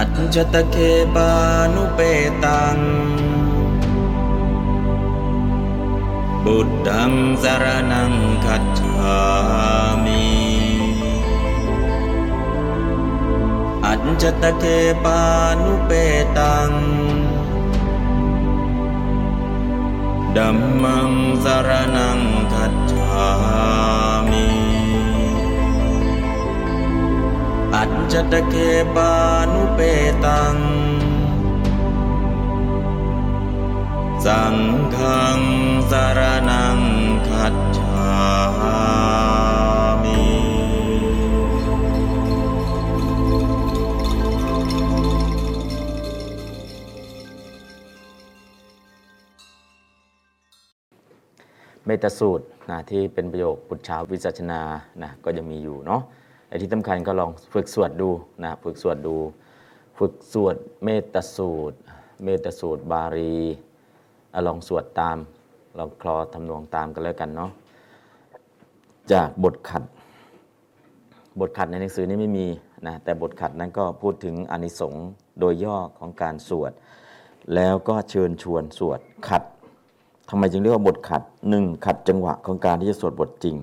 अञ्जतके भानुपेतम् गच्छ्वामि अञ्जतके भानुपेतम् धम्मं शरणं गच्छामि। อัจจตเคปานุเปตังสังคัจฉามิอัจจตเคปานุเปตัง สังฆังสารนังคัจฉามิเมตสูตรนะที่เป็นประโยคปุจชาวิจัชนานะก็ยังมีอยู่เนาะ ไอ้ที่สำคัญก็ลองฝึกสวดดูนะฝึกสวดดู ฝึกสวดเมตสูตร เมตสูตรบาลีอลองสวดตามลองคลอทำนองตามกันแล้วกันเนาะจากบทขัด บทขัดในหนังสือนี้ไม่มีนะแต่บทขัดนั้นก็พูดถึงอนิสงส์โดยย่อของการสวด แล้วก็เชิญชวนสวดขัดทำไมจึงเรียกว่าบทขัดหนึ่งขัดจังหวะของการที่จะสวดบทจริง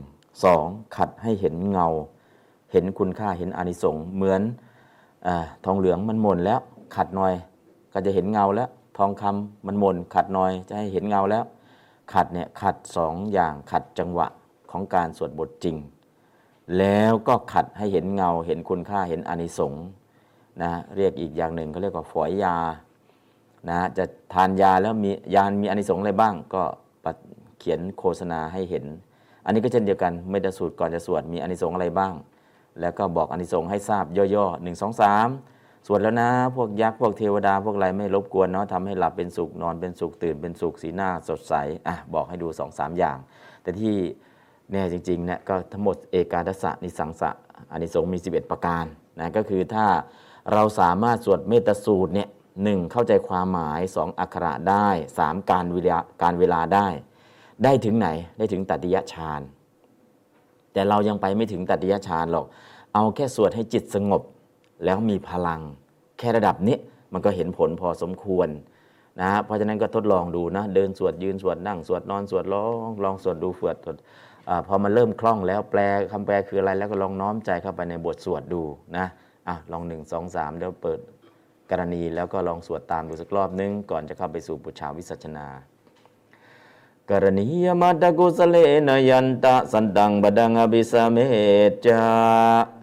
สองขัดให้เห็นเงา เห็นคุณค่าเห็นอานิสงส์เหมือนอทองเหลืองมันหม่นแล้วขัดหน่อย ก็จะเห็นเงาแล้ว ทองคำมันหม่นขัดหน่อยจะให้เห็นเงาแล้ว ขัดเนี่ยขัดสองอย่างขัดจังหวะของการสวดบทจริง แล้วก็ขัดให้เห็นเงาเห็นคุณค่าเห็นอานิสงส์นะเรียกอีกอย่างหนึ่งเขาเรียกว่าฝอยยานะจะทานยาแล้วมียามีอานิสงส์อะไรบ้าง ก็ปะเขียนโฆษณาให้เห็น อันนี้ก็เช่นเดียวกันไม่ได้สูตรก่อนจะสวดมีอานิสงส์อะไรบ้าง แล้วก็บอกอานิสงส์ให้ทราบย่อๆหนึ่งสองสามสวดแล้วนะ พวกยักษ์ พวกเทวดา พวกอะไรไม่รบกวนเนาะทำให้หลับเป็นสุข นอนเป็นสุข ตื่นเป็นสุข สีหน้าสดใส อะ บอกให้ดูสองสามอย่าง แต่ที่เนี่ยจริงๆเนี่ยก็ทั้งหมดเอกาทัสนิสังสะอานิสงส์มี 11 ประการนะ ก็คือถ้าเราสามารถสวดเมตสูตรเนี่ยหนึ่งเข้าใจความหมายสองอักขระได้สามการเวลาการเวลาได้ ได้ถึงไหน ได้ถึงตัติยฌาน แต่เรายังไปไม่ถึงตัติยฌานหรอก เอาแค่สวดให้จิตสงบ แล้วมีพลัง แค่ระดับนี้มันก็เห็นผลพอสมควรนะเพราะฉะนั้นก็ทดลองดูนะ เดินสวดยืนสวดนั่ง สวดนอนสวดร้องลองสวดดูสวดอพอมันเริ่มคล่องแล้วแปลคำแปลคืออะไรแล้วก็ลองน้อมใจเข้าไปในบทสวดดูนะอะลองหนึ่งสองสามเดี๋ยวเปิดกรณีแล้วก็ลองสวดตามดูสักรอบนึง ก่อนจะเข้าไปสู่ปุชาวิสัชนากรณียมัตตกุสเลนยันตะสันตังบดังอภิสเมจาสกโกอุจูจะสุจูจะสุวโจจา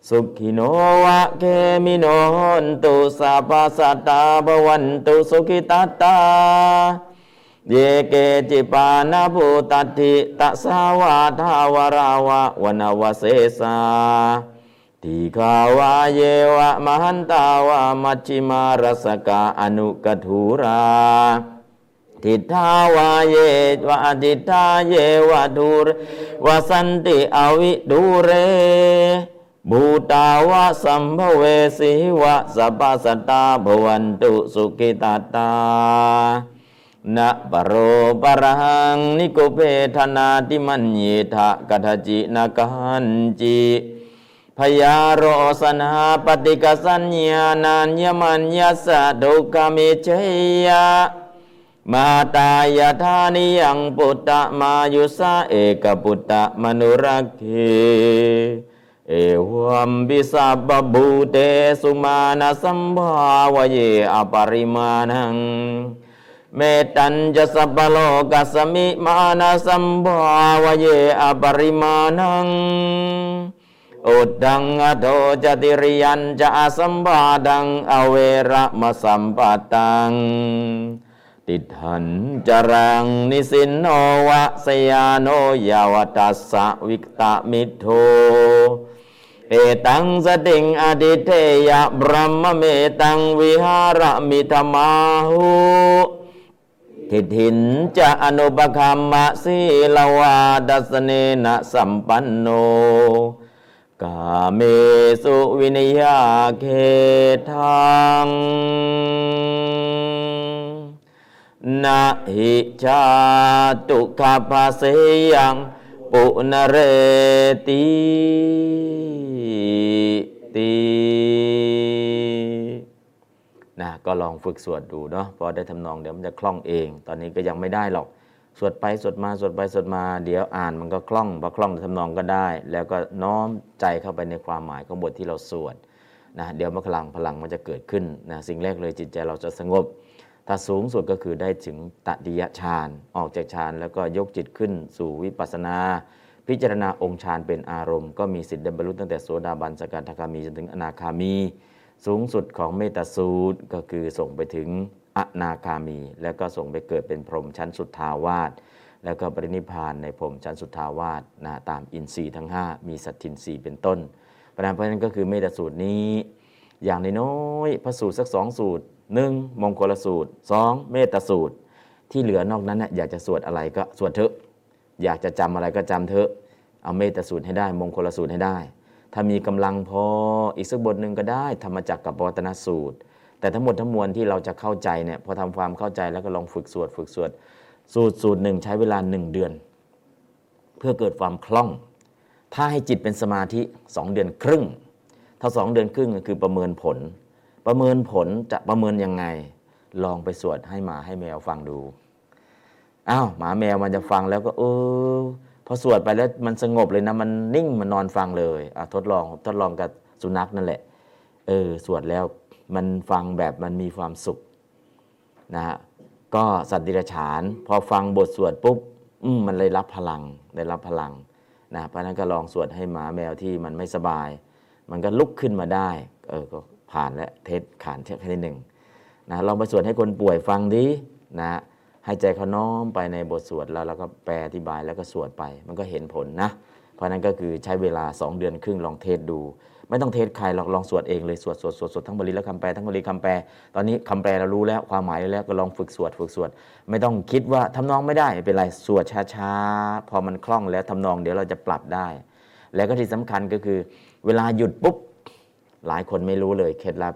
ยจะนิปโกจะอัปปะคัพโพกุเลสวานานุกิโนะเรกินจิเยนวินยูปเรอุปาวเทยุงสุขิโนวะเคมิโนนตุสัพพสัตตาภวันตุสุขิตตา เยเกจิปานาภูตัติตสาวาทาวราวะวนาวเสสาทีขาวาเยวะมหันตาวะมัชชิมารสกาอนุกถูราทิทาวาเยวะทิทาเยวะดูรวสันติอวิดูเร บูตาวะสัมภเวสีวะสัพพสัตตาภวันตุสุขิตาตานะปโรปะรังนิโกเพธนาติมัญเยทะกัทจินากันจิพยาโรสนาปฏิกสัญญานัญญมัญญสะดุกามิเชยะมาตายาธานิยังปุตตะมายุสาเอกปุตตะมนุรักเข เอวัมบิสับบูเตสุมาณสัมภาวเยอปริมาณัง เมตัญจะสัพโลกัสมิมานาสัมภาวเยอปริมาณังอุดดังอโทจติริยันจะอสัมบาดังอเวระมสัมปตัง ติทันจรังนิสินโนวะสยาโนยาวตัสสะวิกตมิโท เอตังสติงอดิเทยะบรมเมตังวิหารมิธมาหุทิถินจะอนุปคัมมะสีลวาดัสเนนะสัมปันโน กาเมสุวินยาเขทังนาหิชาตุคาภาเสยังปุนเรติ ตินะก็ลองฝึกสวดดูเนาะพอได้ทำนองเดี๋ยวมันจะคล่องเอง ตอนนี้ก็ยังไม่ได้หรอก สวดไปสวดมาสวดไปสวดมา เดี๋ยวอ่านมันก็คล่องพอคล่องทำนองก็ได้ แล้วก็น้อมใจเข้าไปในความหมายของบทที่เราสวดนะเดี๋ยวมันพลังพลังมันจะเกิดขึ้นนะสิ่งแรกเลยจิตใจเราจะสงบถ้าสูงสุดก็คือได้ถึงตติยฌานออกจากฌานแล้วก็ยกจิตขึ้นสู่วิปัสสนา พิจารณาองค์ฌานเป็นอารมณ์ ก็มีสิทธิ์ได้บรรลุตั้งแต่โสดาบันสกทาคามีจนถึงอนาคามี สูงสุดของเมตสูตรก็คือส่งไปถึงอนาคามี แล้วก็ส่งไปเกิดเป็นพรหมชั้นสุดทาวาสแล้วก็ปรินิพานในพรหมชั้นสุดทาวาสนะตามอินทรีย์ทั้ง 5 มีสัตทินรีเป็นต้นเพราะนั้นก็คือเมตสูตรนี้ อย่างน้อยพระสูตรสักสองสูตรหนึ่งมงคลสูตรสองเมตสูตร ที่เหลือนอกนั้นน่ยอยากจะสวดอะไรก็สวดเถอะ อยากจะจำอะไรก็จำเถอะ เอาเมตสูตรให้ได้ มงคลสูตรให้ได้ ถ้ามีกำลังพออีกสักบทหนึ่งก็ได้ ธรรมจักรกับปวัตนสูตร แต่ทั้งหมดทั้งมวลที่เราจะเข้าใจเนี่ยพอทำความเข้าใจแล้วก็ลองฝึกสวดฝึกสวดสูตรสูตรหนึ่งใช้เวลาหนึ่งเดือน เพื่อเกิดความคล่อง ถ้าให้จิตเป็นสมาธิสองเดือนครึ่ง ถ้าสองเดือนครึ่งก็คือประเมินผล ประเมินผลจะประเมินยังไง ลองไปสวดให้หมาให้แมวฟังดู อ้าวหมาแมวมันจะฟังแล้วก็เออพอสวดไปแล้วมันสงบเลยนะมันนิ่งมันนอนฟังเลยอะทดลองทดลองกับสุนัขนั่นแหละ เออสวดแล้วมันฟังแบบมันมีความสุขนะฮะก็สัตว์ดิรัจฉาน พอฟังบทสวดปุ๊บอืมมันเลยรับพลังได้รับพลังนะเพราะนั้นก็ลองสวดให้หมาแมวที่มันไม่สบาย มันก็ลุกขึ้นมาได้ เออก็ผ่านและ test ขาน test แค่นิดหนึ่งนะลองไปสวดให้คนป่วยฟังดินะ ให้ใจเขาน้อมไปในบทสวดแล้วเราก็แปลอธิบายแล้วก็สวดไป มันก็เห็นผลนะ เพราะนั้นก็คือใช้เวลา 2 เดือนครึ่งลอง test ดู ไม่ต้อง test ใครลองลองสวดเองเลยสวดสวดสวดสวดทั้งบาลีและคำแปลทั้งบาลีคำแปลตอนนี้คำแปลเรารู้แล้วความหมายแล้วก็ลองฝึกสวดฝึกสวด ไม่ต้องคิดว่าทำนองไม่ได้ไม่เป็นไรสวดช้าๆพอมันคล่องแล้วทำนองเดี๋ยวเราจะปรับได้ แล้วก็ที่สำคัญก็คือ เวลาหยุดปุ๊บหลายคนไม่รู้เลยเคล็ดลับ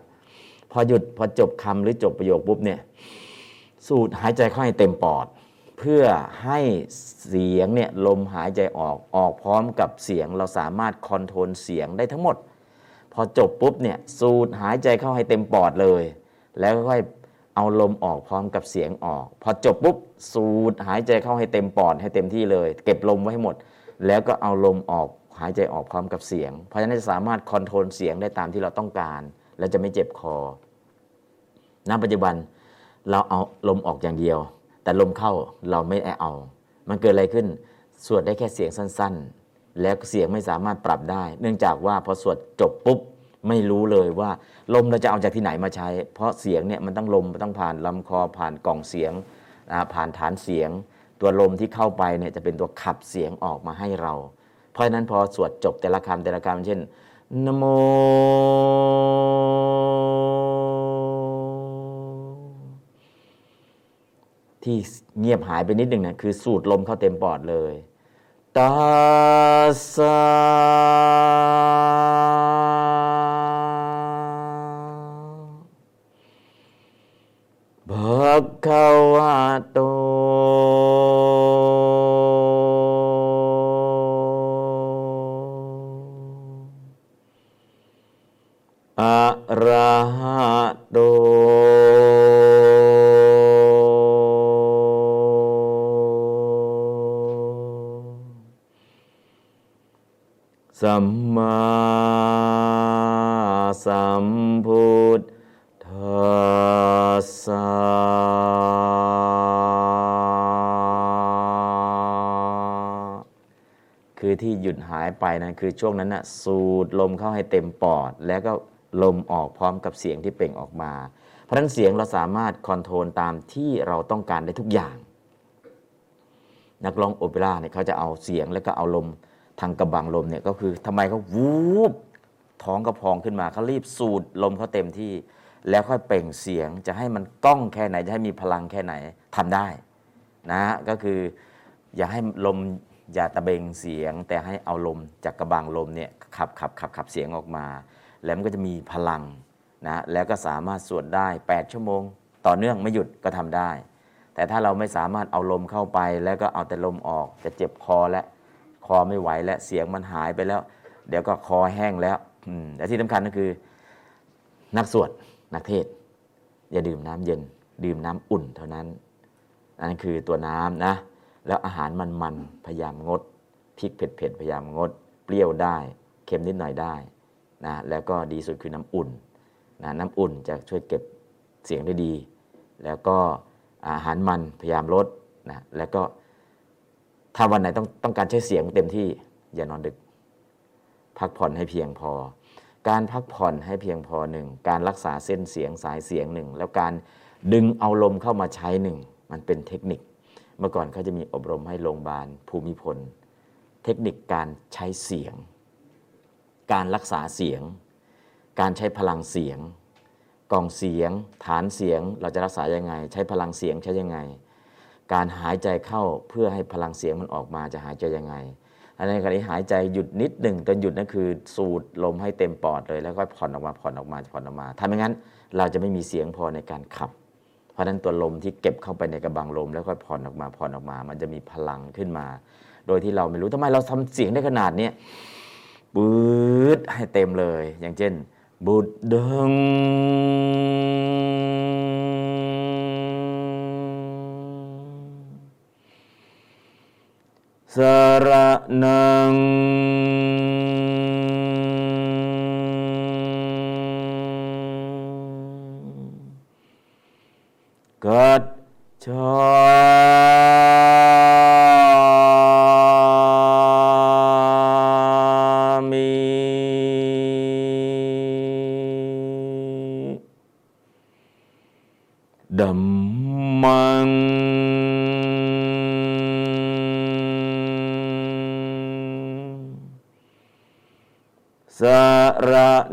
พอหยุดพอจบคำหรือจบประโยคปุ๊บเนี่ย สูดหายใจเข้าให้เต็มปอด เพื่อให้เสียงเนี่ยลมหายใจออกออกพร้อมกับเสียงเราสามารถคอนโทรลเสียงได้ทั้งหมด พอจบปุ๊บเนี่ยสูดหายใจเข้าให้เต็มปอดเลย แล้วค่อยเอาลมออกพร้อมกับเสียงออก พอจบปุ๊บสูดหายใจเข้าให้เต็มปอดให้เต็มที่เลย เก็บลมไว้ให้หมด แล้วก็เอาลมออกหายใจออกพร้อมกับเสียง เพราะฉะนั้นจะสามารถคอนโทรลเสียงได้ตามที่เราต้องการ และจะไม่เจ็บคอณปัจจุบัน เราเอาลมออกอย่างเดียว แต่ลมเข้าเราไม่เอา มันเกิดอะไรขึ้น สวดได้แค่เสียงสั้น ๆ แล้วเสียงไม่สามารถปรับได้ เนื่องจากว่าพอสวดจบปุ๊บไม่รู้เลยว่าลมเราจะเอาจากที่ไหนมาใช้ เพราะเสียงเนี่ยมันต้องลมมันต้องผ่านลำคอผ่านกล่องเสียงผ่านฐานเสียง ตัวลมที่เข้าไปเนี่ยจะเป็นตัวขับเสียงออกมาให้เรา เพราะฉะนั้นพอสวดจบแต่ละคำแต่ละคำเช่นนโม ที่เงียบหายไปนิดหนึ่งนะคือสูดลมเข้าเต็มปอดเลยตาสาภะคะวะโตอะระห สัมมาสัมพุทธัสสะคือที่หยุดหายไปนั้นคือช่วงนั้นนะสูดลมเข้าให้เต็มปอด แล้วก็ลมออกพร้อมกับเสียงที่เปล่งออกมา เพราะนั้นเสียงเราสามารถคอนโทรลตามที่เราต้องการได้ทุกอย่าง นักร้องโอเปร่าเนี่ยเขาจะเอาเสียงแล้วก็เอาลม ทางกระบังลมเนี่ยก็คือทำไมเขาวูบท้องกระพองขึ้นมาเขารีบสูดลมเขาเต็มที่ แล้วค่อยเปล่งเสียงจะให้มันก้องแค่ไหน จะให้มีพลังแค่ไหนทำได้นะก็คือ อย่าให้ลมอย่าตะเบงเสียง แต่ให้เอาลมจากกระบังลมเนี่ยขับขับขับขับเสียงออกมา แล้วมันก็จะมีพลังนะแล้วก็สามารถสวดได้ 8 ชั่วโมง ต่อเนื่องไม่หยุดก็ทำได้ แต่ถ้าเราไม่สามารถเอาลมเข้าไป แล้วก็เอาแต่ลมออกจะเจ็บคอและ คอไม่ไหวและเสียงมันหายไปแล้ว เดี๋ยวก็คอแห้งแล้วแต่ที่สำคัญก็คือ นักสวดนักเทศ อย่าดื่มน้ำเย็น ดื่มน้ำอุ่นเท่านั้นนั่นคือตัวน้ำนะ แล้วอาหารมันๆพยายามงดพริกเผ็ดๆพยายามงด เปรี้ยวได้เค็มนิดหน่อยได้นะแล้วก็ดีสุดคือน้ำอุ่นนะน้ำอุ่นจะช่วยเก็บเสียงได้ดี แล้วก็อาหารมันพยายามลดนะแล้วก็ ถ้าวันไหนต้องต้องการใช้เสียงเต็มที่อย่านอนดึก พักผ่อนให้เพียงพอ การพักผ่อนให้เพียงพอหนึ่งการรักษาเส้นเสียงสายเสียงหนึ่งแล้วการดึงเอาลมเข้ามาใช้หนึ่งมันเป็นเทคนิค เมื่อก่อนเขาจะมีอบรมให้โรงพยาบาลภูมิพล เทคนิคการใช้เสียง การรักษาเสียง การใช้พลังเสียง กล่องเสียง ฐานเสียงเราจะรักษายังไง ใช้พลังเสียงใช้ยังไง การหายใจเข้าเพื่อให้พลังเสียงมันออกมาจะหายใจยังไงอันในกรณีหายใจหยุดนิดหนึ่งตอนหยุดนั่นคือสูดลมให้เต็มปอดเลย แล้วก็ผ่อนออกมาผ่อนออกมาผ่อนออกมาถ้าไม่งั้นเราจะไม่มีเสียงพอในการขับ เพราะนั้นตัวลมที่เก็บเข้าไปในกระบังลม แล้วก็ผ่อนออกมาผ่อนออกมา มันจะมีพลังขึ้นมา โดยที่เราไม่รู้ทำไมเราทำเสียงได้ขนาดนี้ปื๊ดให้เต็มเลย อย่างเช่นบุดดึง สรนังกัจจา ร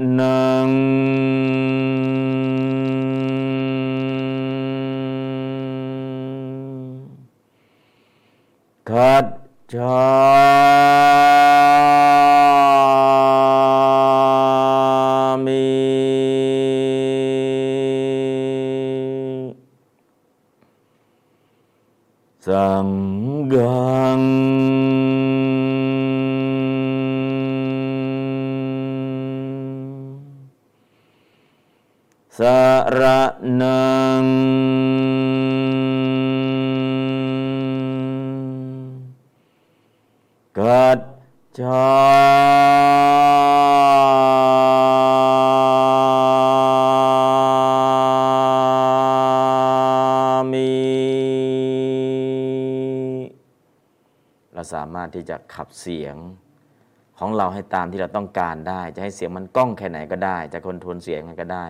ที่จะขับเสียงของเราให้ตามที่เราต้องการได้ จะให้เสียงมันก้องแค่ไหนก็ได้ จะคอนโทรลเสียงมันก็ได้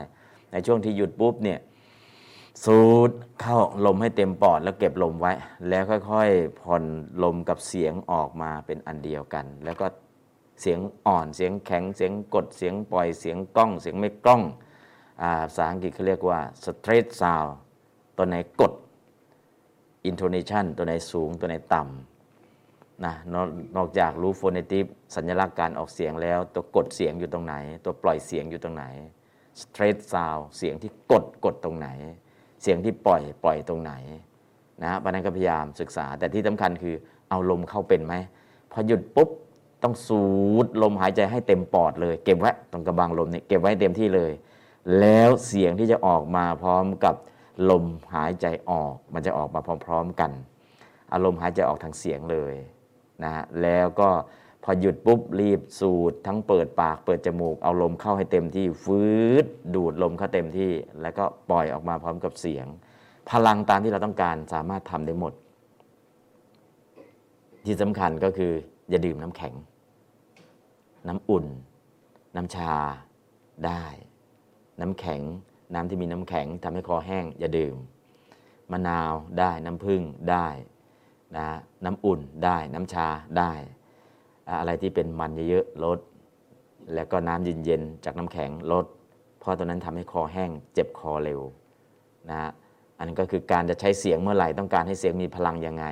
ในช่วงที่หยุดปุ๊บเนี่ยสูดเข้าลมให้เต็มปอดแล้วเก็บลมไว้ แล้วค่อยๆผ่อนลมกับเสียงออกมาเป็นอันเดียวกัน แล้วก็เสียงอ่อนเสียงแข็งเสียงกดเสียงปล่อยเสียงกล้อง เสียงไม่กล้องภาษาอังกฤษเขาเรียกว่า straight sound ตัวไหนกด intonation ตัวไหนสูงตัวไหนต่ำ นะนอกนอกจากรู้ phonetic สัญลักษณ์การออกเสียงแล้ว ตัวกดเสียงอยู่ตรงไหน ตัวปล่อยเสียงอยู่ตรงไหน straight sound เสียงที่กดกดตรงไหน เสียงที่ปล่อยปล่อยตรงไหนนะวันนั้นก็พยายามศึกษา แต่ที่สำคัญคือเอาลมเข้าเป็นไหมพอหยุดปุ๊บต้องสูดลมหายใจให้เต็มปอดเลย เก็บไว้ตรงกระบังลมเนี่ยเก็บไว้เต็มที่เลย แล้วเสียงที่จะออกมาพร้อมกับลมหายใจออก มันจะออกมาพร้อม ๆกัน อารมณ์หายใจออกทางเสียงเลย นะแล้วก็พอหยุดปุ๊บรีบสูดทั้งเปิดปากเปิดจมูก เอาลมเข้าให้เต็มที่ฟืดดูดลมเข้าเต็มที่ แล้วก็ปล่อยออกมาพร้อมกับเสียง พลังตามที่เราต้องการสามารถทำได้หมด ที่สำคัญก็คือ อย่าดื่มน้ำแข็ง น้ำอุ่น น้ำชาได้ น้ำแข็ง น้ำที่มีน้ำแข็งทำให้คอแห้งอย่าดื่มมะนาวได้น้ำผึ้งได้ นะน้ำอุ่นได้น้ำชาได้ อะไรที่เป็นมันเยอะๆลด แล้วก็น้ำเย็นๆจากน้ำแข็งลด เพราะตัวนั้นทำให้คอแห้งเจ็บคอเร็วนะฮะอันนั้นก็คือการจะใช้เสียงเมื่อไหร่ต้องการให้เสียงมีพลังยังไง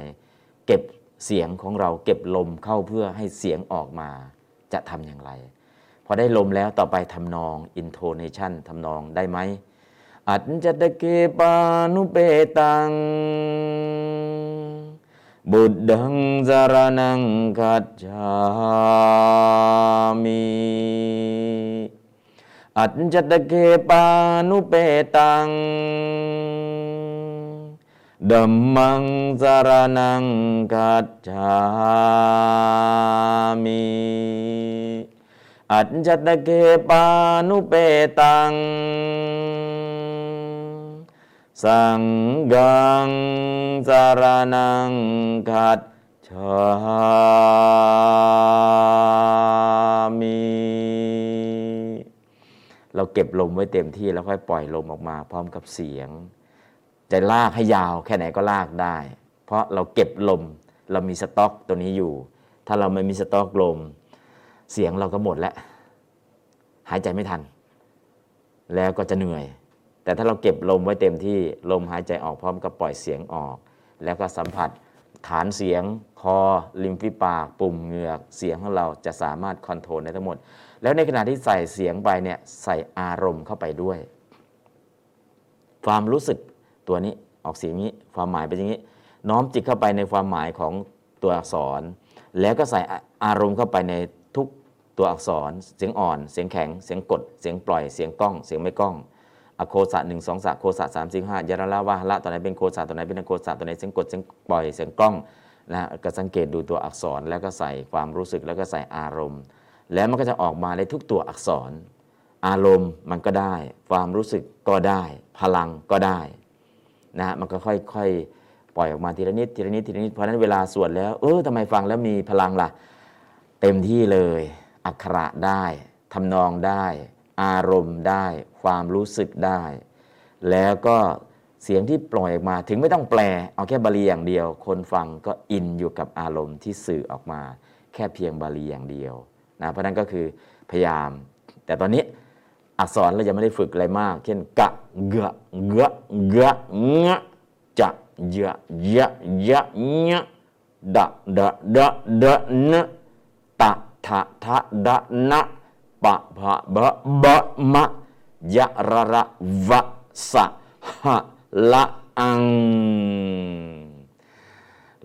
เก็บเสียงของเราเก็บลมเข้าเพื่อให้เสียงออกมาจะทำอย่างไร พอได้ลมแล้วต่อไปทำนอง intonation ทำนองได้ไหมอัจจตเกปานุเปตัง බුද්ධං සරණං ගච්ඡාමි। අච්චතකේ පානුපේතං ධම්මං සරණං ගච්ඡාමි। අච්චතකේ පානුපේතං สังคัจฉามิอัจจตเกปานุเปตังสังฆังสารนังคัจฉามิเราเก็บลมไว้เต็มที่แล้วค่อยปล่อยลมออกมา พร้อมกับเสียง จะลากให้ยาวแค่ไหนก็ลากได้ เพราะเราเก็บลมเรามีสต็อกตัวนี้อยู่ ถ้าเราไม่มีสต็อกลม เสียงเราก็หมดแล้ว หายใจไม่ทัน แล้วก็จะเหนื่อย แต่ถ้าเราเก็บลมไว้เต็มที่ลมหายใจออกพร้อมกับปล่อยเสียงออก แล้วก็สัมผัสฐานเสียง คอ ริมฝีปาก ปุ่มเหงือกเสียงของเราจะสามารถคอนโทรลได้ทั้งหมด แล้วในขณะที่ใส่เสียงไปเนี่ยใส่อารมณ์เข้าไปด้วย ความรู้สึกตัวนี้ออกเสียงนี้ ความหมายเป็นอย่างนี้ น้อมจิตเข้าไปในความหมายของตัวอักษร แล้วก็ใส่อารมณ์เข้าไปในทุกตัวอักษร เสียงอ่อน เสียงแข็ง เสียงกด เสียงปล่อย เสียงก้อง เสียงไม่ก้อง อโคสะหนึ่งสองสะโคสะสามสี่ห้ายาระละวาละตัวไหนเป็นโคสะตัวไหนเป็นอโคสะตัวไหนเสียงกดเสียงปล่อยเสียงกล้องนะก็สังเกตดูตัวอักษรแล้วก็ใส่ความรู้สึกแล้วก็ใส่อารมณ์ แล้วมันก็จะออกมาในทุกตัวอักษร อารมณ์มันก็ได้ ความรู้สึกก็ได้ พลังก็ได้นะฮะมันก็ค่อยๆ ปล่อยออกมาทีละนิดทีละนิดทีละนิดเพราะฉะนั้นเวลาสวดแล้วเออทำไมฟังแล้วมีพลังล่ะ เต็มที่เลยอักขระได้ทำนองได้ อารมณ์ได้ ความรู้สึกได้ แล้วก็เสียงที่ปล่อยออกมาถึงไม่ต้องแปล เอาแค่บาลีอย่างเดียว คนฟังก็อินอยู่กับอารมณ์ที่สื่อออกมา แค่เพียงบาลีอย่างเดียวนะเพราะนั้นก็คือพยายาม แต่ตอนนี้อักษรเราจะไม่ได้ฝึกอะไรมาก เช่นกะเกะเกะเกะงะจะเยะเยะเยะเงะดะดะดะดะนะตะทะทะดะนะ ปะพะบะบะมะยะระระวะสะหะละอัง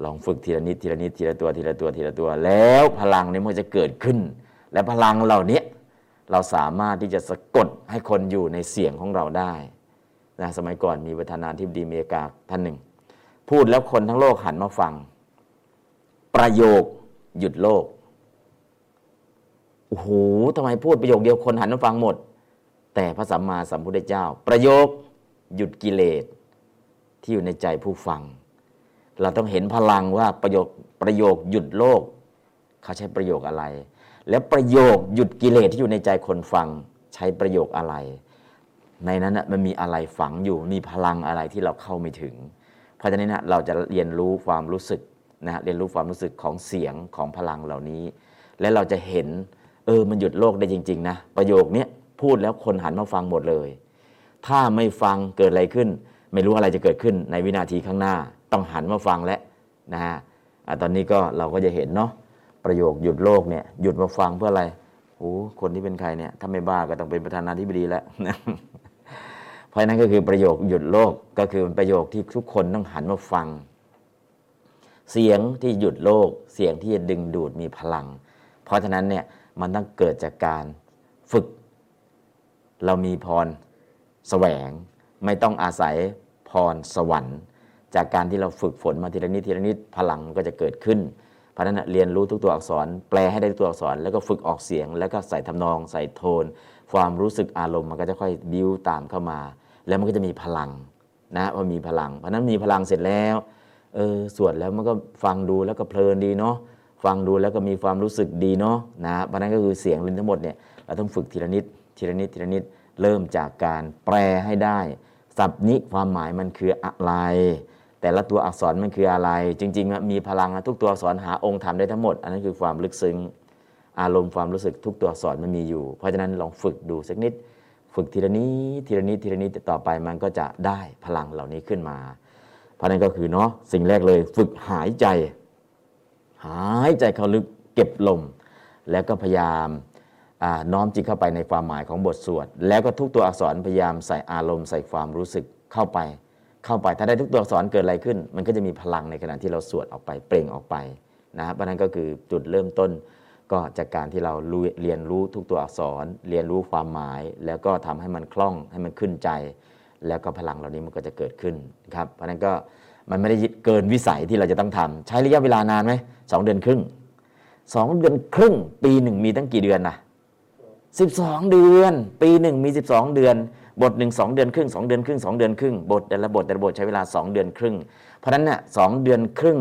ลองฝึกทีละนิดทีละนิดทีละตัวทีละตัวทีละตัว แล้วพลังนี้มันจะเกิดขึ้น และพลังเหล่านี้เราสามารถที่จะสะกดให้คนอยู่ในเสียงของเราได้นะสมัยก่อนมีประธานาธิบดีอเมริกาท่านหนึ่ง พูดแล้วคนทั้งโลกหันมาฟัง ประโยคหยุดโลก โอ้โหทำไมพูดประโยคเดียวคนหันมาฟังหมด แต่พระสัมมาสัมพุทธเจ้า ประโยคหยุดกิเลสที่อยู่ในใจผู้ฟัง เราต้องเห็นพลังว่าประโยคประโยคหยุดโลก เขาใช้ประโยคอะไร แล้วประโยคหยุดกิเลสที่อยู่ในใจคนฟัง ใช้ประโยคอะไร ในนั้นนะมันมีอะไรฝังอยู่มีพลังอะไรที่เราเข้าไม่ถึง เพราะฉะนั้นนะเราจะเรียนรู้ความรู้สึกนะเรียนรู้ความรู้สึกของเสียงของพลังเหล่านี้ และเราจะเห็น เออมันหยุดโลกได้จริง ๆ นะ ประโยคนี้พูดแล้วคนหันมาฟังหมดเลย ถ้าไม่ฟังเกิดอะไรขึ้น ไม่รู้อะไรจะเกิดขึ้นในวินาทีข้างหน้า ต้องหันมาฟังแล้วนะฮะตอนนี้ก็เราก็จะเห็นเนาะประโยคหยุดโลกเนี่ยหยุดมาฟังเพื่ออะไรโอ้คนที่เป็นใครเนี่ยถ้าไม่บ้าก็ต้องเป็นประธานาธิบดีแล้วเพราะฉะนั้นก็คือประโยคหยุดโลกก็คือเป็นประโยคที่ทุกคนต้องหันมาฟัง เสียงที่หยุดโลก เสียงที่จะดึงดูดมีพลัง เพราะฉะนั้นเนี่ย มันต้องเกิดจากการฝึก เรามีพรแสวง ไม่ต้องอาศัยพรสวรรค์ จากการที่เราฝึกฝนมาทีละนิดทีละนิดพลังก็จะเกิดขึ้นเพราะนั้นเรียนรู้ทุกตัวอักษร แปลให้ได้ตัวอักษร แล้วก็ฝึกออกเสียง แล้วก็ใส่ทำนอง ใส่โทน ความรู้สึกอารมณ์มันก็จะค่อยบิ้วตามเข้ามา แล้วมันก็จะมีพลังนะว่ามีพลังเพราะนั้นมีพลังเสร็จแล้วเออสวดแล้วมันก็ฟังดูแล้วก็เพลินดีเนาะ ฟังดูแล้วก็มีความรู้สึกดีเนาะนะเพราะนั้นก็คือเสียงลิ้นทั้งหมดเนี่ยเราต้องฝึกทีละนิดทีละนิดทีละนิดเริ่มจากการแปลให้ได้ศัพท์นี้ความหมายมันคืออะไร แต่ละตัวอักษรมันคืออะไร จริงๆมีพลังทุกตัวอักษรหาองค์ธรรมได้ทั้งหมด อันนั้นคือความลึกซึ้งอารมณ์ความรู้สึกทุกตัวอักษรมันมีอยู่ เพราะฉะนั้นลองฝึกดูสักนิด ฝึกทีละนิดทีละนิดทีละนิดต่อไปมันก็จะได้พลังเหล่านี้ขึ้นมา เพราะนั้นก็คือเนาะสิ่งแรกเลยฝึกหายใจ หายใจเข้าลึกเก็บลม แล้วก็พยายามน้อมจิตเข้าไปในความหมายของบทสวด แล้วก็ทุกตัวอักษรพยายามใส่อารมณ์ใส่ความรู้สึกเข้าไป เข้าไปถ้าได้ทุกตัวอักษรเกิดอะไรขึ้น มันก็จะมีพลังในขณะที่เราสวดออกไปเปล่งออกไปนะครับเพราะนั้นก็คือจุดเริ่มต้น ก็จากการที่เราเรียนรู้ทุกตัวอักษร เรียนรู้ความหมาย แล้วก็ทำให้มันคล่องให้มันขึ้นใจ แล้วก็พลังเหล่านี้มันก็จะเกิดขึ้นครับเพราะนั้นก็มันไม่ได้เกินวิสัยที่เราจะต้องทำใช้ระยะเวลานานไหม สองเดือนครึ่งสองเดือนครึ่ง ปีหนึ่งมีตั้งกี่เดือนนะสิบสองเดือน ปีหนึ่งมีสิบสองเดือน บทหนึ่งสองเดือนครึ่งสองเดือนครึ่งสองเดือนครึ่ง บทแต่ละบทแต่ละบทใช้เวลาสองเดือนครึ่ง เพราะฉะนั้นเนี่ยสองเดือนครึ่ง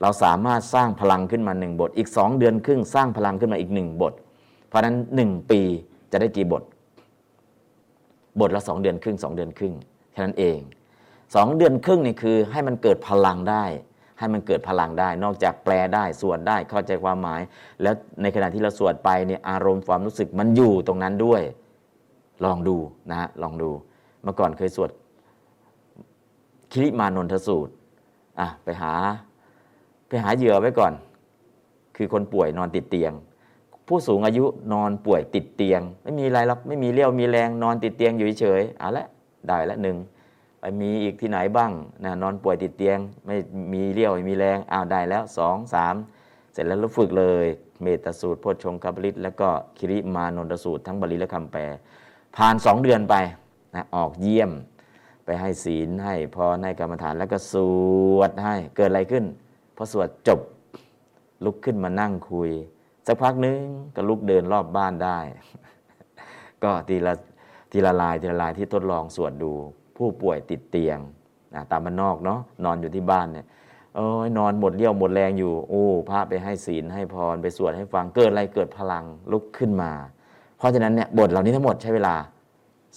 เราสามารถสร้างพลังขึ้นมาหนึ่งบท อีกสองเดือนครึ่ง สร้างพลังขึ้นมาอีกหนึ่งบท เพราะฉะนั้นหนึ่งปีจะได้กี่บท บทละสองเดือนครึ่งสองเดือนครึ่งแค่นั้นเองสองเดือนครึ่งนี่คือให้มันเกิดพลังได้ ให้มันเกิดพลังได้ นอกจากแปลได้สวดได้เข้าใจความหมาย แล้วในขณะที่เราสวดไปเนี่ยอารมณ์ความรู้สึกมันอยู่ตรงนั้นด้วย ลองดูนะฮะลองดู เมื่อก่อนเคยสวดคิริมานนทสูตรอะไปหา ไปหาเหยื่อไว้ก่อน คือคนป่วยนอนติดเตียง ผู้สูงอายุนอนป่วยติดเตียง ไม่มีอะไรหรอกไม่มีเลี้ยวมีแรงนอนติดเตียงอยู่เฉยเอาละได้ละหนึ่ง ไปมีอีกที่ไหนบ้างนะนอนป่วยติดเตียง ไม่มีเลี้ยวไม่มีแรงอ้าวได้แล้วสองสามเสร็จแล้วเราฝึกเลย เมตสูตรโพชงคาบลิตแล้วก็คิริมานนทสูตรทั้งบาลีและคำแปล ผ่านสองเดือนไปนะออกเยี่ยม ไปให้ศีลให้พรให้กรรมฐานแล้วก็สวดให้เกิดอะไรขึ้นพอสวดจบลุกขึ้นมานั่งคุย สักพักนึงก็ลุกเดินรอบบ้านได้ ก็ทีละทีละลายทีละลายที่ทดลองสวดดู ผู้ป่วยติดเตียงนะตามมันนอกเนาะนอนอยู่ที่บ้านเนี่ยโอ้ยนอนหมดเรี่ยวหมดแรงอยู่ โอ้พระไปให้ศีลให้พรไปสวดให้ฟังเกิดอะไรเกิดพลังลุกขึ้นมา เพราะฉะนั้นเนี่ยบทเหล่านี้ทั้งหมดใช้เวลา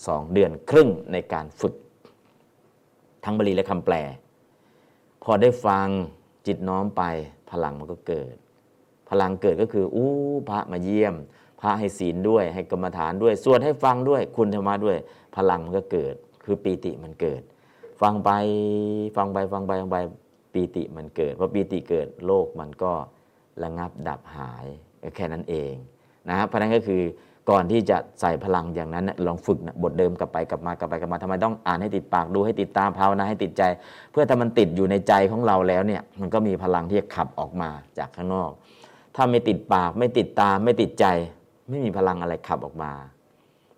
สองเดือนครึ่งในการฝึก ทั้งบาลีและคำแปล พอได้ฟังจิตน้อมไปพลังมันก็เกิด พลังเกิดก็คืออู้พระมาเยี่ยม พระให้ศีลด้วยให้กรรมฐานด้วย สวดให้ฟังด้วยคุณธรรมะด้วย พลังมันก็เกิด คือปีติมันเกิด ฟังไปฟังไปฟังไปฟังไปปีติมันเกิดพอปีติเกิดโลกมันก็ระงับดับหายแค่นั้นเองนะครับเพราะนั้นก็คือก่อนที่จะใส่พลังอย่างนั้นลองฝึกนะบทเดิมกลับไปกลับมากลับไปกลับมาทำไมต้องอ่านให้ติดปากดูให้ติดตาภาวนาให้ติดใจ เพื่อถ้ามันติดอยู่ในใจของเราแล้วเนี่ยมันก็มีพลังที่จะขับออกมาจากข้างนอก ถ้าไม่ติดปากไม่ติดตาไม่ติดใจ ไม่มีพลังอะไรขับออกมา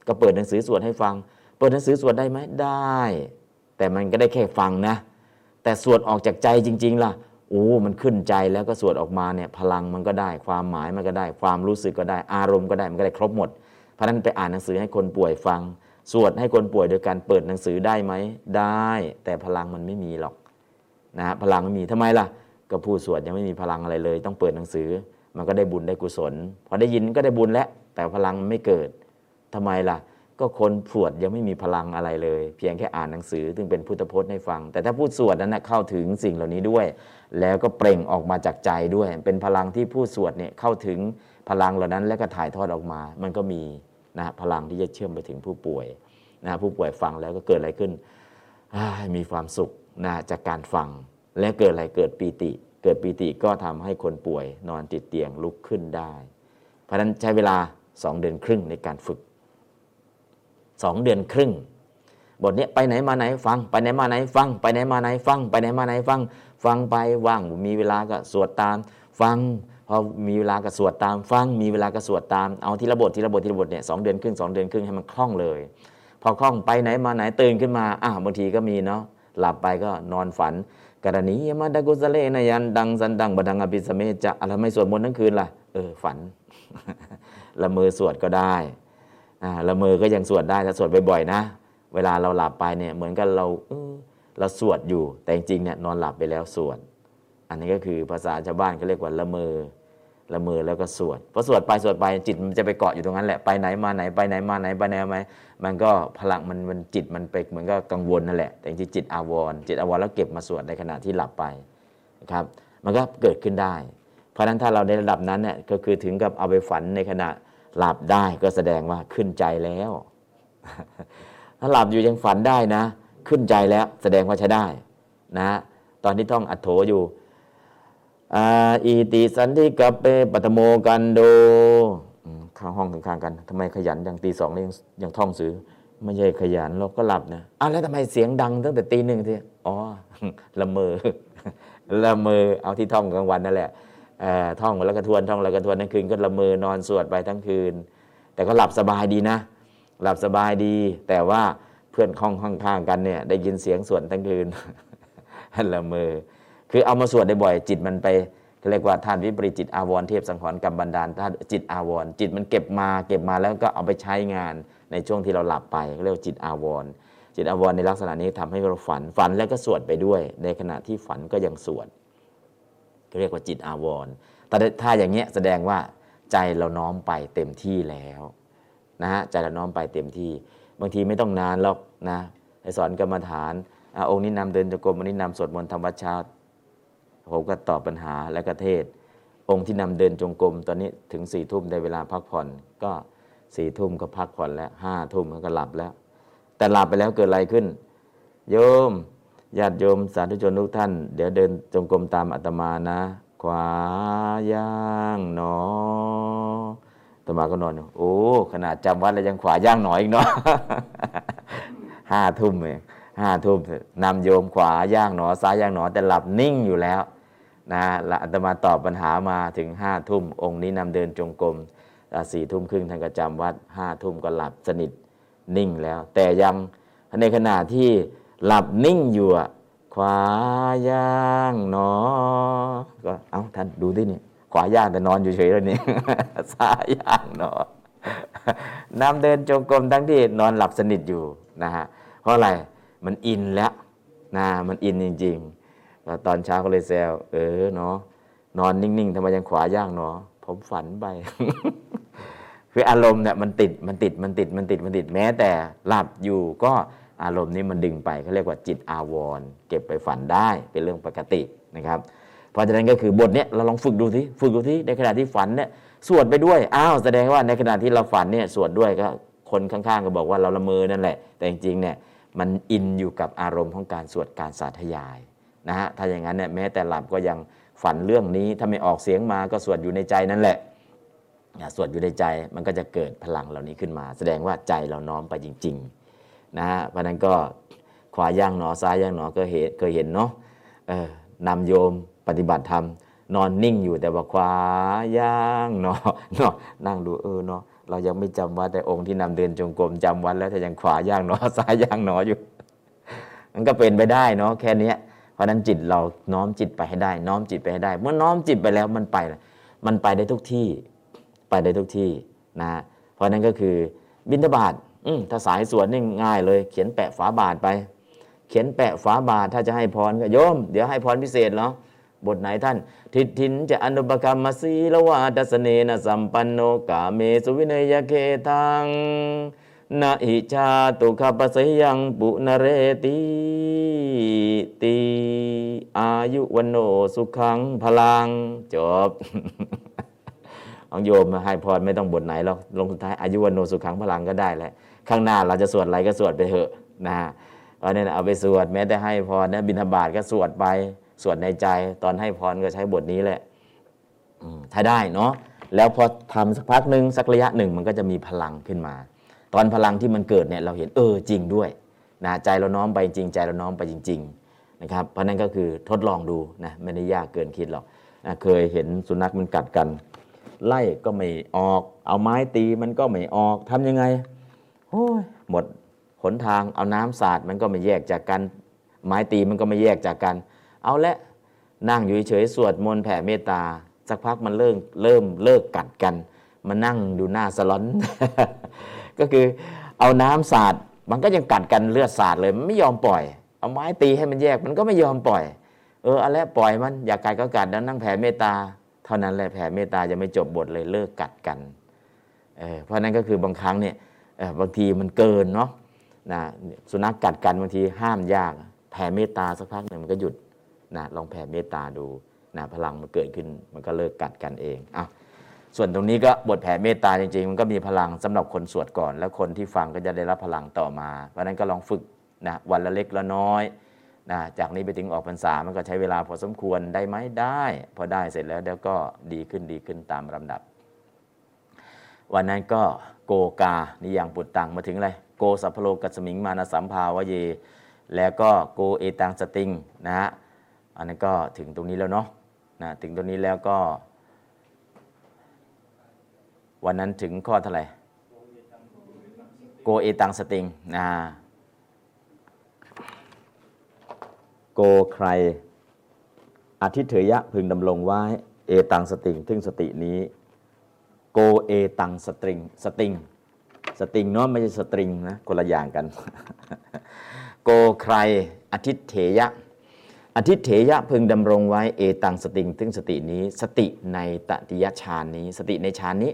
ก็เปิดหนังสือสวดให้ฟัง เปิดหนังสือสวดได้ไหมได้ แต่มันก็ได้แค่ฟังนะ แต่สวดออกจากใจจริง ๆ ล่ะโอ้มันขึ้นใจแล้วก็สวดออกมาเนี่ยพลังมันก็ได้ ความหมายมันก็ได้ ความรู้สึกก็ได้ อารมณ์ก็ได้มันก็ได้ครบหมด เพราะนั้นไปอ่านหนังสือให้คนป่วยฟัง สวดให้คนป่วยโดยการเปิดหนังสือได้ไหมได้ แต่พลังมันไม่มีหรอกนะพลังไม่มีทำไมล่ะ ก็ผู้สวดยังไม่มีพลังอะไรเลย ต้องเปิดหนังสือ มันก็ได้บุญได้กุศล พอได้ยินก็ได้บุญแล้วแต่พลังไม่เกิดทำไมล่ะ ก็คนสวดยังไม่มีพลังอะไรเลย เพียงแค่อ่านหนังสือซึงเป็นพุทธพจน์ให้ฟัง แต่ถ้าพูดสวดนั้นนะเข้าถึงสิ่งเหล่านี้ด้วย แล้วก็เปล่งออกมาจากใจด้วย เป็นพลังที่ผู้สวดเนี่ยเข้าถึงพลังเหล่านั้น แล้วก็ถ่ายทอดออกมา มันก็มีนะพลังที่จะเชื่อมไปถึงผู้ป่วยนะผู้ป่วยฟังแล้วก็เกิดอะไรขึ้นมีความสุขนะจากการฟัง และเกิดอะไรเกิดปีติ เกิดปีติก็ทำให้คนป่วยนอนติดเตียงลุกขึ้นได้ เพราะฉะนั้นใช้เวลาสองเดือนครึ่งในการฝึก สองเดือนครึ่ง บทนี้ไปไหนมาไหนฟัง ไปไหนมาไหนฟัง ไปไหนมาไหนฟัง ไปไหนมาไหนฟัง ฟังไปว่างมีเวลาก็สวดตาม ฟังพอมีเวลากระสวดตาม ฟังมีเวลากระสวดตามเอาทีละบททีละบททีละบทเนี่ยสองเดือนครึ่งสองเดือนครึ่งให้มันคล่องเลย พอคล่องไปไหนมาไหนตื่นขึ้นมาอะบางทีก็มีเนาะหลับไปก็นอนฝันกรณียมาดากุสเลนยันดังสันดังบดังอภิสเมจะอะไรไม่สวดมนต์ทั้งคืนล่ะเออฝันละเมอสวดก็ได้ ละเมอก็ยังสวดได้ถ้าสวดบ่อยๆนะ เวลาเราหลับไปเนี่ยเหมือนกับเราเราสวดอยู่ แต่จริงๆเนี่ยนอนหลับไปแล้วสวด อันนี้ก็คือภาษาชาวบ้านเขาเรียกว่าละเมอละเมอแล้วก็สวดพอสวดไปสวดไปจิตมันจะไปเกาะอยู่ตรงนั้นแหละไปไหนมาไหนไปไหนมาไหนไปไหนมาไหนมันก็พลังมันมันจิตมันไปเหมือนก็กังวลนั่นแหละ แต่จริงจิตอาวรจิตอาวรแล้วเก็บมาสวดในขณะที่หลับไปนะครับ มันก็เกิดขึ้นได้ เพราะฉะนั้นถ้าเราในระดับนั้นเนี่ยก็คือถึงกับเอาไปฝันในขณะ หลับได้ก็แสดงว่าขึ้นใจแล้ว ถ้าหลับอยู่ยังฝันได้นะ ขึ้นใจแล้วแสดงว่าใช้ได้นะ ตอนที่ท่องอัโถอยู่อีติสันติกับเปปัตโมกันโดข้างห้องข้างๆกันทำไมขยันอย่างตีสองนี่ยังยังท่องสือ ไม่ใช่ขยันเราก็หลับนะอ้าวแล้วทำไมเสียงดังตั้งแต่ตีหนึ่งทีอ๋อละเมอละเมอเอาที่ท่องกลางวันนั่นแหละ ท่องแล้วก็ทวนท่องแล้วก็ทวนทั้งคืนก็ละเมอนอนสวดไปทั้งคืน แต่ก็หลับสบายดีนะ หลับสบายดี แต่ว่าเพื่อนห้องข้างๆกันเนี่ยได้ยินเสียงสวดทั้งคืนละเมอคือเอามาสวดได้บ่อยจิตมันไปเรียกว่าท่านวิปริจิตอาวรเทพสังขรกรรมบันดาลท่านจิตอาวรจิตมันเก็บมาเก็บมาแล้วก็เอาไปใช้งานในช่วงที่เราหลับไปเรียกว่าจิตอาวรจิตอาวรในลักษณะนี้ทำให้เราฝันฝันแล้วก็สวดไปด้วย ในขณะที่ฝันก็ยังสวด เรียกว่าจิตอาวรแต่ถ้าอย่างเงี้ยแสดงว่าใจเราน้อมไปเต็มที่แล้วนะฮะใจเราน้อมไปเต็มที่ บางทีไม่ต้องนานหรอกนะไอสอนกรรมฐานอองค์นี้นำเดินจงกรมอันนี้นำสวดมนต์ธรรมวัชชาผมก็ตอบปัญหาและกระเทศ องค์ที่นำเดินจงกรมตอนนี้ถึงสี่ทุ่มได้เวลาพักผ่อน ก็สี่ทุ่มก็พักผ่อนแล้วห้าทุ่มก็หลับแล้ว แต่หลับไปแล้วเกิดอะไรขึ้น โยม ญาติโยมสาธุชนทุกท่าน เดี๋ยวเดินจงกรมตามอาตมานะ ขวาย่างหนออาตมาก็นอนโอ้ขนาดจำวัดแล้วยังขวาย่างหนออีกเนาะห้าทุ่มเองห้าทุ่มนำโยมขวาย่างหนอซ้ายย่างหนอแต่หลับนิ่งอยู่แล้วนะละอาตมาตอบปัญหามาถึงห้าทุ่มองค์นี้นำเดินจงกรมสี่ทุ่มครึ่งท่านก็จำวัดห้าทุ่มก็หลับสนิทนิ่งแล้ว แต่ยังในขณะที่ หลับนิ่งอยู่ขวาย่างหนอ ก็เอาท่านดูดิเนี่ยขวาย่างแต่นอนอยู่เฉยแล้วนี่ซ้ายย่างหนอนำเดินจงกรมทั้งที่นอนหลับสนิทอยู่นะฮะเพราะอะไรมันอินแล้วนะมันอินจริงๆตอนเช้าก็เลยแซวเออเนาะนอนนิ่งๆทำไมยังขวาย่างเนาะผมฝันไปคืออารมณ์เนี่ยมันติดมันติดมันติดมันติดมันติดแม้แต่หลับอยู่ก็ อารมณ์นี้มันดึงไปเขาเรียกว่าจิตอาวรเก็บไปฝันได้เป็นเรื่องปกตินะครับเพราะฉะนั้นก็คือบทเนี้ยเราลองฝึกดูสิฝึกดูสิในขณะที่ฝันเนี่ยสวดไปด้วยอ้าวแสดงว่าในขณะที่เราฝันเนี่ยสวดด้วยก็คนข้างๆ ก็บอกว่าเราละเมอนั่นแหละ แต่จริงๆเนี่ยมันอินอยู่กับอารมณ์ของการสวดการสาธยายนะฮะถ้าอย่างนั้นเนี่ยแม้แต่หลับก็ยังฝันเรื่องนี้ถ้าไม่ออกเสียงมาก็สวดอยู่ในใจนั่นแหละสวดอยู่ในใจมันก็จะเกิดพลังเหล่านี้ขึ้นมา แสดงว่าใจเราน้อมไปจริง ๆ นะฮะเพราะนั้นก็ขวาย่างหนอซ้ายย่างหนอก็เห็นเคยเห็นเนาะเออนำโยมปฏิบัติธรรมนอนนิ่งอยู่แต่ว่าขวาย่างหนอเนาะนั่งดูเออเนาะเรายังไม่จำวัดแต่องค์ที่นำเดินจงกรมจำวัดแล้วแต่ยังขวาย่างหนอซ้ายย่างหนออยู่ มันก็เป็นไปได้เนาะแค่นี้เพราะนั้นจิตเราน้อมจิตไปให้ได้ น้อมจิตไปให้ได้ เมื่อน้อมจิตไปแล้วมันไป มันไปได้ทุกที่ไปได้ทุกที่นะเพราะนั้นก็คือบิณฑบาต ถ้าสายสวนนี่ง่ายเลย เขียนแปะฝาบาทไป เขียนแปะฝาบาทถ้าจะให้พรก็โยม เดี๋ยวให้พรพิเศษเนาะบทไหนท่าน ทิทินจะอนุปกรรมสีละวาดัสเนนะสัมปันโนกาเมสุวินยเคทังนาอิชาตุขปัสยังปุนเรติตีอายุวันโนสุขังพลัง จบของโยมให้พรไม่ต้องบทไหนหรอกลงสุดท้ายอายุวันโนสุขังพลังก็ได้แหละ ข้างหน้าเราจะสวดอะไรก็สวดไปเถอะนะเพราะนี่เอาไปสวดแม้แต่ให้พรนะบิณฑบาตก็สวดไปสวดในใจ ตอนให้พรก็ใช้บทนี้แหละถ้าได้เนาะแล้วพอทำสักพักหนึ่งสักระยะหนึ่งมันก็จะมีพลังขึ้นมา ตอนพลังที่มันเกิดเนี่ยเราเห็นเออจริงด้วยนะใจเราน้อมไปจริงใจเราน้อมไปจริง ๆนะครับ เพราะนั้นก็คือทดลองดูนะไม่ได้ยากเกินคิดหรอกนะเคยเห็นสุนัขมันกัดกัน ไล่ก็ไม่ออก เอาไม้ตีมันก็ไม่ออกทำยังไง หมดหนทางเอาน้ำสาดมันก็ไม่แยกจากกัน ไม้ตีมันก็ไม่แยกจากกัน เอาละนั่งอยู่เฉยสวดมนต์แผ่เมตตาสักพักมันเริ่มเริ่มเลิกกัดกันมานั่งดูหน้าสลอน ก็คือเอาน้ำสาดมันก็ยังกัดกันเลือดสาดเลยมันไม่ยอมปล่อย เอาไม้ตีให้มันแยกมันก็ไม่ยอมปล่อย เอออะไรปล่อยมันอยากกัดก็กัดแล้วนั่งแผ่เมตตา เท่านั้นแหละแผ่เมตตาจะไม่จบบทเลยเลิกกัดกันเออเพราะนั้นก็คือบางครั้งเนี่ย บางทีมันเกินเนาะนะสุนัขกกัดกันบางทีห้ามยากแผ่เมตตาสักพักหนึ่งมันก็หยุดนะลองแผ่เมตตาดูนะพลังมันเกิดขึ้นมันก็เลิกกัดกันเองอะส่วนตรงนี้ก็บทแผ่เมตตาจริงๆ มันก็มีพลังสำหรับคนสวดก่อน แล้วคนที่ฟังก็จะได้รับพลังต่อมา เพราะนั้นก็ลองฝึกนะวันละเล็กละน้อยนะจากนี้ไปถึงออกพรรษามันก็ใช้เวลาพอสมควรได้ไหมได้ พอได้เสร็จแล้วเดี๋ยวก็ดีขึ้นดีขึ้นตามลำดับ วันนั้นก็ โกกา นิยังปุตตังมาถึงอะไรโกสัพโลกัสมิงมานะสัมภาวะเย แล้วก็โกเอตังสติงนะฮะอันนั้นก็ถึงตรงนี้แล้วเนาะนะถึงตรงนี้แล้วก็ วันนั้นถึงข้อเท่าไหร่โกเอตังสติงนะโกใครอธิเถยะพึงดำรงไว้เอตังสติงทึ่งสตินี้ เอตังสตริงสติงสติงเนาะไม่ใช่สตริงนะคนละอย่างกัน โกใครอธิเถยะ อธิเถยะพึงดำรงไว้เอตังสติงทึ่งสตินี้ สติในตติยฌานนี้ สติในฌานนี้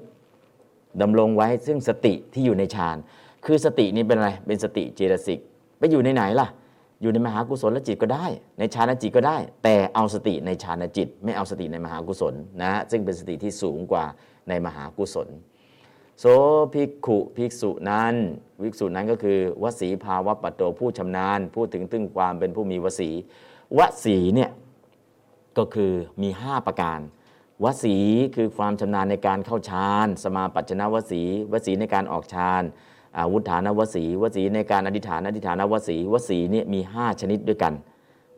ดำรงไว้ซึ่งสติที่อยู่ในฌานคือสตินี้เป็นอะไรเป็นสติเจตสิกไปอยู่ในไหนล่ะ อยู่ในมหากุศลจิตก็ได้ ในฌานจิตก็ได้ แต่เอาสติในฌานจิต ไม่เอาสติในมหากุศลนะซึ่งเป็นสติที่สูงกว่า ในมหากุศล โสภิกขุภิกษุนั้นภิกษุนั้นก็คือวสีภาวะปัตโตผู้ชำนาญ พูดถึงตึงความเป็นผู้มีวสีวสีเนี่ยก็คือมี 5 ประการวสีคือความชำนาญในการเข้าฌานสมาปัจจนวสีวสีในการออกฌานอาวุธฐานวสีวสีในการอธิษฐานอธิษฐานวสีวสีเนี่ยมี 5 ชนิดด้วยกัน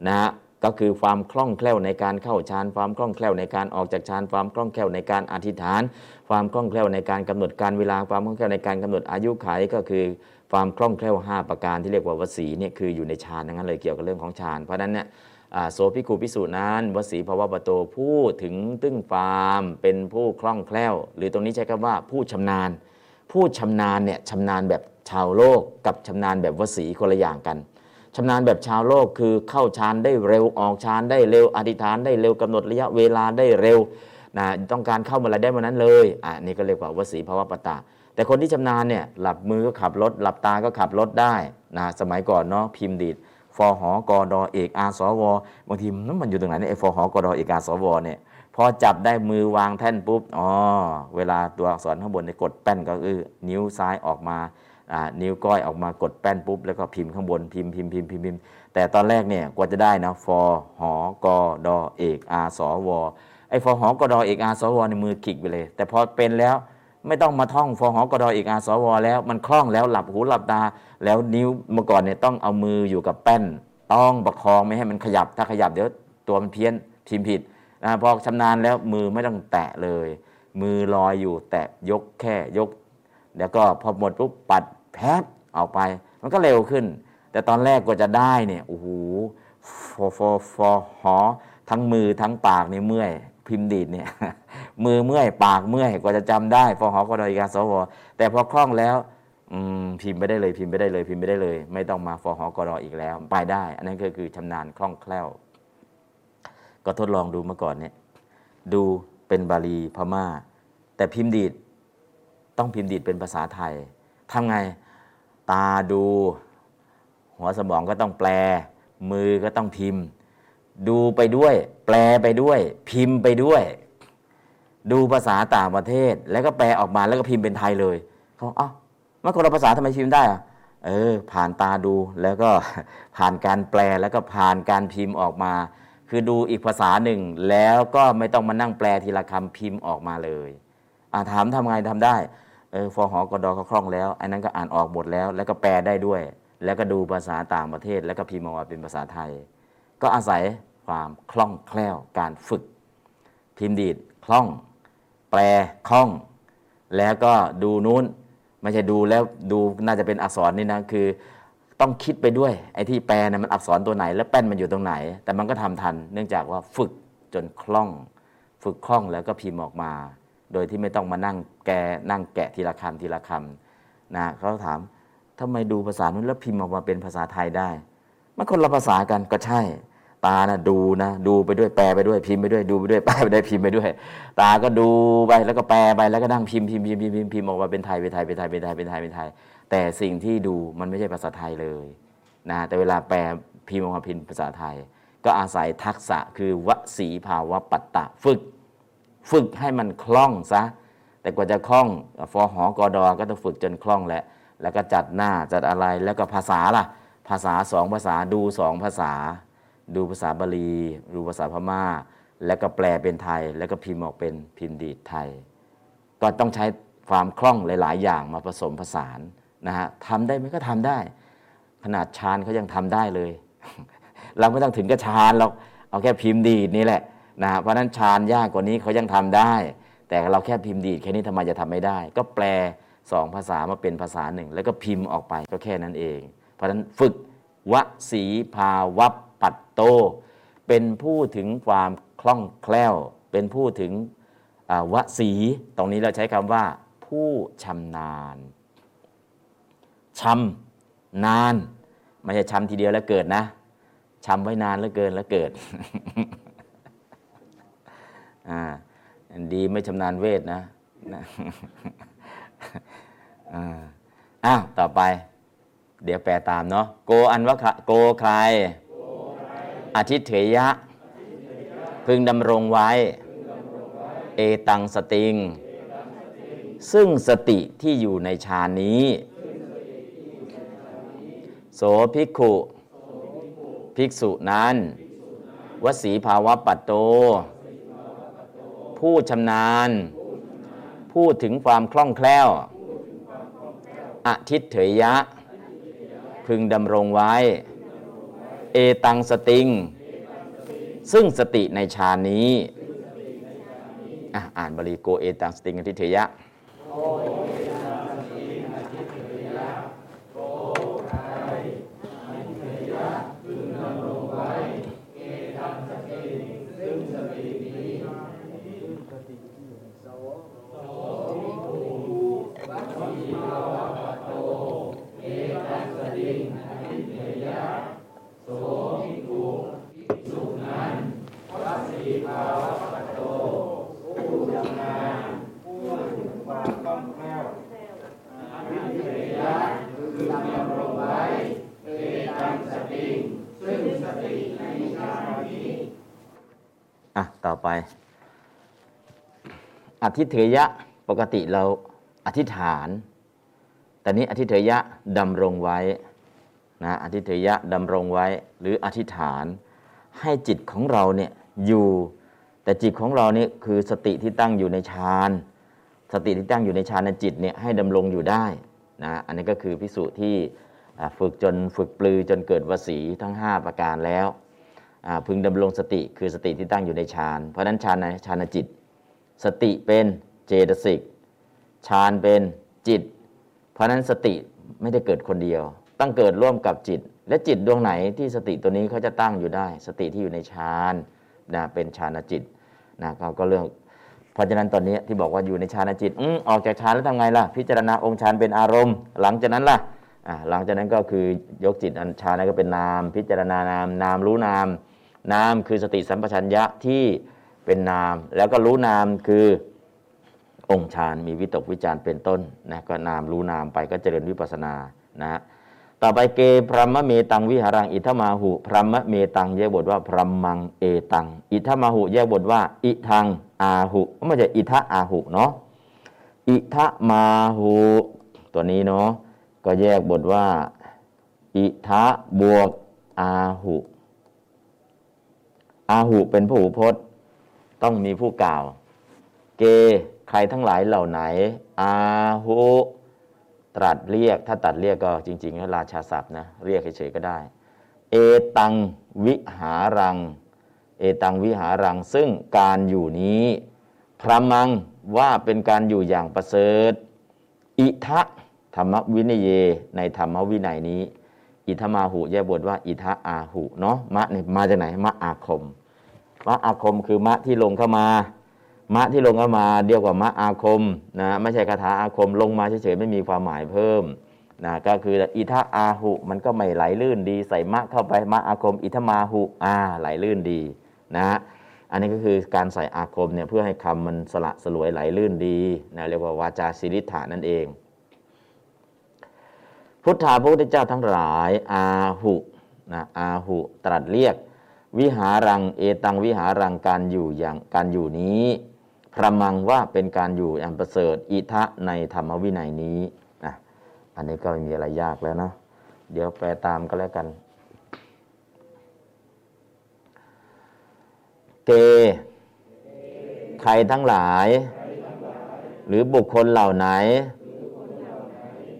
นะฮะ ก็คือความคล่องแคล่วในการเข้าฌานความคล่องแคล่วในการออกจากฌานความคล่องแคล่วในการอธิษฐาน ความคล่องแคล่วในการกำหนดการเวลาความคล่องแคล่วในการกำหนดอายุขัยก็คือความคล่องแคล่ว 5 ประการที่เรียกว่าวสีเนี่ยคืออยู่ในฌานนั้นเลยเกี่ยวกับเรื่องของฌานเพราะนั้นเนี่ยโสภิกขุพิสูจน์นั้นวสีภาวะปโตพูดถึงตึ้งฟามเป็นผู้คล่องแคล่ว หรือตรงนี้ใช้คำว่าผู้ชำนาญ ผู้ชำนาญเนี่ยชำนาญแบบชาวโลกกับชำนาญแบบวสีคนละอย่างกัน ชำนาญแบบชาวโลกคือเข้าฌานได้เร็วออกฌานได้เร็ว อธิษฐานได้เร็วกำหนดระยะเวลาได้เร็วนะต้องการเข้าเมื่อไรได้เมื่อนั้นเลยอะนี่ก็เรียกว่าวสีภาวะปตาแต่คนที่ชำนาญเนี่ยหลับมือก็ขับรถ หลับตาก็ขับรถได้นะสมัยก่อนเนาะพิมพ์ดีดฟอหอกอดอเอกอาสวบางทีมันมันอยู่ตรงไหนเนี่ยฟอหอกอดอเอกอาสวเนี่ยพอจับได้มือวางแท่นปุ๊บอ๋อเวลาตัวอักษรข้างบนเนี่ยกดแป้นก็คือนิ้วซ้ายออกมา นิ้วก้อยออกมากดแป้นปุ๊บ แล้วก็พิมพ์ข้างบนพิมพ์พิมพ์พิมพ์พิมพ์พิมพ์แต่ตอนแรกเนี่ยกว่าจะได้นะฟอหอกอดอเอกอาสวไอ้ฟอหอกอดอเอกอาสวในมือขิกไปเลย แต่พอเป็นแล้วไม่ต้องมาท่องฟอหอกระดออีกอาสวแล้วมันคล่องแล้วหลับหูหลับตา แล้วนิ้วเมื่อก่อนเนี่ยต้องเอามืออยู่กับแป้น ต้องประคองไม่ให้มันขยับ ถ้าขยับเดี๋ยวตัวมันเพี้ยนพิมพ์ผิดนะพอชำนาญแล้วมือไม่ต้องแตะเลย มือลอยอยู่แตะยกแค่ยก แล้วก็พอหมดปุ๊บปัด แพบออกไป มันก็เร็วขึ้น แต่ตอนแรกกว่าจะได้เนี่ยโอ้โหฟอฟอฟอหอทั้งมือทั้งปากนี่เมื่อยพิมพ์ดีดเนี่ยมือเมื่อยปากเมื่อยกว่าจะจำได้ฟอหอกรอีกาสวแต่พอคล่องแล้วพิมพ์ไปได้เลยพิมพ์ไปได้เลยพิมพ์ไปได้เลย ไม่ต้องมาฟอหอกรออีกแล้ว ไปได้ อันนั้นก็คือชำนาญคล่องแคล่ว ก็ทดลองดูเมื่อก่อนเนี่ยดูเป็นบาลีพม่า แต่พิมพ์ดีดต้องพิมพ์ดีดเป็นภาษาไทยทำไง ตาดู หัวสมองก็ต้องแปล มือก็ต้องพิมพ์ ดูไปด้วย แปลไปด้วย พิมพ์ไปด้วย ดูภาษาต่างประเทศ แล้วก็แปลออกมาแล้วก็พิมพ์เป็นไทยเลยเขาบอกอ้ามันคนละภาษาทำไมพิมพ์ได้อะเออ ผ่านตาดูแล้วก็ผ่านการแปลแล้วก็ผ่านการพิมพ์ออกมา คือดูอีกภาษาหนึ่ง แล้วก็ไม่ต้องมานั่งแปลทีละคำพิมพ์ออกมาเลย อ่าถามทำไงทำได้ เออฟอหอกอดอเขาคล่องแล้วอันนั้นก็อ่านออกหมดแล้ว แล้วก็แปลได้ด้วย แล้วก็ดูภาษาต่างประเทศ แล้วก็พิมพ์ออกมาเป็นภาษาไทย ก็อาศัยความคล่องแคล่วการฝึก พิมพ์ดีดคล่อง แปลคล่อง แล้วก็ดูนู้นไม่ใช่ดูแล้วดูน่าจะเป็นอักษรนี่นะคือ ต้องคิดไปด้วยไอ้ที่แปลนะมันอักษรตัวไหน แล้วแป้นมันอยู่ตรงไหน แต่มันก็ทำทัน เนื่องจากว่าฝึกจนคล่อง ฝึกคล่องแล้วก็พิมพ์ออกมา โดยที่ไม่ต้องมานั่งแกนั่งแกะทีละคำทีละคำนะเขาถามทำไมดูภาษานู้นแล้วพิมพ์ออกมาเป็นภาษาไทยได้ มันคนละภาษากันก็ใช่ ตานะดูนะ ดูไปด้วยแปลไปด้วยพิมพ์ไปด้วยดูไปด้วยแปลไปด้วยพิมพ์ไปด้วย ตาก็ดูไปแล้วก็แปลไปแล้วก็นั่งพิมพ์พิมพ์พิมพ์พิมพ์พิมพ์พิมพ์ออกมาเป็นไทยเป็นไทยเป็นไทยเป็นไทยเป็นไทยเป็นไทย แต่สิ่งที่ดูมันไม่ใช่ภาษาไทยเลยนะแต่เวลาแปลพิมพ์ออกมาพิมพ์ภาษาไทยก็ก็อาศัยทักษะคือวสีภาวะปัตตะฝึก ฝึกให้มันคล่องซะ แต่กว่าจะคล่องฟอหอกอดอก็ต้องฝึกจนคล่องแหละ แล้วก็จัดหน้าจัดอะไรแล้วก็ภาษาล่ะ ภาษาสองภาษาดูสองภาษา ดูภาษาบาลีดูภาษาพม่า แล้วก็แปลเป็นไทย แล้วก็พิมพ์ออกเป็นพิมพ์ดีดไทย ก็ต้องใช้ความคล่องหลาย ๆ อย่างมาผสมผสานนะฮะทำได้ไหมก็ทำได้ ขนาดชานเขายังทำได้เลย เราไม่ต้องถึงกับชานหรอกเอาแค่พิมพ์ดีดนี่แหละ นะเพราะนั้นชานยากกว่านี้เขายังทำได้ แต่เราแค่พิมพ์ดีดแค่นี้ทำไมจะทำไม่ได้ ก็แปลสองภาษามาเป็นภาษาหนึ่ง แล้วก็พิมพ์ออกไปก็แค่นั้นเอง เพราะนั้นฝึกวสีภาวะปัตโต เป็นผู้ถึงความคล่องแคล่ว เป็นผู้ถึงวสีตรงนี้เราใช้คำว่า ผู้ชำนาญชำนานไม่ใช่ชำทีเดียวแล้วเกิดนะชำไว้นานแล้วเกินแล้วเกิด อ่าดีไม่ชำนาญเวทนะอ่าวต่อไป เดี๋ยวแปลตามเนาะโกอันวะโกใครอาทิตเถยะ พึงดำรงไว้ เอตังสติง ซึ่งสติที่อยู่ในฌานนี้ โสภิกขุภิกษุนั้น วสีภาวะปัตโต ผู้ชำนาญ พูดถึงความคล่องแคล่ว อทิตเถยะ พึงดำรงไว้ เอตังสติง ซึ่งสติในฌานนี้อ่านบาลีโกเอตังสติงอทิเถยะ ต่อไป อธิเถยะปกติเราอธิษฐาน แต่นี้อธิเถยะดำรงไว้นะอธิเถยะดำรงไว้ หรืออธิษฐาน ให้จิตของเราเนี่ยอยู่ แต่จิตของเราเนี่ยคือสติที่ตั้งอยู่ในฌานสติที่ตั้งอยู่ในฌานจิตเนี่ยให้ดำรงอยู่ได้นะอันนี้ก็คือพิสูจน์ที่ฝึกจนฝึกปลือจนเกิดวสีทั้ง 5 ประการแล้ว พึงดำรงสติคือสติที่ตั้งอยู่ในฌาน เพราะนั้นฌานในฌานจิต สติเป็นเจตสิกฌานเป็นจิต เพราะนั้นสติไม่ได้เกิดคนเดียว ต้องเกิดร่วมกับจิต และจิตดวงไหนที่สติตัวนี้เขาจะตั้งอยู่ได้ สติที่อยู่ในฌานนะเป็นฌานจิตนะเขาก็เรื่องเพราะฉะนั้นตอนนี้ที่บอกว่าอยู่ในฌานจิตอออกจากฌานแล้วทำไงล่ะ พิจารณาองค์ฌานเป็นอารมณ์ หลังจากนั้นล่ะ หลังจากนั้นก็คือยกจิตอันฌานนั้นก็เป็นนาม พิจารณานาม นามรู้นาม นามคือสติสัมปชัญญะที่เป็นนาม แล้วก็รู้นามคือองค์ฌานมีวิตกวิจารเป็นต้นนะก็นามรู้นามไปก็เจริญวิปัสนานะต่อไปเกพรหมเมตังวิหารัง อิทมาหุพรหมเมตังแยกบทว่าพรหมังเอตัง อิทมาหุแยกบทว่า อิทังอาหุไม่ใช่อิทะอาหุเนาะอิทะมาหุตัวนี้เนาะ ก็แยกบทว่า อิทะบวกอาหุ อาหุเป็นผู้พจน์ ต้องมีผู้กล่าว เก ใครทั้งหลายเหล่าไหน อาหุตรัสเรียก ถ้าตัดเรียกก็จริงๆก็ราชาศัพท์นะ เรียกเฉยๆก็ได้ เอตังวิหารัง เอตังวิหารัง ซึ่งการอยู่นี้พระมังว่าเป็นการอยู่อย่างประเสริฐ อิทะ ธรรมวินัยเย ในธรรมวินัยนี้ อิทมาหุแยกบทว่า อิทะอาหุเนาะมะเนี่ยมาจากไหนมะอาคมมะอาคมคือมะที่ลงเข้ามามะที่ลงเข้ามาเดียวกับมะอาคมนะไม่ใช่คาถาอาคมลงมาเฉยๆไม่มีความหมายเพิ่มนะก็คืออิทะอาหุมันก็ไม่ไหลลื่นดี ใส่มะเข้าไปมะอาคม อิทมาหุอ่าไหลลื่นดีนะอันนี้ก็คือการใส่อาคมเนี่ยเพื่อให้คำมันสละสลวยไหลลื่นดีนะเรียกว่าวาจาสิริธานั่นเอง พุทธาพระพุทธเจ้าทั้งหลาย อาหุนะอาหุตรัสเรียก วิหารังเอตังวิหารังการอยู่อย่างการอยู่นี้พระมังว่าเป็นการอยู่อย่างประเสริฐอิทะในธรรมวินัยนี้นะอันนี้ก็ไม่มีอะไรยากแล้วเนาะเดี๋ยวแปลตามก็แล้วกันเกใครทั้งหลาย หรือบุคคลเหล่าไหน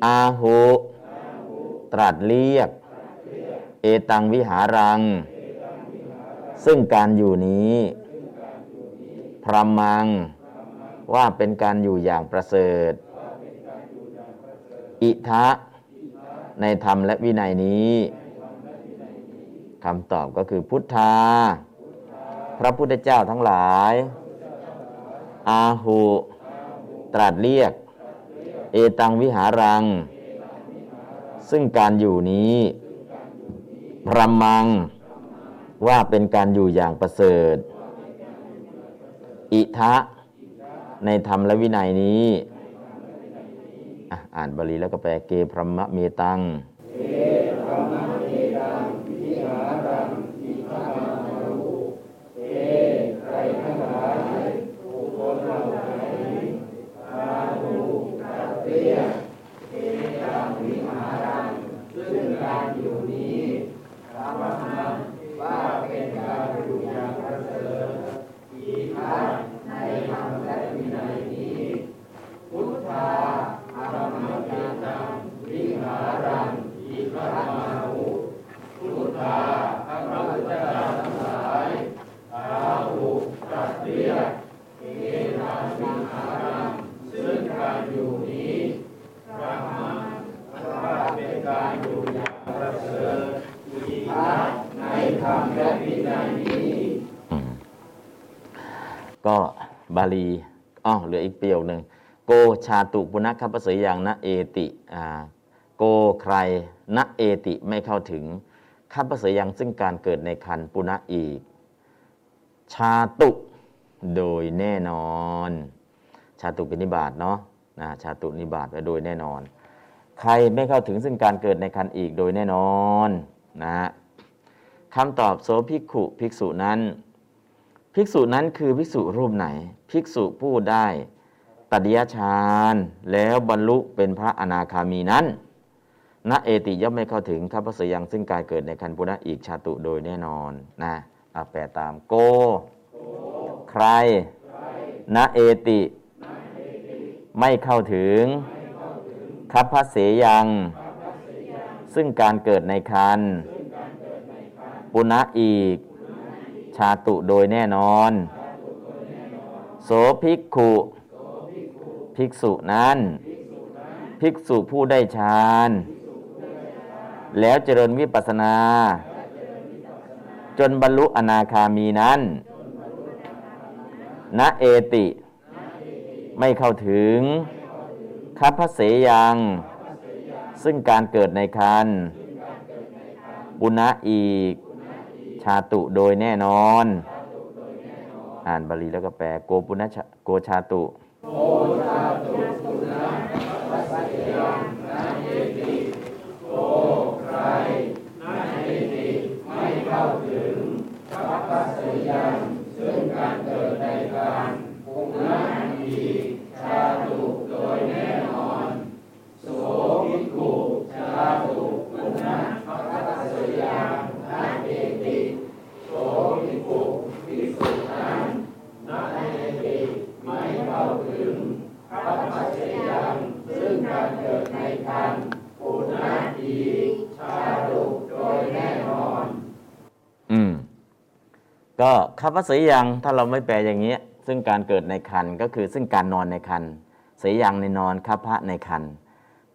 อาหุ ตรัสเรียก เอตังวิหารัง ซึ่งการอยู่นี้พรมัง ว่าเป็นการอยู่อย่างประเสริฐ อิทะในธรรมและวินัยนี้คำตอบก็คือพุทธา พระพุทธเจ้าทั้งหลาย อาหุตรัสเรียก เอตังวิหารัง ซึ่งการอยู่นี้พรมังว่าเป็นการอยู่อย่างประเสริฐ อิทะในธรรมและวินัยนี้ อ่านบาลีแล้วก็แปลเกพรหมเมตัง ก็บาลีอ๋อเหลืออีกเปียวหนึ่งโกชาตุปุณคัพเสยยังนะเอติอ่าโกใครนะเอติไม่เข้าถึงคัพเสยยังซึ่งการเกิดในคันปุณะอีก ชาตุโดยแน่นอน ชาตุเป็นนิบาตเนาะนะชาตุนิบาตไว้โดยแน่นอน ใครไม่เข้าถึงซึ่งการเกิดในคันอีกโดยแน่นอนนะฮะคำตอบโสภิกขุภิกษุนั้น ภิกษุนั้นคือภิกษุรูปไหน ภิกษุผู้ได้ตัดยฌานแล้วบรรลุเป็นพระอนาคามีนั้นณเอติย่อมไม่เข้าถึงข้าพเสยังซึ่งการเกิดในคันปุณะอีกชาตุโดยแน่นอนนะอะแปลตามโก ใครณเอติ ไม่เข้าถึงคัพพเสยัง ซึ่งการเกิดในคันปุณะอีก ชาตุโดยแน่นอน โสภิกขุ ภิกษุนั้น ภิกษุผู้ได้ฌาน แล้วเจริญวิปัสนา จนบรรลุอนาคามีนั้นณเอติ ไม่เข้าถึงคัพพเสยัง ซึ่งการเกิดในคันบุณะอีกาตุโดยแน่นอน อ่านบาลีแล้วก็แปลโกปุณชะโกชาตุอื ก็คัพพเสยยังถ้าเราไม่แปลอย่างนี้ ซึ่งการเกิดในคันก็คือซึ่งการนอนในคันเสยยังในนอนคัพพะในคัน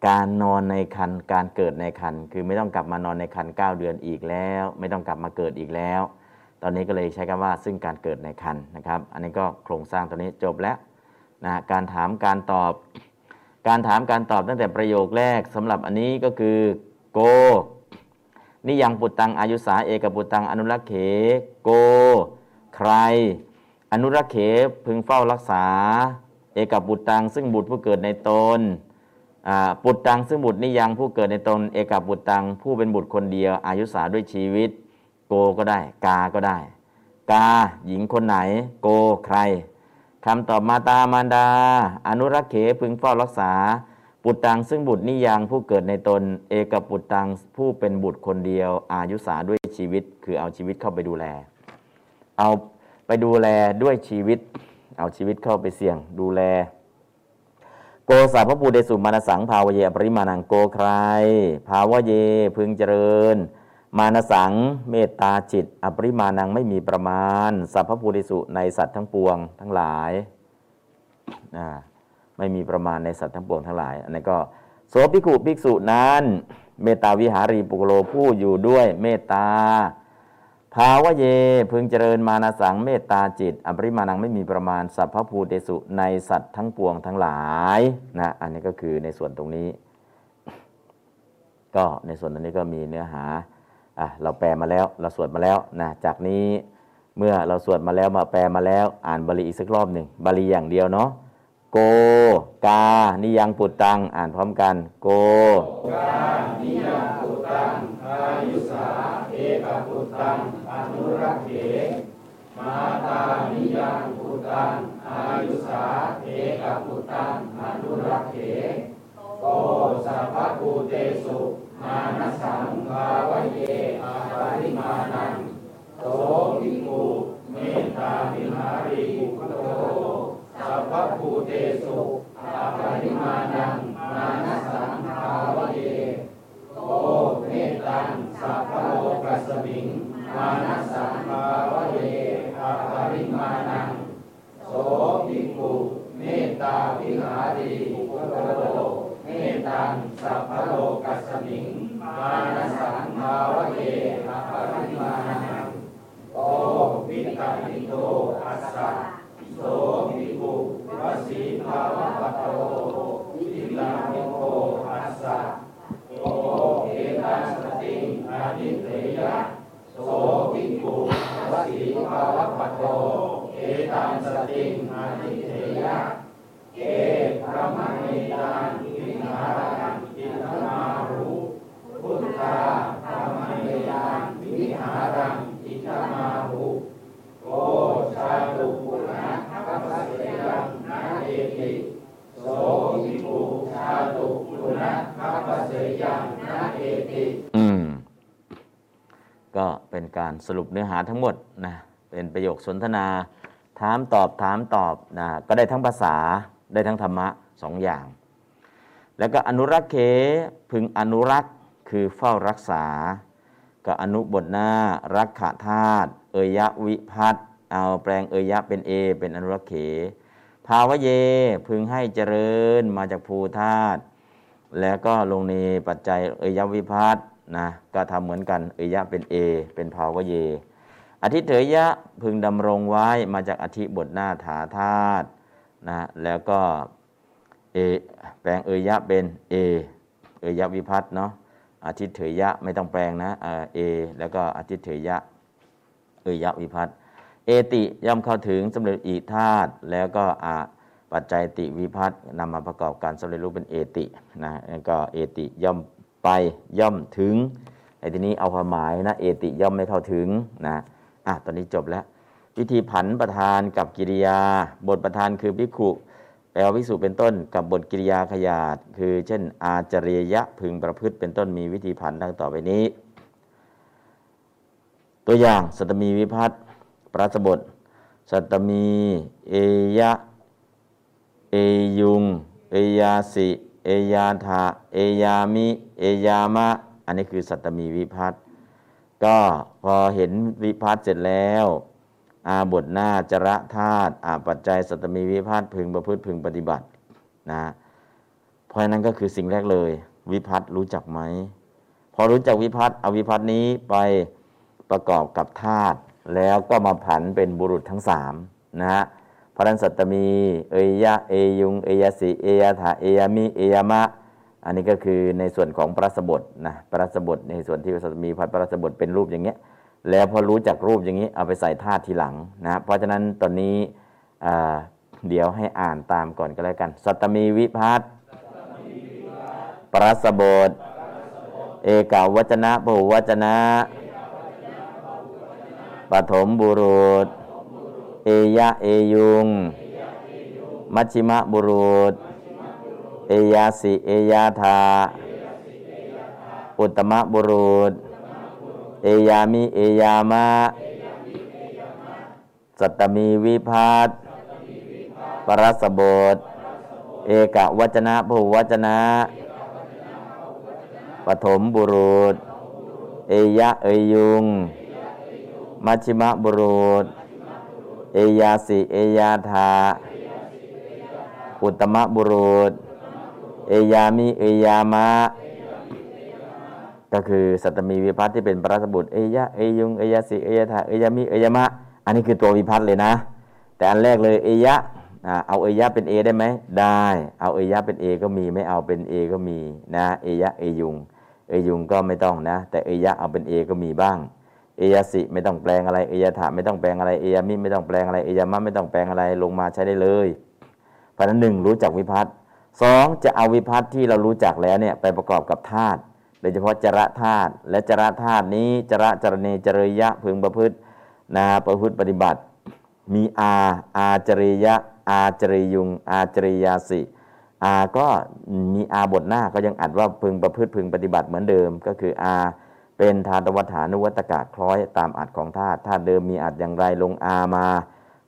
การนอนในคันการเกิดในคันคือไม่ต้องกลับมานอนในคันเก้าเดือนอีกแล้ว ไม่ต้องกลับมาเกิดอีกแล้ว ตอนนี้ก็เลยใช้คำว่าซึ่งการเกิดในคันนะครับ อันนี้ก็โครงสร้างตัวนี้จบแล้วนะการถามการตอบ การถามการตอบตั้งแต่ประโยคแรกสำหรับอันนี้ก็คือโก นิยังปุตตังอายุสาเอกปุตตังอนุรักเขโก ใคร อนุรักเขพึงเฝ้ารักษา เอกบุตตังซึ่งบุตรผู้เกิดในตนปุตตังซึ่งบุตรนิยังผู้เกิดในตน เอกบุตตังผู้เป็นบุตรคนเดียว อายุสาด้วยชีวิต โกก็ได้ กาก็ได้ กาหญิงคนไหน โกใครคำตอบมาตามารดา อนุรักษ์เขพึงเฝ้ารักษา ปุตตังซึ่งบุตรนิยังผู้เกิดในตน เอกปุตตังผู้เป็นบุตรคนเดียว อายุสาด้วยชีวิต คือเอาชีวิตเข้าไปดูแล เอาไปดูแลด้วยชีวิต เอาชีวิตเข้าไปเสี่ยงดูแล โกสาพระปูเดสุมานสังภาวเยอปริมาณังโกใคร ภาวเยพึงเจริญ มานสังเมตตาจิต อปริมาณังไม่มีประมาณสัพพภูริสุในสัตว์ทั้งปวงทั้งหลาย ไม่มีประมาณในสัตว์ทั้งปวงทั้งหลายอันนี้ก็โสภิกขุภิกษุนั้น เมตตาวิหารีปุกโลผู้อยู่ด้วยเมตตา ภาวะเยพึงเจริญมานาสังเมตตาจิต อปริมาณังไม่มีประมาณสัพพภูเตสุในสัตว์ทั้งปวงทั้งหลายนะอันนี้ก็คือในส่วนตรงนี้ ก็ในส่วนตรงนี้ก็มีเนื้อหาอะเราแปลมาแล้วเราสวดมาแล้วนะจากนี้เมื่อเราสวดมาแล้วมาแปลมาแล้ว อ่านบาลีอีกสักรอบหนึ่งบาลีอย่างเดียวเนาะ โก กา นิยังปุตตัง อ่านพร้อมกัน โก กา นิยังปุตตัง อายุสา เอกปุตตัง อนุรักเขมาตา นิยังปุตตัง อายุสา เอกปุตตัง อนุรักเขโกสัพพะภูเตสุมานัสังภาวเยอาปริมาณังโสภิกขุเมตตาวิหารีพุโธ สัพพภูเตสุอาปริมาณังมานัสสังภาวเยโอเมตังสัพพโลกัสมิงมานัสสังภาวเยอาปริมาณังโสภิกขุเมตตาวิหารีพุทโธเมตังสัพพโลกัสมิงมานัสสังภาวเยอาปริมาณังโอวิตามิโตอัสสะโส วสีภาวะปโตวิลามิโกอัสสะโอเอตัสติอานิเตยะโสภิกขุวสีภาวะปโตเอตัสติอานิเตยะเอพระมณีตาวิหารังอินทมารุพุทธาพระมณีตาวิหารังอินทมารุโอชาตุปุณะคัพเสยังนาเอติโสหิปุชา ตุปุณะคัพเสยังนาเอติอืมก็เป็นการสรุปเนื้อหาทั้งหมดนะเป็นประโยคสนทนา ถามตอบถามตอบนะก็ได้ทั้งภาษาได้ทั้งธรรมะสองอย่าง แล้วก็อนุรักษ์เขพึงอนุรักษ์คือเฝ้ารักษา ก็อนุบทหน้ารักขธาตุเอยะวิพัตเอาแปลงเอยะเป็นเอเป็นอนุรักษ์เข ภาวะเย พึงให้เจริญมาจากภูธาตุแล้วก็ลงในปัจจัยเอยะวิพัตนะก็ทำเหมือนกัน เอยะเป็นเอเป็นภาวะเย อธิเถยะพึงดำรงไว้มาจากอธิบทหน้าถาธาตุนะแล้วก็เอแปลงเอยะเป็นเอเอยะวิพัตเนาะอาทิเถยะไม่ต้องแปลงนะเอแล้วก็อาทิเถยะเอยะวิพัต เอติย่อมเข้าถึงสำเร็จอีธาตุแล้วก็อาปัจจัยติวิพัตนำมาประกอบการสำเร็จรูปเป็นเอตินะแล้วก็เอติย่อมไปย่อมถึงไอ้ทีนี้เอาความหมายนะเอติย่อมไม่เข้าถึงนะอะตอนนี้จบแล้ววิธีผันประธานกับกิริยา บทประธานคือพิขุแปลว่าวิสุเป็นต้น กับบทกิริยาขยาดคือเช่น อาจริยะพึงประพฤติเป็นต้นมีวิธีผันดังต่อไปนี้ ตัวอย่างสตมีวิพัฒน์ ปรัสบทสัตมี เอยะ เอยุง เอยาสิ เอยาธาเอยามิ เอยามะ อันนี้คือสัตมีวิพัฒน์ก็พอเห็นวิพัฒน์เสร็จแล้ว อาบทหน้าจระธาตุอาปัจจัยสัตมีวิพัฒน์พึงประพฤติพึงปฏิบัตินะเพราะนั้นก็คือสิ่งแรกเลย วิพัฒน์รู้จักไหมพอรู้จักวิพัฒน์เอาวิพัฒน์นี้ไปประกอบกับธาตุ แล้วก็มาผันเป็นบุรุษทั้งสามนะฮะพระนันสัตมี เอยะ เอยุง เอยสิ เอยาถาเอยามิ เอยามะ อันนี้ก็คือในส่วนของพระสบทนะพระสบทในส่วนที่สัตมีพัดพระสบทเป็นรูปอย่างเงี้ย แล้วพอรู้จักรูปอย่างนี้เอาไปใส่ธาตุทีหลังนะเพราะฉะนั้นตอนนี้เดี๋ยวให้อ่านตามก่อนก็แล้วกัน สัตมีวิพัตปรัสบท เอกาวจนะภูวจนะ ปฐมบุรุษ เอยะเอยุง มัชชิมะบุรุษ เอยาสิเอยาธา อุตมะบุรุษ เอยามิเอยามะ สัตตมีวิพัตปรัสบท เอกวัจนะภูวัจนะปฐมบุรุษ เอยะเอยุง มัชิมะบุรุษ เอยาสิเอยาธา อุตมะบุรุษ เอยามิเอยามะ ก็คือสัตมีวิพัฒน์ที่เป็นปรัสบุตรเอยะเอยุงเอยาสิเอยาธาเอยามิเอยามะ อันนี้คือตัววิพัฒน์เลยนะ แต่อันแรกเลยเอยะอ่าเอาเอยะเป็นเอได้ไหมได้ เอาเอยะเป็นเอก็มีไม่เอาเป็นเอก็มีนะเอยะเอยุงเอยุงก็ไม่ต้องนะ แต่เอยะเอาเป็นเอก็มีบ้าง ยาสิไม่ต้องแปลงอะไร เอยาถาไม่ต้องแปลงอะไร เอยามิไม่ต้องแปลงอะไร เอยามะไม่ต้องแปลงอะไรลงมาใช้ได้เลย เพราะนั้นหนึ่งรู้จักวิพัฒน์สองจะเอาวิพัฒน์ที่เรารู้จักแล้วเนี่ยไปประกอบกับธาตุโดยเฉพาะจระธาตุและจระธาตุนี้จระจรณีจริยะพึงประพฤตินาประพฤติปฏิบัติ มีอาอาจริยะ อาจริยุง อาจริยาสิอาก็มีอาบทหน้าก็ยังอัดว่าพึงประพฤติพึงปฏิบัติเหมือนเดิมก็คืออา เป็นธาตุวัฏฐานุวัตกะคล้อยตามอัดของธาตุธาตุเดิมมีอัดอย่างไรลงอามา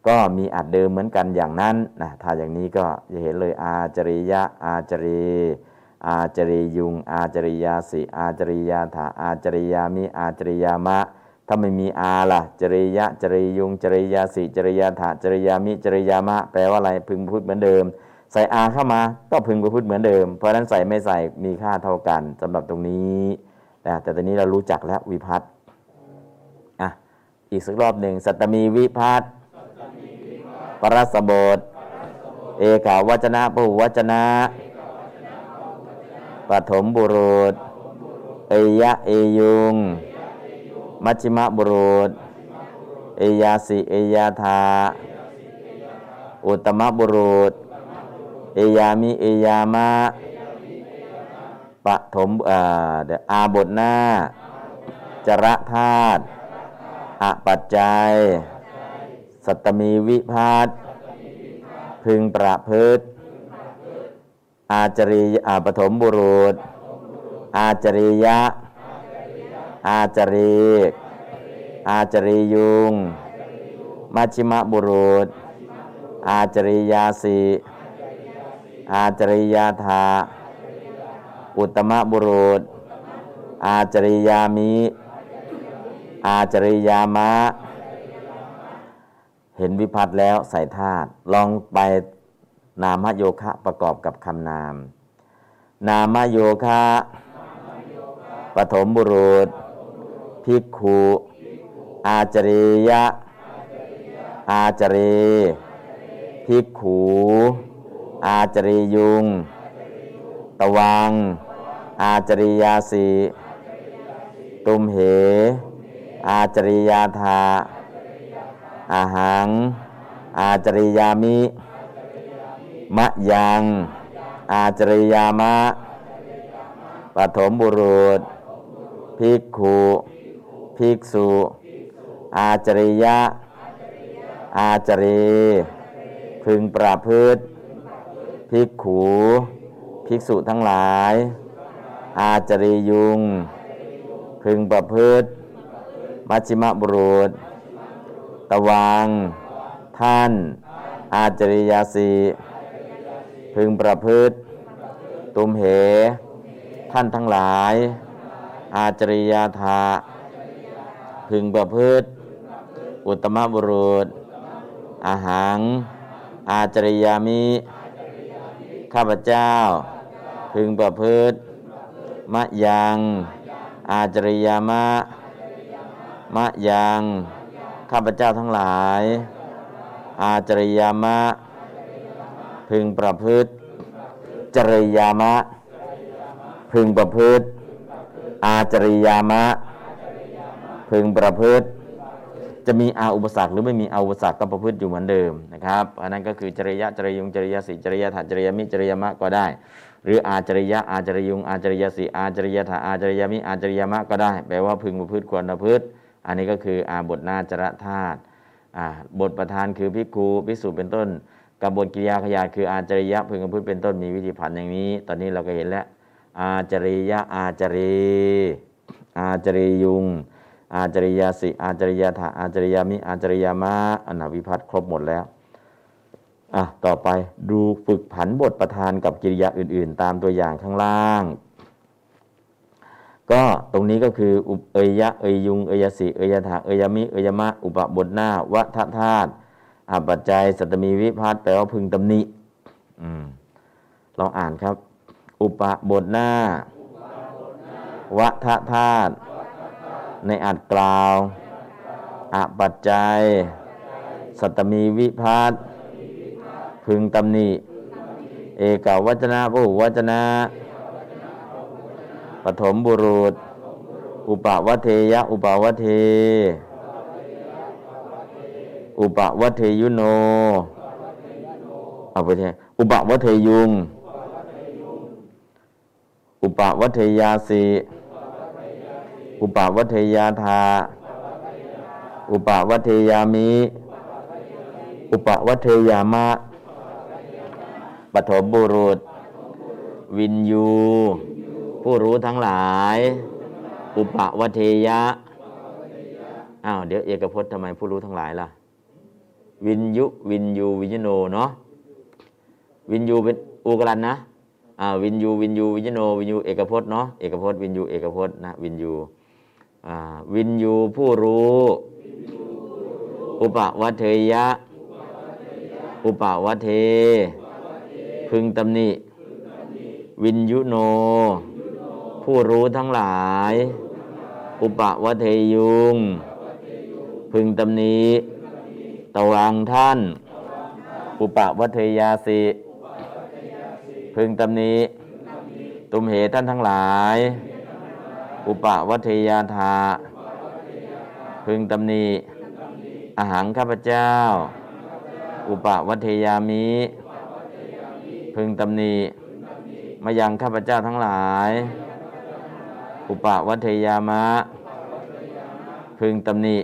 ก็มีอัดเดิมเหมือนกันอย่างนั้นนะถ้าอย่างนี้ก็จะเห็นเลยอาจริยะอาจรีอาจริยุง อาจริยาสิอาจริยาถาอาจริยามิอาจริยามะ ถ้าไม่มีอาล่ะ จริยะจริยุง จริยาสิจริยาถาจริยามิจริยามะ แปลว่าอะไรพึงพูดเหมือนเดิม ใส่อาเข้ามาก็พึงประพฤติเหมือนเดิม เพราะฉะนั้นใส่ไม่ใส่มีค่าเท่ากันสำหรับตรงนี้ นะแต่ตอนนี้เรารู้จักแล้ววิพัฒน์อะอีกสักรอบหนึ่งสัตมีวิพัฒน์ปรัสบทเอกาวัจนะพหุวัจนะปฐมบุรุษ เอยะเอยุง มัชชิมะบุรุษ เอยาสิเอยาธา อุตตมะบุรุษ เอยามิเอยามะ ปฐมอ่าเดี๋ยวอาบทหน้า จระธาตุอปัจจัย สัตตมีวิพัตพึงประพฤติ อาจริยอาปฐมบุรุษ อาจริยะ อาจรีอาจริยุง มัชชิมะบุรุษ อาจริยาสิอาจริยาธา อุตมะบุรุษ อาจริยามิ อาจริยามะ เห็นวิพัฒน์แล้วใส่ธาตุลองไปนามโยคะประกอบกับคำนาม นามโยคะปฐมบุรุษ ภิกขุ อาจริยะ อาจรีภิกขูอาจริยุง ตวัง อาจริยาสีตุมเห อาจริยาธาอาหัง อาจริยามิ มะยัง อาจริยามะ ปฐมบุรุษ ภิกขุ ภิกษุ อาจริยะ อาจรี พึงประพฤติภิกขุ ภิกษุทั้งหลาย อาจริยุง พึงประพฤติ มัชชิมบุรุษ ตวัง ท่าน อาจริยาสีพึงประพฤติ ตุมเห ท่านทั้งหลาย อาจริยาธาพึงประพฤติ อุตมบุรุษ อาหังอาจริยามิ ข้าพเจ้า พึงประพฤติ มะยัง อาจริยมะ มะยัง ข้าพเจ้าทั้งหลาย อาจริยมะ พึงประพฤติ จริยมะ พึงประพฤติ อาจริยมะ พึงประพฤติ จะมีอาอุปสรรคหรือไม่มีอาอุปสรรคก็ประพฤติอยู่เหมือนเดิมนะครับ อันนั้นก็คือจริยะจริยุงจริยสิจริยถาจริยมิจริยมะก็ได้ หรืออาจริยะอาจริยุง อาจริยสิอาจริยถาอาจริยมิอาจริยมะก็ได้ แปลว่าพึงประพฤติควรประพฤติ อันนี้ก็คืออาบทนาจรธาตุบทประธานคือพิกคูพิสูจน์เป็นต้นกับบทกิริยาขยาคืออาจริยะพึงกระพุทธเป็นต้นมีวิธีผันอย่างนี้ ตอนนี้เราก็เห็นแล้ว อาจริยะอาจรีอาจริยุง อาจริยาสิอาจริยาถาอาจริยามิอาจริยามะอนาวิพัฒน์ครบหมดแล้ว อะต่อไปดูฝึกผันบทประธานกับกิริยาอื่น ๆ ตามตัวอย่างข้างล่าง ก็ตรงนี้ก็คืออุปเอยะเอยยุงเอยสิเอยถาเอยมิเอยมะ อุปบทหน้าวัฏธาตุอาปัจจัย สัตมีวิพัฒน์แปลว่าพึงตำหนิลองอ่านครับ อุปบทหน้าวัฏธาตุในอัดกล่าวอาปัจจัย สัตมีวิพัฒน์ พึงตำหนิ เอกาวัจนะพหุวัจนะปฐมบุรุษ อุปวัเทยะ อุปวัตเท อุปวัตเทยุโนเอาไปเทอุปวัตเทยุง อุปวัเทยาสีอุปวัเทยาธา อุปวัเทยามิ อุปวัเทยามะ ปฐมบุรุษ วินยู ผู้รู้ทั้งหลาย อุปวเทยะอ้าวเดี๋ยวเอกพจน์ทำไมผู้รู้ทั้งหลายล่ะ วินยุวินยูวิญโนเนาะวินยูเป็นอูกรันนะอ่าวินยูวินยูวิญโนวินยูเอกพจน์เนาะเอกพจน์วินยูเอกพจน์นะวินยูอ่าวินยูผู้รู้ อุปวัเทยะ อุปวัเท พึงตำหนิ วินยุโน ผู้รู้ทั้งหลาย อุปวัตเทยุง พึงตำหนิตวังท่าน อุปวัตเทยาสิ พึงตำหนิตุมเหท่านทั้งหลาย อุปวัเทยาธาพึงตำหนิอาหารข้าพเจ้า อุปวัเทยามิ พึงตำหนิมายังข้าพเจ้าทั้งหลาย อุปวัตเทยามะ พึงตำหนิ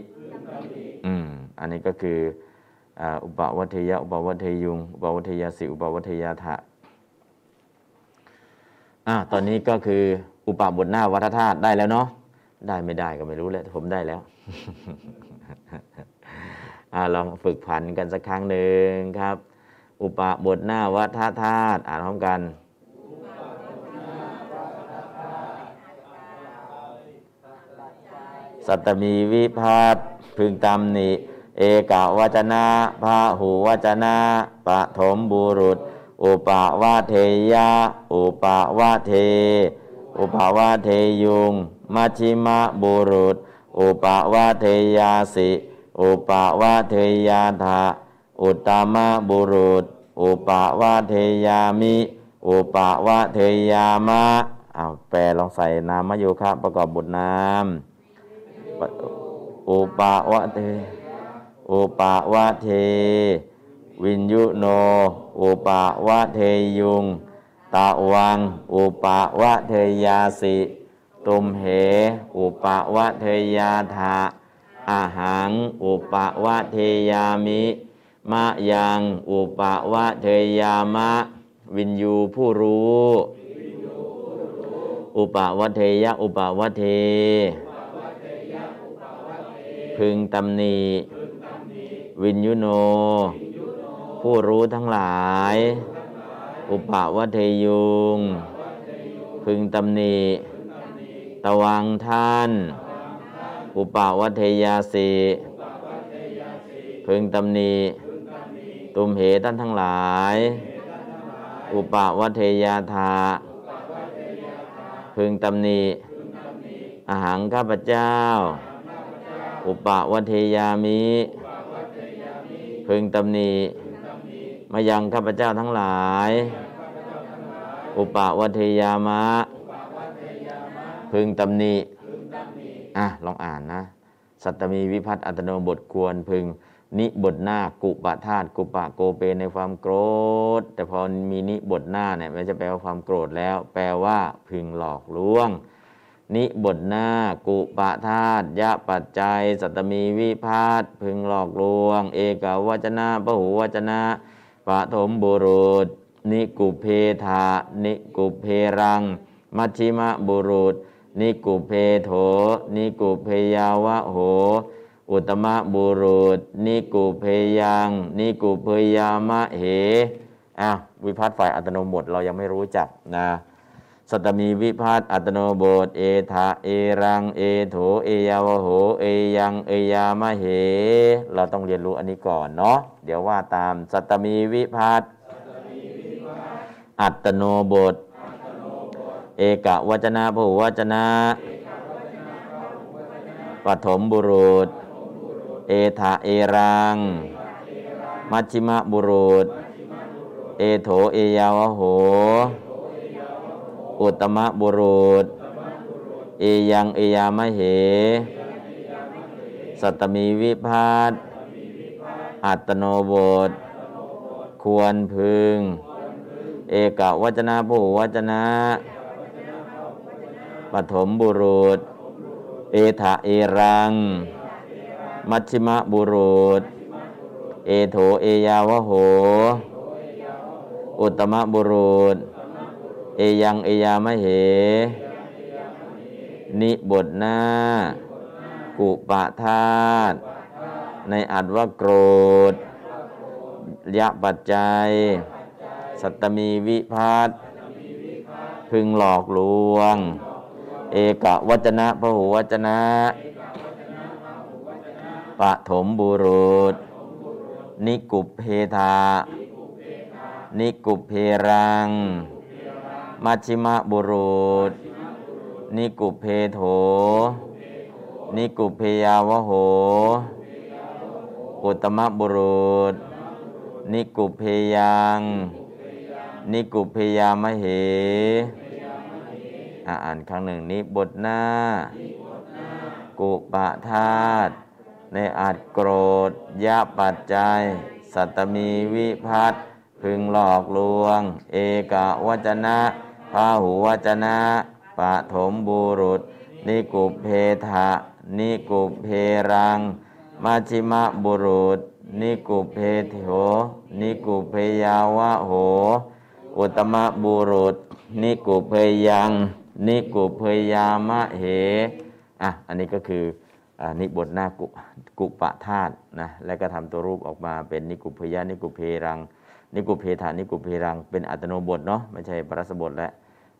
อืมอันนี้ก็คืออุปวัตเทยะอุปวัตเทยุง อุปวัตเทยาสิอุปวัตเทยาทะอ่าตอนนี้ก็คืออุปบทหน้าวัฏธาตุได้แล้วเนาะได้ไม่ได้ก็ไม่รู้แหละผมได้แล้วอาลองฝึกผันกันสักครั้งหนึ่งครับ อุปบทหน้าวัฏธาตุอ่านพร้อมกัน สัตมีวิพัตพึงตำหนิเอกาวจนะพาหูวจนะปฐมบุรุษ อุปวาเทยะอุปวาเท อุปวาเทยุงมัชิมะบุรุษ อุปวาเทยาสิ อุปวาเทยาธา อุตตมะบุรุษ อุปวาเทยามิ อุปวาเทยามะเอาวแปลลองใส่นามโยคะประกอบบทนามอุปาวะเทอุปาวะเท วินยุโน อุปาวะเทยุงตะวัง อุปาวะเทยาสิตุมเห อุปาวะเทยาธาอาหัง อุปาวะเทยามิ มะยังอุปวะเทยามะ วินยูผู้รู้ อุปวะเทยะอุปวะเท พึงตำหนิวินยุโน ผู้รู้ทั้งหลาย อุปวัตเทยุง พึงตำหนิตวังท่าน อุปวัตเทยาสิพึงตำหนิ ตุมเหท่านทั้งหลาย อุปวัเทยาธา พึงตำหนิอาหารข้าพเจ้า อุปวัเทยามิ พึงตำหนิมายังข้าพเจ้าทั้งหลาย อุปวัเทยามะ พึงตำหนิอะลองอ่านนะ สัตตมีวิพัฒน์อัตโนบทควรพึง นิบทหน้ากุปะธาตุกุปะโกเปในความโกรธ แต่พอมีนิบทหน้าเนี่ยไม่จะแปลว่าความโกรธแล้ว แปลว่าพึงหลอกลวง นิบทหน้ากุปะธาตุยะปัจจัย สัตมีวิพาทพึงหลอกลวง เอกวัจนะปหูวัจนะปฐมบุรุษ นิกุเพธานิกุเพรัง มัชชิมะบุรุษ นิกุเพโถ นิกุเพยาวะโห อุตมะบุรุษ นิกุเพยัง นิกุเพยามะเหอ้าววิพัฒน์ฝ่ายอัตโนบทเรายังไม่รู้จักนะสัตมีวิพัฒน์อัตโนบท เอทะเอรัง เอโถเอยาวโห เอยังเอยามะเห เราต้องเรียนรู้อันนี้ก่อนเนาะเดี๋ยวว่าตามสัตมีวิพัฒน์อัตโนบท เอกวจนะผู้วจนะปฐมบุรุษ เอทะเอรัง มัชชิมะบุรุษ เอโถเอยาวโห อุตมะบุรุษ เอยังเอยามะเห สัตตมีวิพัตอัตโนบท ควรพึง เอกวจนะผู้วจนะ ปฐมบุรุษ เอทะเอรัง มัชชิมะบุรุษ เอโถเอยาวโห อุตมะบุรุษ เอยังเอยามะเห นิบทหน้า กุปะธาตุในอัดว่าโกรธ ยะปัจจัย สัตตมีวิพัตพึงหลอกลวง เอกวจนะพหูวจนะ ปฐมบุรุษ นิกุปเพทานิกุปเพรัง มัชิมะบุรุษ นิกุปเพโถ นิกุปเพยาวโห อุตมะบุรุษ นิกุปเพยัง นิกุปเพยามะเหอ่านครั้งหนึ่งนี้บทหน้า กุปะธาตุ ในอาจโกรธยะปัจจัย สัตมีวิพัตพึงหลอกลวง เอกวจนะพาหูวจนะปฐมบุรุษ นิกุเพทะนิกุเพรัง มัชชิมะบุรุษ นิกุเพโถนิกุเพยาวะโห อุตมะบุรุษ นิกุเพยัง นิกุเพยามะเหอะอันนี้ก็คืออ่านิบทหน้ากุ กุปะธาตุนะแล้วก็ทำตัวรูปออกมาเป็นนิกุเพยะนิกุเพรัง นิกุเพธานิกุเพรัง เป็นอัตโนบทเนาะไม่ใช่ปรัสบทแล้ว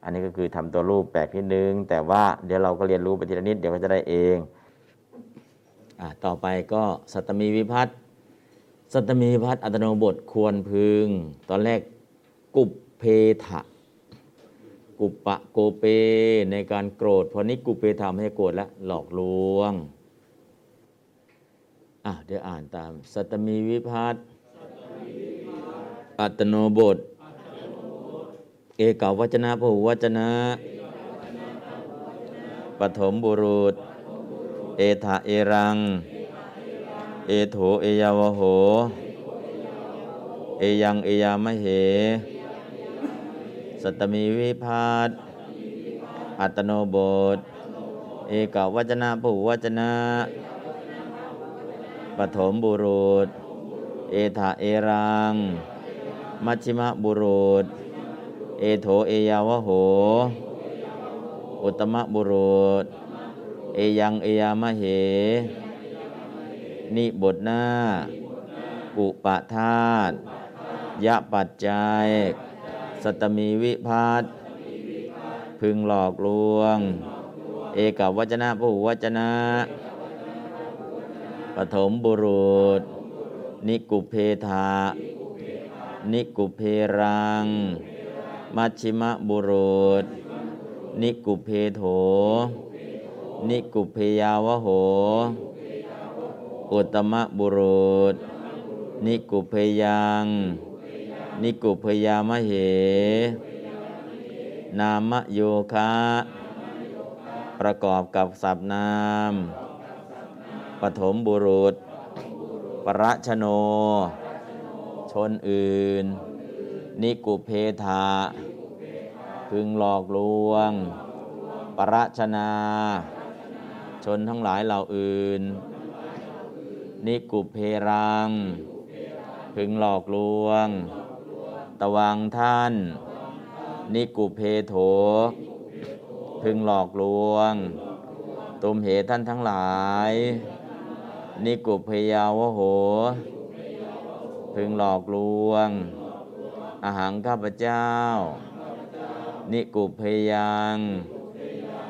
อันนี้ก็คือทำตัวรูปแปลกนิดนึง แต่ว่าเดี๋ยวเราก็เรียนรู้ไปทีละนิดเดี๋ยวก็จะได้เองอะต่อไปก็สัตมีวิพัตน์สัตมีวิพัตน์อัตโนบทควรพึง ตอนแรกกุปเพทะกุปปะโกเป ในการโกรธพอนี้กุปเปทำให้โกรธแล้วหลอกลวง อะเดี๋ยวอ่านตาม สัตตมีวิพัตน์อัตโนบท เอกาวจนะพหูวจนะ ปฐมบุรุษ เอถะเอรัง เอโถเอยาวโห เอยังเอยามเห สัตตมีวิพัตน์อัตโนบท เอกวจนะผู้วจนะ ปฐมบุรุษ เอถะเอรัง มัชชิมะบุรุษ เอโถเอยาวโห อุตมะบุรุษ เอยังเอยามะเห นิบทหน้ากุปะธาตุยะปัจจัย สัตมีวิพัตพึงหลอกลวง เอกวัจนะผู้วัจนะ ปฐมบุรุษ นิกุเพทานิกุเพรัง มัชชิมะบุรุษ นิกุเพโถ นิกุเพยาวโห อุตมะบุรุษ นิกุเพยัง นิกุเพยามะเห นามโยคะ ประกอบกับศัพท์นาม ปฐมบุรุษ ประชโน ชนอื่น นิกุเพทาพึงหลอกลวง ประชนา ชนทั้งหลายเหล่าอื่น นิกุเพรัง พึงหลอกลวง ตวังท่าน นิกุเพโถ พึงหลอกลวงตุมเหตท่านทั้งหลาย นิกุพยาวโห พึงหลอกลวง อาหารข้าพเจ้า นิกุพยัง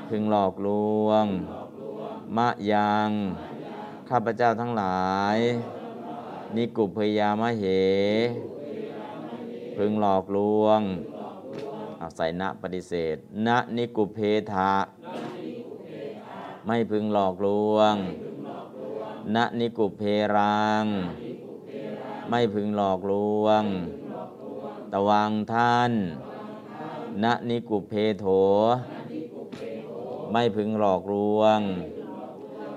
พึงหลอกลวง มะยัง ข้าพเจ้าทั้งหลาย นิกุพยามะเห พึงหลอกลวงเอาใส่ณปฏิเสธณนิกุเพทะ ไม่พึงหลอกลวง ณนิกุเพรัง ไม่พึงหลอกลวง ตวังท่านณนิกุเพโถ ไม่พึงหลอกลวง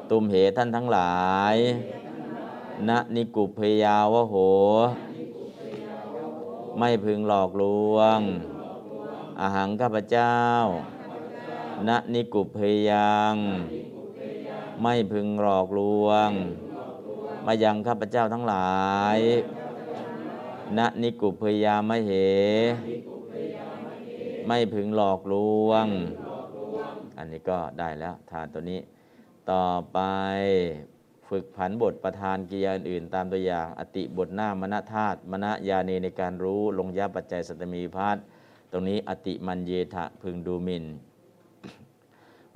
ตุมเหท่านทั้งหลายณนิกุเพยาวโห ไม่พึงหลอกลวง อาหังข้าพเจ้าณนิกุเพยัง ไม่พึงหลอกลวง มายังข้าพเจ้าทั้งหลาย ณนิกุพยามเห ไม่พึงหลอกลวง อันนี้ก็ได้แล้วทานตัวนี้ ต่อไปฝึกผันบทประธานกิยาอื่นตามตัวอย่าง อติบทหน้ามณธาตุมณยานีในการรู้ลงยาปัจจัยสตมีพัฒตรงนี้อติมันเยทะพึงดูมิน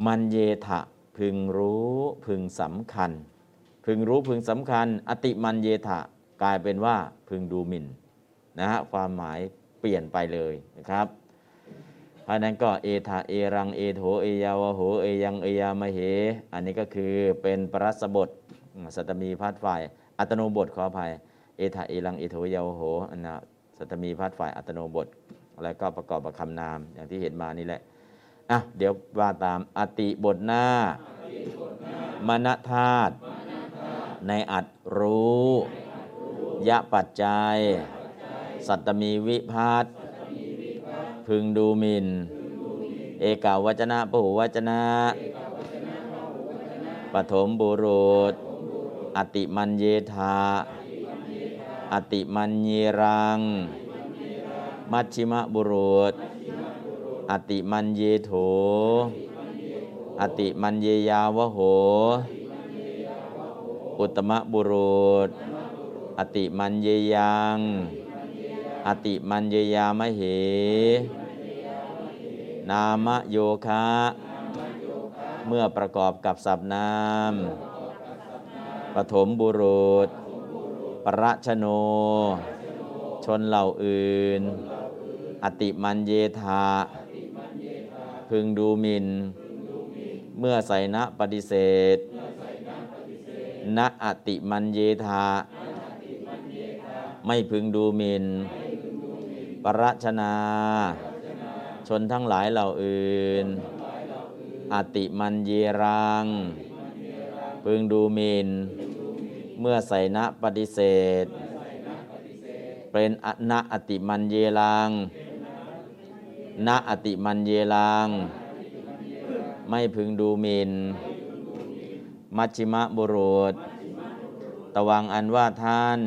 มันเยทะ พึงรู้พึงสำคัญ พึงรู้พึงสำคัญ อติมันเยทะกลายเป็นว่าพึงดูหมินนะฮะความหมายเปลี่ยนไปเลยนะครับเพราะนั้นก็เอทาเอรังเอโถเอยาวโหเอยังเอยามเห อันนี้ก็คือเป็นปรัสบทสัตมีพัดฝ่าย อัตโนบทขออภัยเอทาเอรังเอโถเยาวโหอันนะสัตมีพัดฝ่ายอัตโนบท แล้วก็ประกอบกับคำนามอย่างที่เห็นมานี่แหละ อะเดี๋ยวว่าตามอติบทหน้ามณธาตุในอัดรู้ ยะปัจจัย สัตมีวิพัตพึงดูมิน เอกาวจนะปหูวจนะปฐมบุรุษ อติมันเยธา อติมันเยรัง มัชชิมะบุรุษ อติมันเยโถ อติมันเยยาวโห อุตมะบุรุษ อติมันเยยัง อติมันเยยามเห นามโยคะ เมื่อประกอบกับสับนามปฐมบุรุษ ประชโน ชนเหล่าอื่น อติมันเยธา พึงดูหมินเมื่อใส่ณปฏิเสธณอติมันเยธาไม่พึงดูหมินประชนา ชนทั้งหลายเหล่าอื่น อติมันเยรัง พึงดูหมินเมื่อใส่ณปฏิเสธ เป็นอนะอติมันเยรัง ณอติมันเยรัง ไม่พึงดูหมิน มัชชิมะบุรุษ ตวังอันว่าท่าน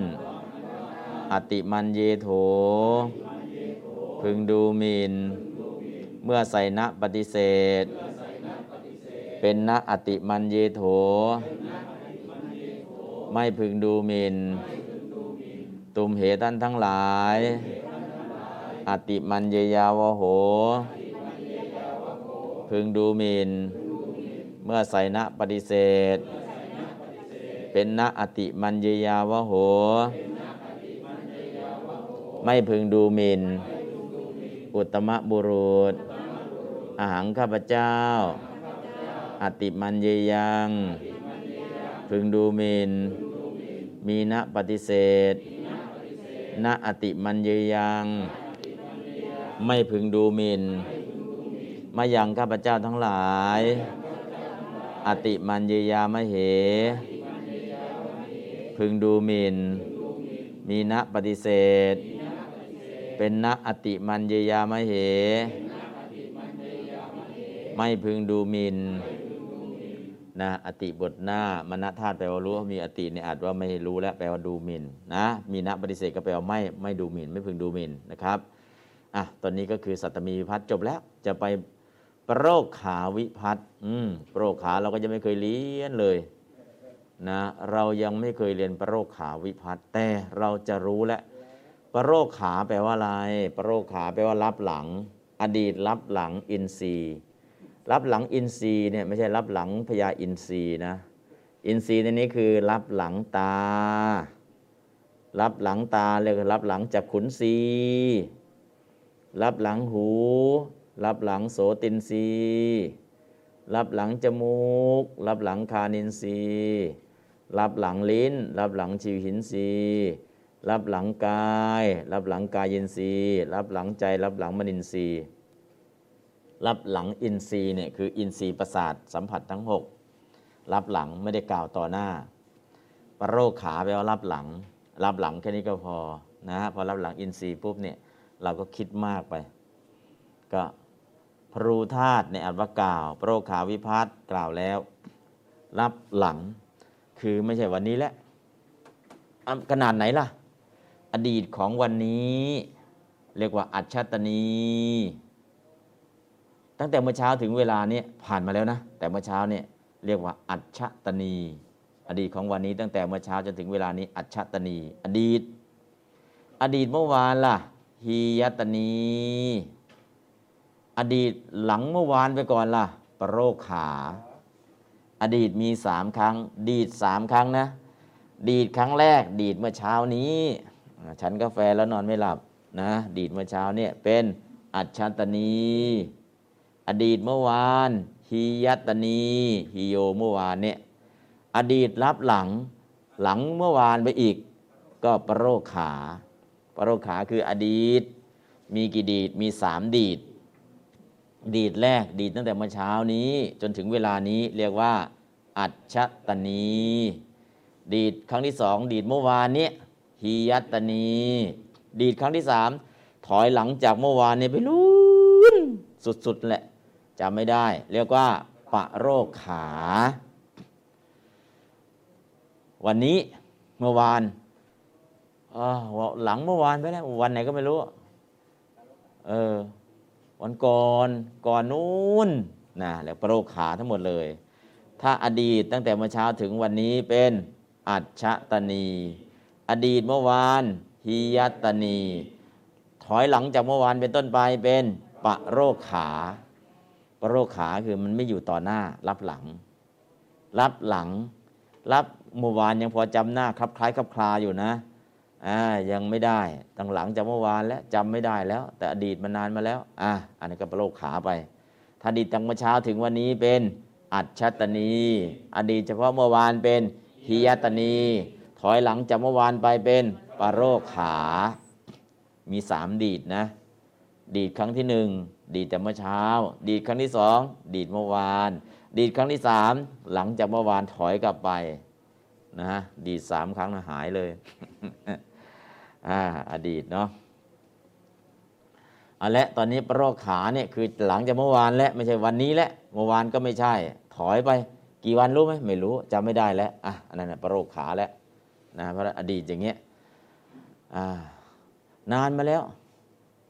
อติมันเยโถ พึงดูหมิน เมื่อใส่ณปฏิเสธ เป็นณอติมันเยโถ ไม่พึงดูหมิน ตุมเหท่านทั้งหลาย อติมันเยยาวโห พึงดูหมินเมื่อใส่ณปฏิเสธ เป็นณอติมันเยยาวโห ไม่พึงดูหมินอุตมะบุรุษ อาหังข้าพเจ้า อติมันเยยัง พึงดูหมินมีณปฏิเสธณอติมันเยยัง ไม่พึงดูหมินมายังข้าพเจ้าทั้งหลาย อติมันเยยามเห พึงดูหมินมีณปฏิเสธ เป็นณอติมันเยยามเห ไม่พึงดูหมินนะอติบทหน้ามณธาตุแปลว่ารู้มีอติเนี่ยอาจว่าไม่รู้แล้วแปลว่าดูหมินนะมีนะปฏิเสธก็แปลว่าไม่ไม่ดูหมินไม่พึงดูหมินนะครับ อะตอนนี้ก็คือสัตมีวิพัฒน์จบแล้วจะไปประโรคขาวิพัฒน์อืมประโรคขาเราก็ยังไม่เคยเรียนเลยนะเรายังไม่เคยเรียนประโรคขาวิพัฒน์แต่เราจะรู้แล้วประโรคขาแปลว่าอะไรประโรคขาแปลว่ารับหลัง อดีตรับหลังอินทรีย์รับหลังอินทรีย์เนี่ยไม่ใช่รับหลังพญาอินทรีย์นะอินทรีย์ในนี้คือรับหลังตา รับหลังตาเรียกรับหลังจากขุนศีรั รับหลังหู รับหลังโสตินรีรับหลังจมูก รับหลังคานินรีรับหลังลิ้น รับหลังชิวหินรีรับหลังกาย รับหลังกายินรีรับหลังใจ รับหลังมนินรีรับหลังอินทรีย์เนี่ยคืออินทรีย์ประสาทสัมผัสทั้ง 6 รับหลังไม่ได้กล่าวต่อหน้าปรโรคขาแปลว่ารับหลัง รับหลังแค่นี้ก็พอนะฮะพอรับหลังอินทรีย์ปุ๊บเนี่ย เราก็คิดมากไป ก็พรูธาตุในอัตวกล่าวปรโรคขาวิพัฒน์กล่าวแล้ว รับหลังคือไม่ใช่วันนี้แหละอะขนาดไหนล่ะ อดีตของวันนี้ เรียกว่าอัจฉตนี ตั้งแต่เมื่อเช้าถึงเวลานี้ผ่านมาแล้วนะ แต่เมื่อเช้าเนี่ยเรียกว่าอัจฉตนี อดีตของวันนี้ตั้งแต่เมื่อเช้าจนถึงเวลานี้ อัจฉตนี อดีต อดีตเมื่อวานล่ะ ฮียตนี อดีตหลังเมื่อวานไปก่อนล่ะ ปรโรคขา อดีตมีสามครั้ง ดีดสามครั้งนะ ดีดครั้งแรก ดีดเมื่อเช้านี้ ฉันกาแฟแล้วนอนไม่หลับนะ ดีดเมื่อเช้าเนี่ยเป็นอัจฉตนี อดีตเมื่อวานฮียัตนีฮิโยเมื่อวานเนี่ย อดีตรับหลัง หลังเมื่อวานไปอีก ก็ปรโรคขา ปโรคขาคืออดีต มีกี่ดีดมีสามดีด ดีดแรกดีดตั้งแต่เมื่อเช้านี้ จนถึงเวลานี้เรียกว่า อัจฉตนีดีดครั้งที่สองดีดเมื่อวานนี้ฮียัตนีดีดครั้งที่สามถอยหลังจากเมื่อวานนี้ไปลุ้นสุดๆแหละจำไม่ได้ เรียกว่า ปะโรคขา วันนี้เมื่อวาน หลังเมื่อวานไปแล้ววันไหนก็ไม่รู้ เออ วันก่อนก่อนนู้นนะแล้วปะโรคขาทั้งหมดเลย ถ้าอดีตตั้งแต่เมื่อเช้าถึงวันนี้เป็นอัจฉตนี อดีตเมื่อวานหิยตนี ถอยหลังจากเมื่อวานเป็นต้นไปเป็นปะโรคขาปะโรคขาคือมันไม่อยู่ต่อหน้า รับหลัง รับหลัง รับเมื่อวานยังพอจำหน้าคลับคล้ายคลับคลาอยู่นะ อ่ายังไม่ได้ตั้งหลังจากเมื่อวานแล้วจำไม่ได้แล้ว แต่อดีตมันนานมาแล้ว อะอันนี้ก็เปะโรคขาไป ถ้าอดีตตั้งเมื่อเช้าถึงวันนี้เป็นอัจฉตนี อดีตเฉพาะเมื่อวานเป็นหิยตนี ถอยหลังจากเมื่อวานไปเป็นปะโรคขา มีสามดีดนะ ดีดครั้งที่หนึ่งดีดแต่เมื่อเช้า ดีดครั้งที่สองดีดเมื่อวาน ดีดครั้งที่สามหลังจากเมื่อวานถอยกลับไปนะฮะดีดสามครั้งนะหายเลย อ่าอดีตเนาะเอาละตอนนี้ประโรคขาเนี่ยคือหลังจากเมื่อวานแล้วไม่ใช่วันนี้แล้วเมื่อวานก็ไม่ใช่ ถอยไป กี่วันรู้ไหมไม่รู้จำไม่ได้แล้วอะอันนั้นประโรคขาแล้วนะพระอดีตอย่างเงี้ยอ่านานมาแล้ว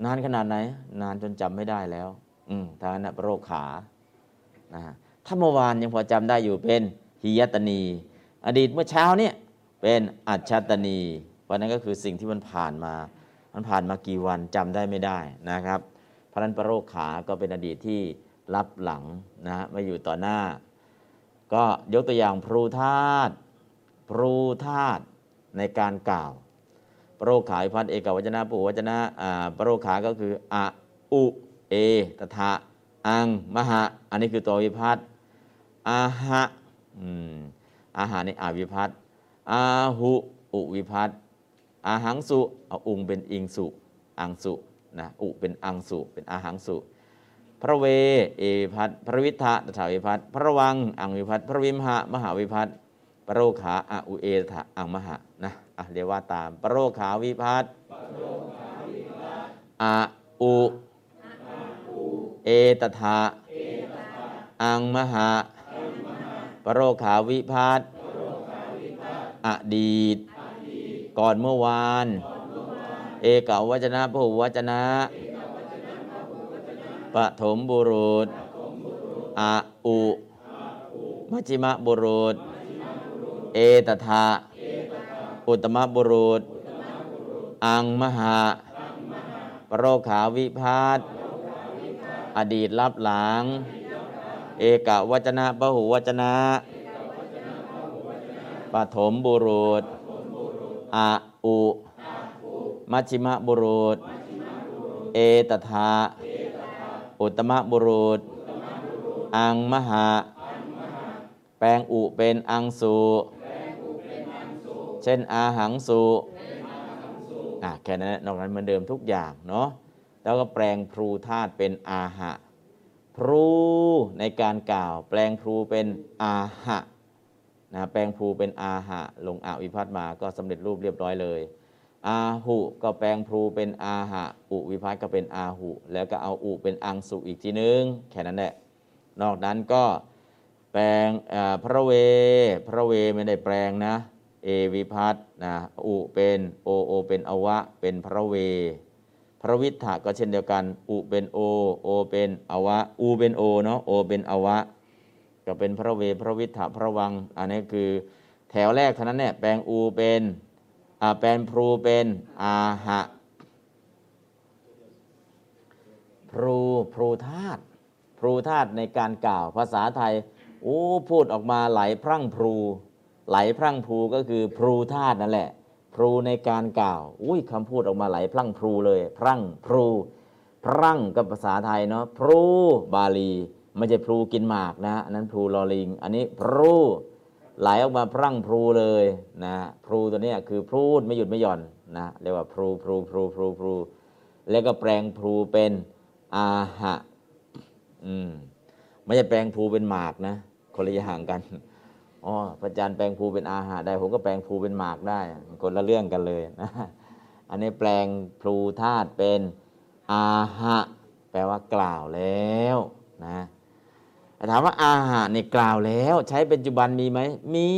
นานขนาดไหน นานจนจำไม่ได้แล้ว อืมทางนั้นนะประโรคขานะถ้าเมื่อวานยังพอจำได้อยู่เป็นหิยตนี อดีตเมื่อเช้าเนี่ยเป็นอัจฉตนี ราะนั้นก็คือสิ่งที่มันผ่านมา มันผ่านมากี่วันจำได้ไม่ได้นะครับพระนันประโรคขาก็เป็นอดีตที่รับหลังนะม่อยู่ต่อหน้า ก็ยกตัวอย่างพรูธาตุพรูธาตุในการกล่าว ปรโรคขาพัฒน์เอกวัจนะปุวัจนะอ่าปรโรคขาก็คืออะอุเอตถะอังมหะอันนี้คือตัววิพัฒน์อาหะอืมอาหานี่อาวิพัฒน์อาหุอุวิพัฒน์ อาหังสุ เอาอุงเป็นอิงสุ อังสุนะอุเป็นอังสุ เป็นอาหังสุพระเวเอวิพัฒน์พระวิทะตถาวิพัฒน์พระวัง อังวิพัฒน์พระวิมหะมหาวิพัฒน์ปรโรขาอะอุเอตถะอังมหะนะอะเรียกว่าตามปรโรขาวิพัฒน์อะอุเอตถะอังมหาปโรขาวิพัตอดีต ก่อนเมื่อวาน เอกาวจนะพหุวจนะปฐมบุรุษอาอุมัจิมะบุรุษ เอตถาอุตมะบุรุษ อังมหาปโรขาวิพัตอดีตรับหลัง เอกวัจนะพหุวจนะปฐมบุรุษ อาอุมัชชิมะบุรุษ เอตถาอุตมะบุรุษ อังมหา แปลงอุเป็นอังสุ เช่นอาหังสุอะแค่นั้นนอกนั้นเหมือนเดิมทุกอย่างเนาะแล้วก็แปลงพลูธาตุเป็นอาหะพลูในการกล่าว แปลงพลูเป็นอาหะ นะแปลงพลูเป็นอาหะลงอาวิพัตมาก็สำเร็จรูปเรียบร้อยเลย อาหุก็แปลงพลูเป็นอาหะอุวิพัตก็เป็นอาหุ แล้วก็เอาอุเป็นอังสุอีกทีนึง แค่นั้นแหละ นอกนั้นก็แปลงพระเว พระเวไม่ได้แปลงนะเอวิพัตนะอุเป็นโอโอเป็นอวะ เป็นพระเว พระวิทธะก็เช่นเดียวกัน อุเป็นโอโอเป็นอวะ อูเป็นโอเนาะโอเป็นอวะ ก็เป็นพระเวพระวิทธะพระวัง อันนี้คือแถวแรกเท่านั้นเนี่ยแปลงอูเป็นแปลงพรูเป็นอาหะพรูพรูธาตุพรูธาตุในการกล่าวภาษาไทยโอ้พูดออกมาไหลพรั่งพรู ไหลพรั่งพรูก็คือพรูธาตุนั่นแหละ พรูในการกล่าว อุ้ยคำพูดออกมาไหลพรั่งพรูเลย พรั่งพรู พรั่งกับภาษาไทยเนาะพรูบาลี ไม่ใช่พรูกินหมากนะอันนั้นพรูลอลิง อันนี้พรูไหลออกมาพรั่งพรูเลยนะพรูตัวนี้คือพูดไม่หยุดไม่หย่อนนะเรียกว่าพรูพรูพรูพรูพรูแล้วก็แปลงพรูเป็นอาหะอืมไม่ใช่แปลงพลูเป็นหมากนะคนละอย่างกันอ๋อพระอาจารย์แปลงภูเป็นอาหารได้ ผมก็แปลงภูเป็นหมากได้คนละเรื่องกันเลยนะอันนี้แปลงพลูธาตุเป็นอาหะ แปลว่ากล่าวแล้วนะ ถามว่าอาหารในกล่าวแล้ว ใช้ปัจจุบันมีไหมมี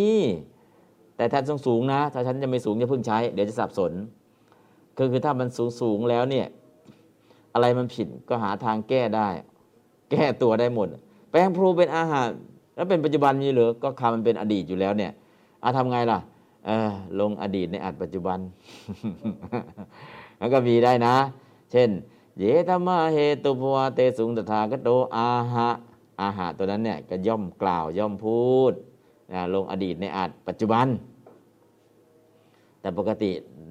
แต่ท่านสูงสูงนะ ถ้าฉันจะไม่สูงจะเพิ่งใช้ เดี๋ยวจะสับสนคือคือถ้ามันสูงสูงแล้วเนี่ย อะไรมันผิดก็หาทางแก้ได้ แก้ตัวได้หมด แปลงพลูเป็นอาหาร แล้วเป็นปัจจุบันมีหรือก็คำมันเป็นอดีตอยู่แล้วเนี่ยอาทำไงล่ะเออลงอดีตในอัดปัจจุบันแล้วก็มีได้นะ เช่น เยธรรมะเหตุภวเตสุงตถาคโตอาหะ อาหะตัวนั้นเนี่ยก็ย่อมกล่าวย่อมพูดลงอดีตในอัดปัจจุบัน แต่ปกติ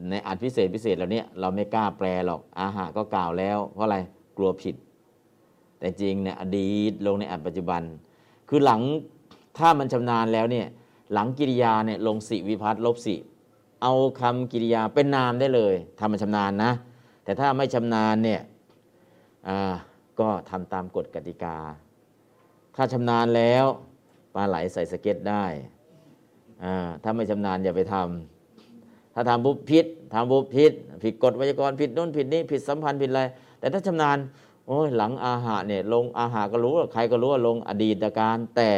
ในอัดพิเศษพิเศษเหล่านี้เราไม่กล้าแปลหรอกอาหะก็กล่าวแล้ว เพราะอะไรกลัวผิด แต่จริงเนี่ยอดีตลงในอัดปัจจุบัน คือหลังถ้ามันชำนาญแล้วเนี่ยหลังกิริยาเนี่ยลงสิวิพัตลบสิเอาคำกิริยาเป็นนามได้เลยทำมันชำนาญนะ แต่ถ้าไม่ชำนาญเนี่ยก็ทำตามกฎกติกา ถ้าชำนาญแล้วปลาไหลใส่สเก็ตได้ถ้าไม่ชำนาญอย่าไปทำถ้าทำบุพิษทำบุพิษผิดกฎวยากรณ์ผิดนู้นผิดนี้ผิดสัมพันธ์ผิดอะไร แต่ถ้าชำนาญโอ้ยหลังอาหารเนี่ยลงอาหารก็รู้ใครก็รู้ว่าลงอดีตการ แต่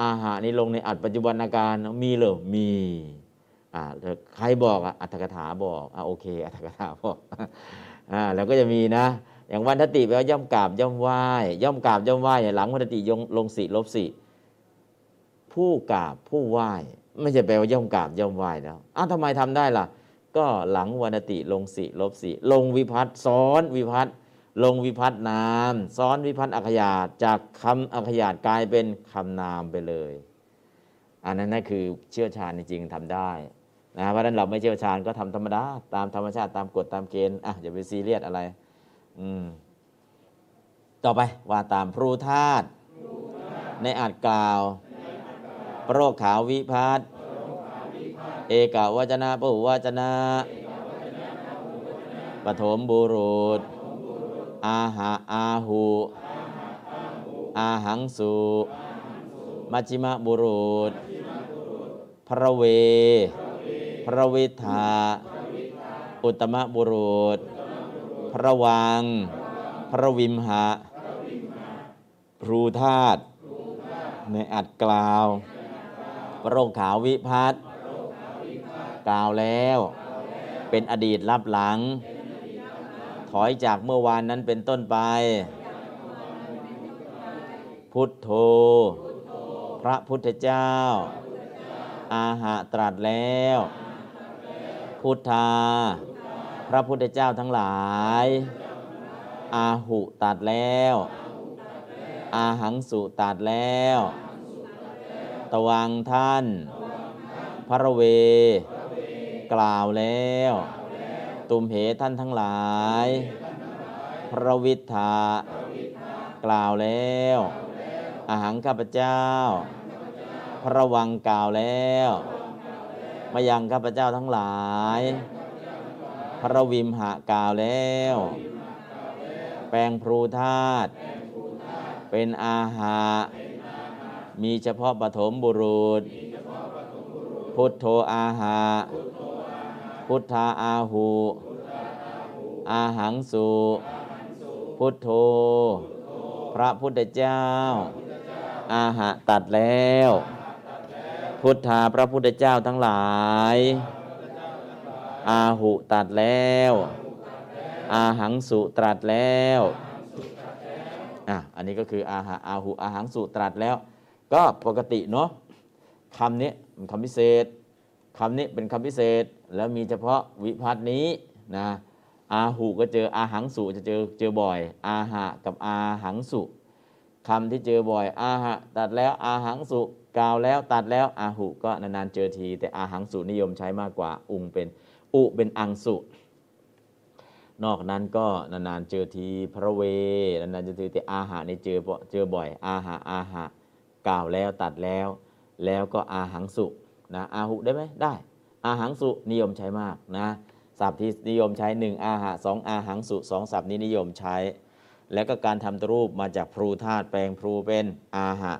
อาหารนี่ลงในอัดปัจจุบันการมีหรือมีอ่าใครบอกอะอัตถกถาบอกอ่าโอเค อัตถกถาบอกอ่าแล้วก็จะมีนะ อย่างวันทติแปลว่าย่อมกราบย่อมไหว้ย่อมกราบย่อมไหว้หลังวันทติยงลงสีลบสีผู้กราบผู้ไหว้ไม่ใช่แปลว่าย่อมกราบย่อมไหว้แล้วอ้าวทำไมทำได้ล่ะ ก็หลังวันติลงสีลบสีลงวิพัตซ้อนวิพัตลงวิพัฒนามซ้อนวิพัฒน์อักขยาตจากคำอักขยาตกลายเป็นคำนามไปเลย อันนั้นนั่นคือเชื่อชาญจริงๆทำได้นะเพราะนั้นเราไม่เชี่ยวชาญก็ทำธรรมดาตามธรรมชาติตามกฎตามเกณฑ์อะอย่าไปซีเรียสอะไร อืม ต่อไปว่าตามพรูธาตุในอาจกล่าวโปรขาววิพัฒเอกาวจนะปุวจนะปฐมบุรุษ อาหาอาหู อาหังสุมัจิมะบุรุษ พระเว พระวิทา อุตมะบุรุษ พระวัง พระวิมหะพรูธาตุในอัดกล่าว พระโรคขาววิพัฒน์กล่าวแล้ว เป็นอดีตรับหลัง ถอยจากเมื่อวานนั้นเป็นต้นไป พุทโธ พระพุทธเจ้า อาหะตรัสแล้ว พุทธา พระพุทธเจ้าทั้งหลาย อาหุตัดแล้ว อาหังสุตัดแล้ว ตวังท่าน พระเว กล่าวแล้ว ตุมเหท่านทั้งหลาย พระวิทธากล่าวแล้ว อาหังข้าพเจ้า พระวังกล่าวแล้วมายังข้าพเจ้าทั้งหลาย พระวิมหะกาวแล้ว แปลงพรูธาตุเป็นอาหา มีเฉพาะปฐมบุรุษ พุทโธอาหา พุทธาอาหู อาหังสุ พุทโธ พระพุทธเจ้า อาหะตัดแล้ว พุทธาพระพุทธเจ้าทั้งหลาย อาหุตัดแล้ว อาหังสุตรัสแล้วอะอันนี้ก็คืออาหะอาหุอาหังสุตรัสแล้ว ก็ปกติเนาะคำนี้เป็นคำพิเศษคำนี้เป็นคำพิเศษแล้วมีเฉพาะวิพัฒน์นี้นะอาหุก็เจออาหังสุจะเจอเจอบ่อย อาหะกับอาหังสุคำที่เจอบ่อย อาหะตัดแล้วอาหังสุกล่าวแล้วตัดแล้วอาหุก็นานๆเจอที แต่อาหังสุนิยมใช้มากกว่าอุงเป็น อุเป็นอังสุ นอกนั้นก็นานๆเจอทีพระเวนานๆเจอทีแต่อาหะนี่เจอเจอบ่อย อาหะอาหะกล่าวแล้วตัดแล้ว แล้วก็อาหังสุนะอาหุได้ไหมได้ อาหังสุนิยมใช้มากนะศัพท์ที่นิยมใช้หนึ่งอาหะสองอาหังสุสองศัพท์นี้นิยมใช้ แล้วก็การทำตรูปมาจากพรูธาตุแปลงพรูเป็นอาหะ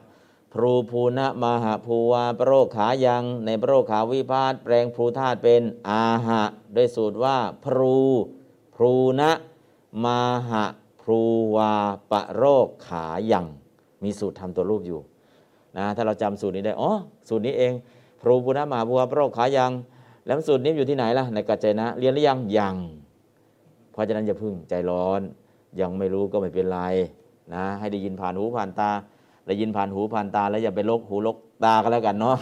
รูภูณมหาภูวาปรโรคขายัง ในปรโรคขาวิพาทแปลงพรูธาตุเป็นอาหะด้วยสูตรว่าพรูพรูณมหาพรูวาปรโรคขายัง มีสูตรทำตัวรูปอยู่นะถ้าเราจำสูตรนี้ได้อ๋อสูตรนี้เองพรูภูณมหาภูวาปรโรคขายัง แล้วสูตรนี้อยู่ที่ไหนล่ะในกัจจนะ เรียนหรือยังยังเพราะฉะนั้นอย่าพึ่งใจร้อน ยังไม่รู้ก็ไม่เป็นไรนะให้ได้ยินผ่านหูผ่านตา ได้ยินผ่านหูผ่านตาแล้วอย่าไปลกหูลกตาก็แล้วกันเนาะ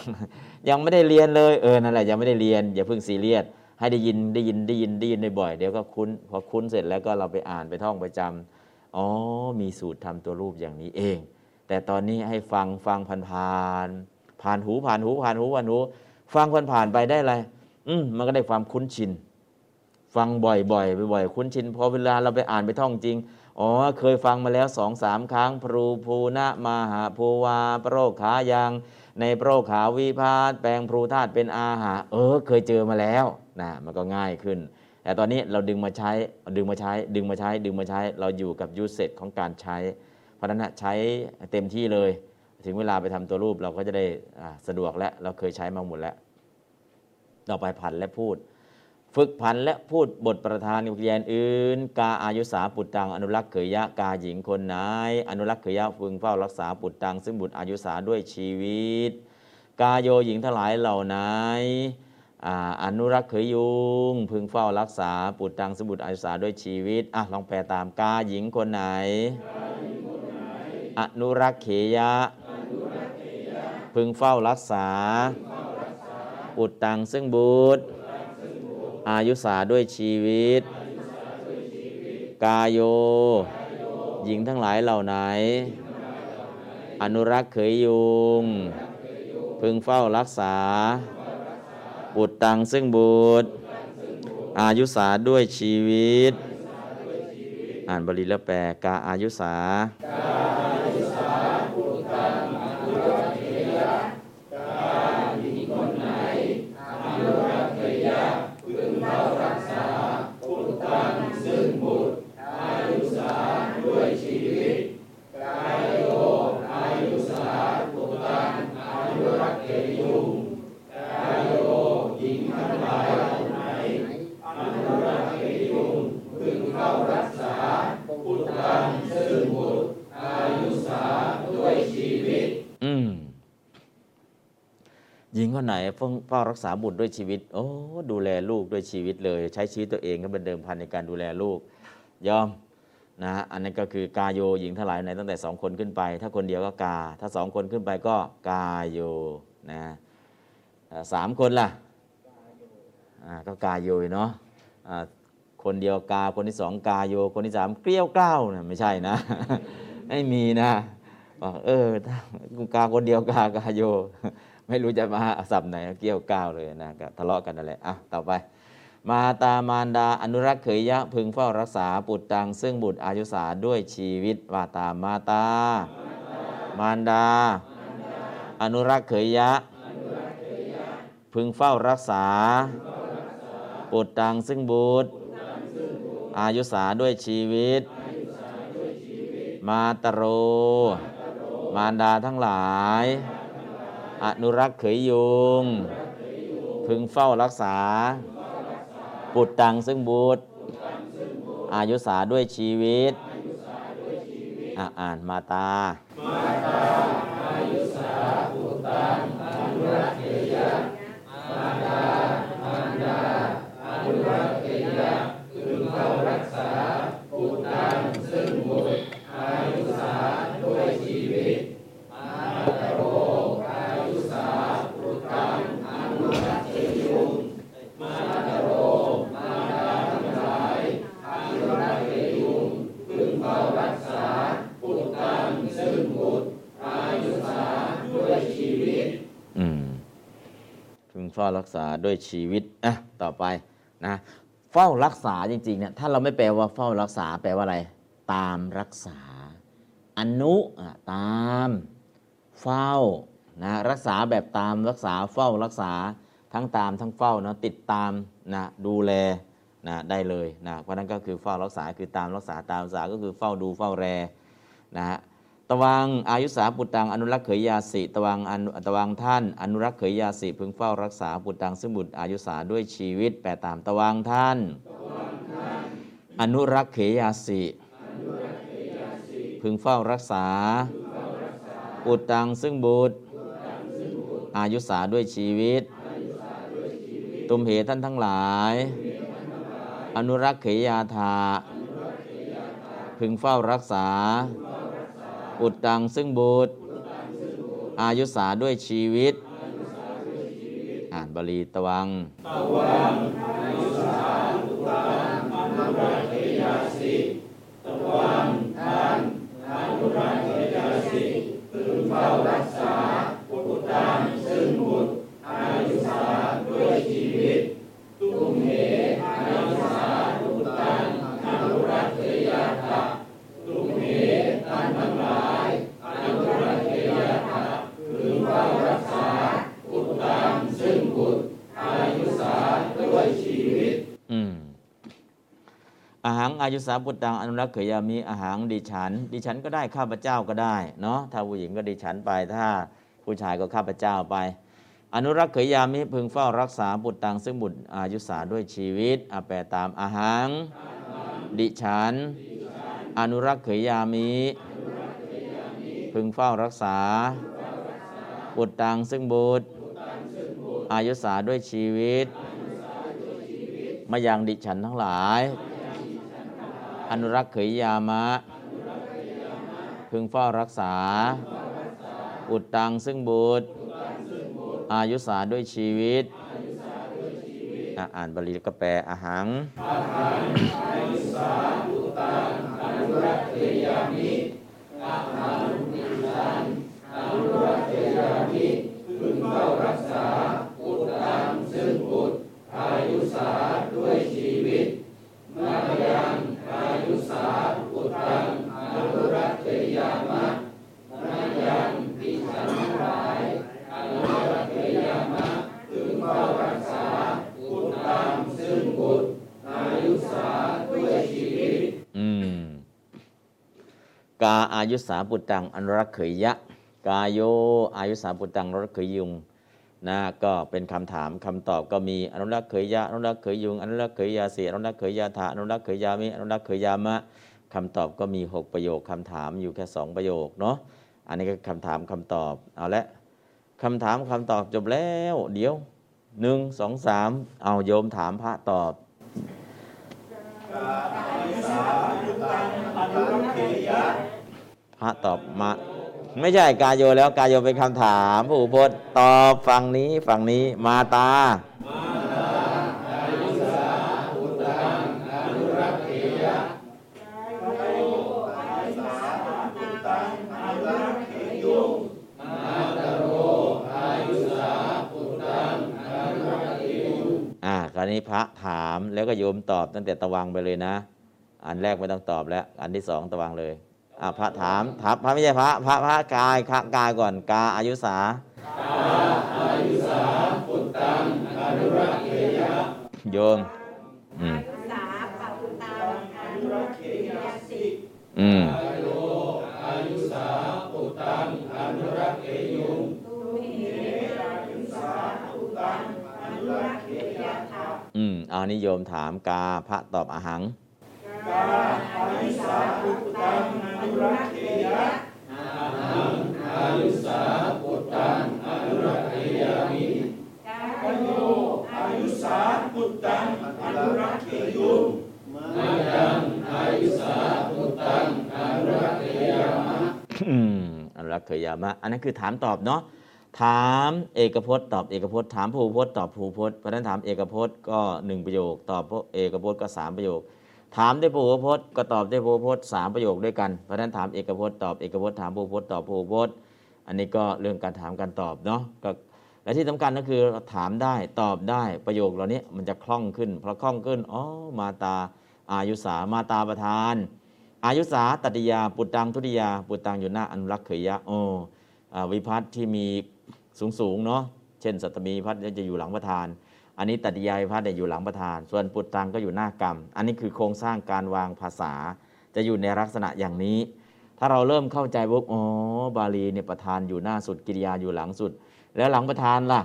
ยังไม่ได้เรียนเลยเออนั่นแหละยังไม่ได้เรียนอย่าเพิ่งซีเรียสให้ได้ยินได้ยินได้ยินได้ยินบ่อยๆเดี๋ยวก็คุ้นพอคุ้นเสร็จแล้วก็เราไปอ่านไปท่องไปจำอ๋อมีสูตรทำตัวรูปอย่างนี้เอง แต่ตอนนี้ให้ฟังฟังผ่านผ่านผ่านหูผ่านหูผ่านหูผ่านหูฟังผ่านผ่านไปได้อะไรอืมมันก็ได้ความคุ้นชิน ฟังบ่อยๆบ่อยๆคุ้นชินพอเวลาเราไปอ่านไปท่องจริง อ๋อเคยฟังมาแล้วสองสามครั้งพรูภูณมหาภูวาปรโรคขายัง ในปรโรคขาวิพาทแปลงพรูธาตุเป็นอาหาเออ เคยเจอมาแล้วนะมันก็ง่ายขึ้น แต่ตอนนี้เราดึงมาใช้ดึงมาใช้ ดึงมาใช้ ดึงมาใช้ เราอยู่กับยูเซตของการใช้ เพราะนั้นใช้เต็มที่เลย ถึงเวลาไปทำตัวรูปเราก็จะได้สะดวกแล้วเราเคยใช้มาหมดแล้วต่อไปผันและพูด ฝึกผันและพูดบทประธานกิริยาอื่น กาอายุสาปุตตังอนุรักษ์เขยยะกาหญิงคนไหนอนุรักษ์เขยยะพึงเฝ้ารักษาปุตตังซึ่งบุตรอายุสาด้วยชีวิต กาโยหญิงทั้งหลายเหล่านั้นอนุรักษ์เขยยุงพึงเฝ้ารักษาปุตตังซึ่งบุตรอายุสาด้วยชีวิตอะลองแปลตามกาหญิงคนไหน อนุรักษ์เขยะ พึงเฝ้ารักษา ปุตตังซึ่งบุตร อายุสาด้วยชีวิต กาโย หญิงทั้งหลายเหล่าไหน อนุรักษ์เขยยุง พึงเฝ้ารักษา บุตรตังซึ่งบุตร อายุสาด้วยชีวิต อ่านบาลีแล้วแปลกาอายุสา ไหนเฝ้ารักษาบุตรด้วยชีวิต โอ้ดูแลลูกด้วยชีวิตเลย ใช้ชีวิตตัวเองก็เป็นเดิมพันในการดูแลลูก ยอมนะฮะอันนั้นก็คือกาโยหญิงทั้งหลายในตั้งแต่สองคนขึ้นไป ถ้าคนเดียวก็กา ถ้าสองคนขึ้นไปก็กาโยนะสามคนล่ะก็กาโยเนาะคนเดียวกาคนที่สองกาโย คนที่สามเกลี้ยวกล้าวนะไม่ใช่นะไม่มีนะบอกเออ กาคนเดียวกากาโย ไม่รู้จะมาสับไหนเกี่ยวก้าวเลยนะก็ทะเลาะกันนั่นแหละอะต่อไป มาตามารดาอนุรักษ์เขยยะพึงเฝ้ารักษาปุตตัง ซึ่งบุตรอายุสาด้วยชีวิตว่าตามมาตา มารดา อนุรักษ์เขยยะ พึงเฝ้ารักษา ปุตตังซึ่งบุตร อายุสาด้วยชีวิต มาตโร มารดาทั้งหลาย อนุรักษ์เขยยุง พึงเฝ้ารักษา ปุตตังซึ่งบุตร อายุสาด้วยชีวิต อ่านมาตามาตาอายุสาปุตตังอนุรักษ์เขยะมาตามารดาอนุรักษ์เขยะพึงเฝ้ารักษาปุตตังซึ่งบุตรอายุสาด้วยชีวิต เฝ้ารักษาด้วยชีวิตอะต่อไปนะเฝ้ารักษาจริงๆเนี่ยถ้าเราไม่แปลว่าเฝ้ารักษาแปลว่าอะไร ตามรักษา อนุตามเฝ้านะรักษาแบบตามรักษาเฝ้ารักษาทั้งตามทั้งเฝ้านะติดตามนะดูแลนะได้เลยนะเพราะนั้นก็คือเฝ้ารักษาคือตามรักษาตามรักษาก็คือเฝ้าดูเฝ้าแรนะฮะ วังอายุสาปุตังอนุรักษ์เขยยาสิตวังอนุตวังท่าน อนุรักษ์เขยยาสิพึงเฝ้ารักษาปุตังซึ่งบุตรอายุสาด้วยชีวิตแปดตามตวังท่าน อนุรักษ์เขยยาสิพึงเฝ้ารักษาปุตังซึ่งบุตร อายุสาด้วยชีวิต ตุมเหท่านทั้งหลาย อนุรักษ์เขยยาธาพึงเฝ้ารักษา อุดตังซึ่งบุตร อายุสาด้วยชีวิต อ่านบาลีตวังตวังอายุสาตุตังอนุรักเขยาสิตวังท่านอนุรักเขยาสิพึงเฝ้ารักษาอุดตังซึ่งบุตร อายุสาด้วยชีวิตตุมเหอายุสาตุตังอนุรักเขยาตะตุมเหท่านทั้งหลายอา หารอายุสาปุตตังอนุรักษ์เขยามีอาหารดิฉัน ดิฉันก็ได้ข้าพเจ้าก็ได้เนาะถ้าผู้หญิงก็ดิฉันไป ถ้าผู้ชายก็ข้าพเจ้าไป อนุรักษ์เขยามิพึงเฝ้ารักษาบุตรตังซึ่งบุตรอายุสาด้วยชีวิตอาแปลตามอาหารดิฉัน อนุรักษ์เขยามิพึงเฝ้ารักษา บุตรตังซึ่งบุตร อายุสาด้วยชีวิตมายังดิฉันทั้งหลาย อนุรักษ์เขยยามะ พึงเฝ้ารักษา อุดตังซึ่งบุตร อายุสาด้วยชีวิต อ่านบาลีก็แปลอาหารอายุสาอุตังอนุรักษ์เขยามิอาหารนิสันอนุรักษ์เขยามิพึงเฝ้ารักษา อุดตังซึ่งบุตร อายุสาด้วยชีวิตมายังอายุสาอุตังอนุรักเตยามะนายังปิสันหลายอนุรักเตยามะถึงเฝ้ารักษาอุตังซึ่งบุตรอายุสาด้วยชีวิตอืมกา อายุสาปุตังอนุรักเขยยะ กาโยอายุสาปุตังอนุรักเขยยุงนะก็เป็นคำถามคำตอบก็มีอนุรักษ์เขยยะอนุรักษ์เขยยุงอนุรักษ์เขยยาเสียอนุรักษ์เขยยาถาอนุรักษ์เขยยามิอนุรักษ์เขยยามะคำตอบก็มี 6 ประโยคคำถามอยู่แค่ 2 ประโยคเนาะอันนี้ก็คำถามคำตอบเอาละคำถามคำตอบจบแล้ว เดี๋ยวหนึ่งสองสามเอาโยมถามพระตอบ พระตอบมาไม่ใช่กายโยแล้วกายโยเป็นคำถามผู้พจน์ตอบฝั่งนี้ฝั่งนี้มาตาอ่าคราวนี้พระถามแล้วก็โยมตอบตั้งแต่ตะวังไปเลยนะ อันแรกไม่ต้องตอบแล้ว อันที่สองตะวังเลย พระถามถามพระไม่ใช่พระ พระพระกายคะกายก่อนกาอายุสาโยมอืมสาปปุตตาอนุรักเขยสิอืมตุเมอายุสาปุตตังอนุรักเขยถาอืมเอานิโยมถามกาพระตอบอา หังอายุสาปุตตังอนุรักเขยอายุสาอายุสาปุตตังอนุรักเขยุงอืมอันรักเคยยามะ อันนั้นคือถามตอบเนาะถามเอกพจน์ตอบเอกพจน์ถามภูพจน์ตอบภูพจน์เพราะฉะนั้นถามเอกพจน์ก็หนึ่งประโยค ตอบเอกพจน์ก็สามประโยค ถามได้วยภูพจน์ก็ตอบได้วยภูพจน์สามประโยคด้วยกัน เพราะฉะนั้นถามเอกพจน์ตอบเอกพจน์ถามภูพจน์ตอบภูพจน์ อันนี้ก็เรื่องการถามการตอบเนาะก็และที่สำคัญก็คือถามได้ตอบได้ประโยคเหล่านี้มันจะคล่องขึ้นเพราะคล่องขึ้นอ๋อมาตาอายุสามาตาประธาน อายุสาตติยา ปุตตังทุติยา ปุตตังอยู่หน้าอนุรักษ์เขยยะโออ่าวิพัฒน์ที่มีสูงสูงเนาะเช่นสัตมีพัฒน์จะอยู่หลังประธาน อันนี้ตติยาวิพัฒน์เนี่ยอยู่หลังประธาน ส่วนปุตตังก็อยู่หน้ากรรม อันนี้คือโครงสร้างการวางภาษา จะอยู่ในลักษณะอย่างนี้ ถ้าเราเริ่มเข้าใจปุ๊บอ๋อบาลีเนี่ยประธานอยู่หน้าสุดกิริยาอยู่หลังสุด แล้วหลังประธานล่ะ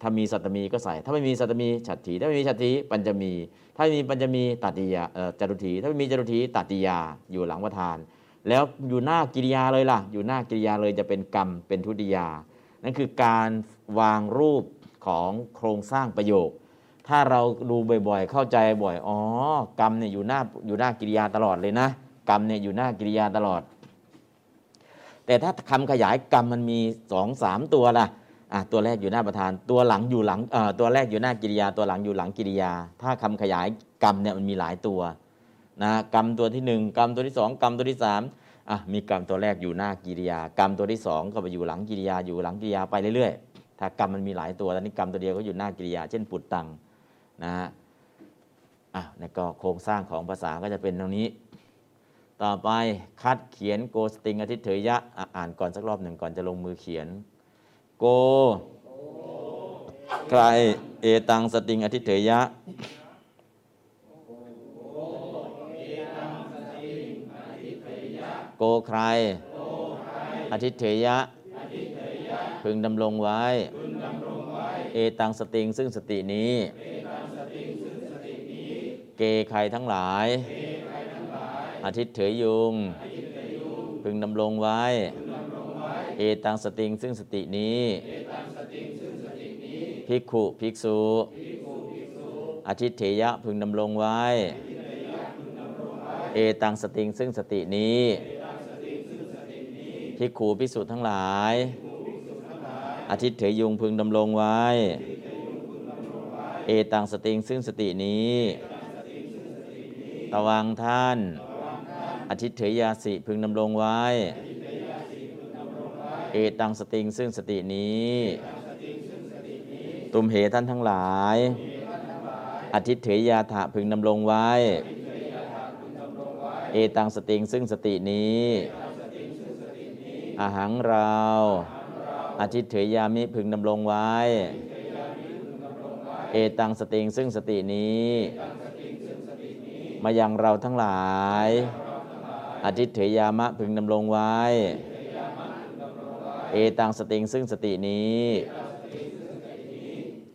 ถ้ามีสัตมีก็ใส่ ถ้าไม่มีสัตมีฉัตถีถ้าไม่มีฉัตถีปัญจมี ถ้าไม่มีปัญจมีตัติยาเอ่อจตุถีถ้าไม่มีจตุถีตัติยาอยู่หลังประธาน แล้วอยู่หน้ากิริยาเลยล่ะ อยู่หน้ากิริยาเลยจะเป็นกรรมเป็นทุติยา นั่นคือการวางรูป ของโครงสร้างประโยค ถ้าเราดูบ่อยๆ เข้าใจบ่อยอ๋อกรรมเนี่ยอยู่หน้าอยู่หน้ากิริยาตลอดเลยนะกรรมเนี่ยอยู่หน้ากิริยาตลอด แต่ถ้าคำขยายกรรมมันมีสองสามตัวล่ะอะตัวแรกอยู่หน้าประธาน ตัวหลังอยู่หลังเอ่อตัวแรกอยู่หน้ากิริยา ตัวหลังอยู่หลังกิริยา ถ้าคำขยายกรรมเนี่ยมันมีหลายตัวนะกรรมตัวที่หนึ่งกรรมตัวที่สองกรรมตัวที่สามอะมีกรรมตัวแรกอยู่หน้ากิริยา กรรมตัวที่สองก็ไปอยู่หลังกิริยาอยู่หลังกิริยาไปเรื่อยๆ ถ้ากรรมมันมีหลายตัวแล้วนี่กรรมตัวเดียวก็อยู่หน้ากิริยา เช่นปุตตังนะฮะอะนี่ก็โครงสร้างของภาษาก็จะเป็นตรงนี้ ต่อไปคัดเขียนโกสติงอธิเถยะอะอ่านก่อนสักรอบหนึ่งก่อนจะลงมือเขียน โก ใครเอตังสติงอธิเถยะโกใคร อธิเถยะ พึงดำรงไว้ เอตังสติงซึ่งสตินี้ เกใครทั้งหลาย อาทิตย์เถยยุง พึงดำรงไว้ เอตังสติงซึ่งสตินี้ภิกขุภิกษุอาทิตย์เถยะพึงดำรงไว้ เอตังสติงซึ่งสตินี้ภิกขุภิกษุทั้งหลาย อาทิตย์เถยยุงพึงดำรงไว้ เอตังสติงซึ่งสตินี้ ตวังท่าน อาทิตย์เถยยาสิพึงดำรงไว้ เอตังสติงซึ่งสตินี้ ตุมเหท่านทั้งหลาย อาทิตย์เถยยาถะพึงดำรงไว้ เอตังสติงซึ่งสตินี้อาหังเรา อาทิตย์เถยยามิพึงดำรงไว้ เอตังสติงซึ่งสตินี้ มายังเราทั้งหลาย อาทิตย์เถยยามะพึงดำรงไว้ เอตัง สะติงซึ่งสตินี้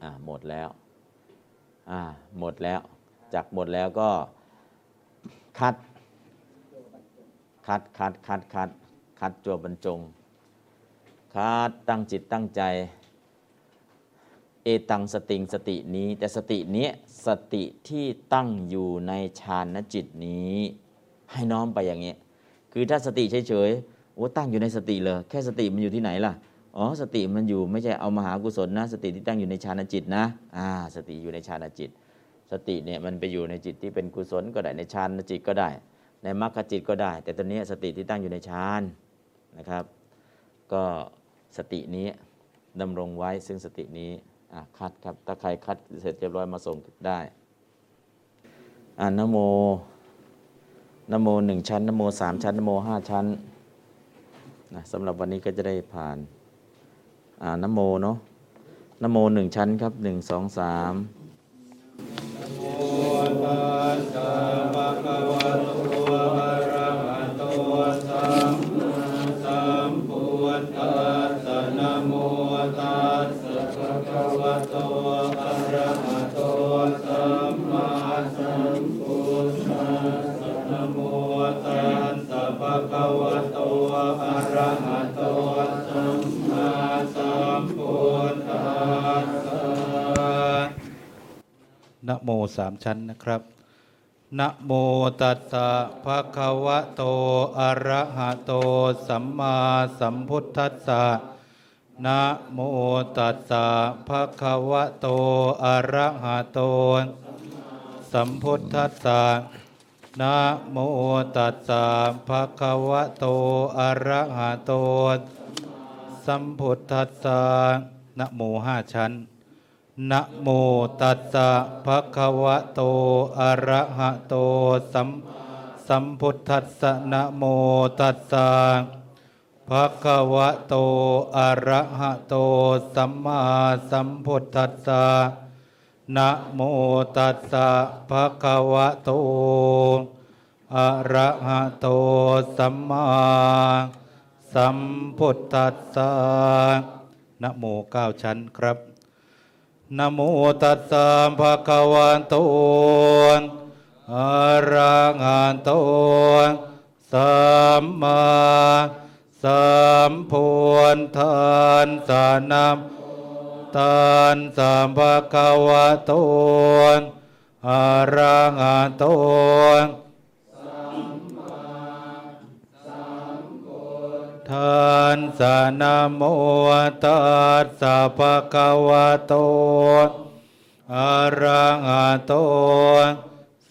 อ่าหมดแล้วอ่าหมดแล้วจากหมดแล้วก็คัด คัดคัดคัดคัดคัดตัวบรรจง คัดตั้งจิตตั้งใจ เอตัง สะติงสตินี้ แต่สตินี้สติที่ตั้งอยู่ในฌานจิตนี้ ให้น้อมไปอย่างเงี้ยคือถ้าสติเฉยๆโอ้ตั้งอยู่ในสติเลย แค่สติมันอยู่ที่ไหนล่ะอ๋อสติมันอยู่ไม่ใช่เอามหากุศลนะ สติที่ตั้งอยู่ในฌานจิตนะอ่าสติอยู่ในฌานจิต สติเนี่ยมันไปอยู่ในจิตที่เป็นกุศลก็ได้ในฌานจิตก็ได้ ในมรรคจิตก็ได้ แต่ตอนนี้สติที่ตั้งอยู่ในฌานนะครับ ก็ สตินี้ดำรงไว้ซึ่งสตินี้คัดครับ ถ้าใครคัดเสร็จเรียบร้อยมาส่งได้อ่านโมนโมหนึ่งชั้นนโมสามชั้นนโมห้าชั้นนะสำหรับวันนี้ก็จะได้ผ่านอ่านโมเนาะนโมหนึ่งชั้นครับหนึ่งสองสามโมตัสสะภะคะวะ นะโมสามชั้นนะครับนะโมตัสสะภะคะวะโต อะระหะโต สัมมาสัมพุทธัสสะนะโมตัสสะภะคะวะโต อะระหะโต สัมพุทธัสสะนะโมตัสสะภะคะวะโต อะระหะโต สัมพุทธัสสะนะโมห้าชั้น นะโมตัสสะภะคะวะโต อะระหะโต สัมสัมพุทธัสสะนะโมตัสสะภะคะวะโต อะระหะโต สัมมาสัมพุทธัสสะนะโมตัสสะภะคะวะโต อะระหะโต สัมมาสัมพุทธัสสะนะโมเก้าชั้นครับ นะโมตัสสะภะคะวะโตอะระหะโตสัมมาสัมพุทธัสสะนะตันสัมภะคะวะโตอะระหะโต ทานสานโมตัสสะภะคะวะโตอะระหะโต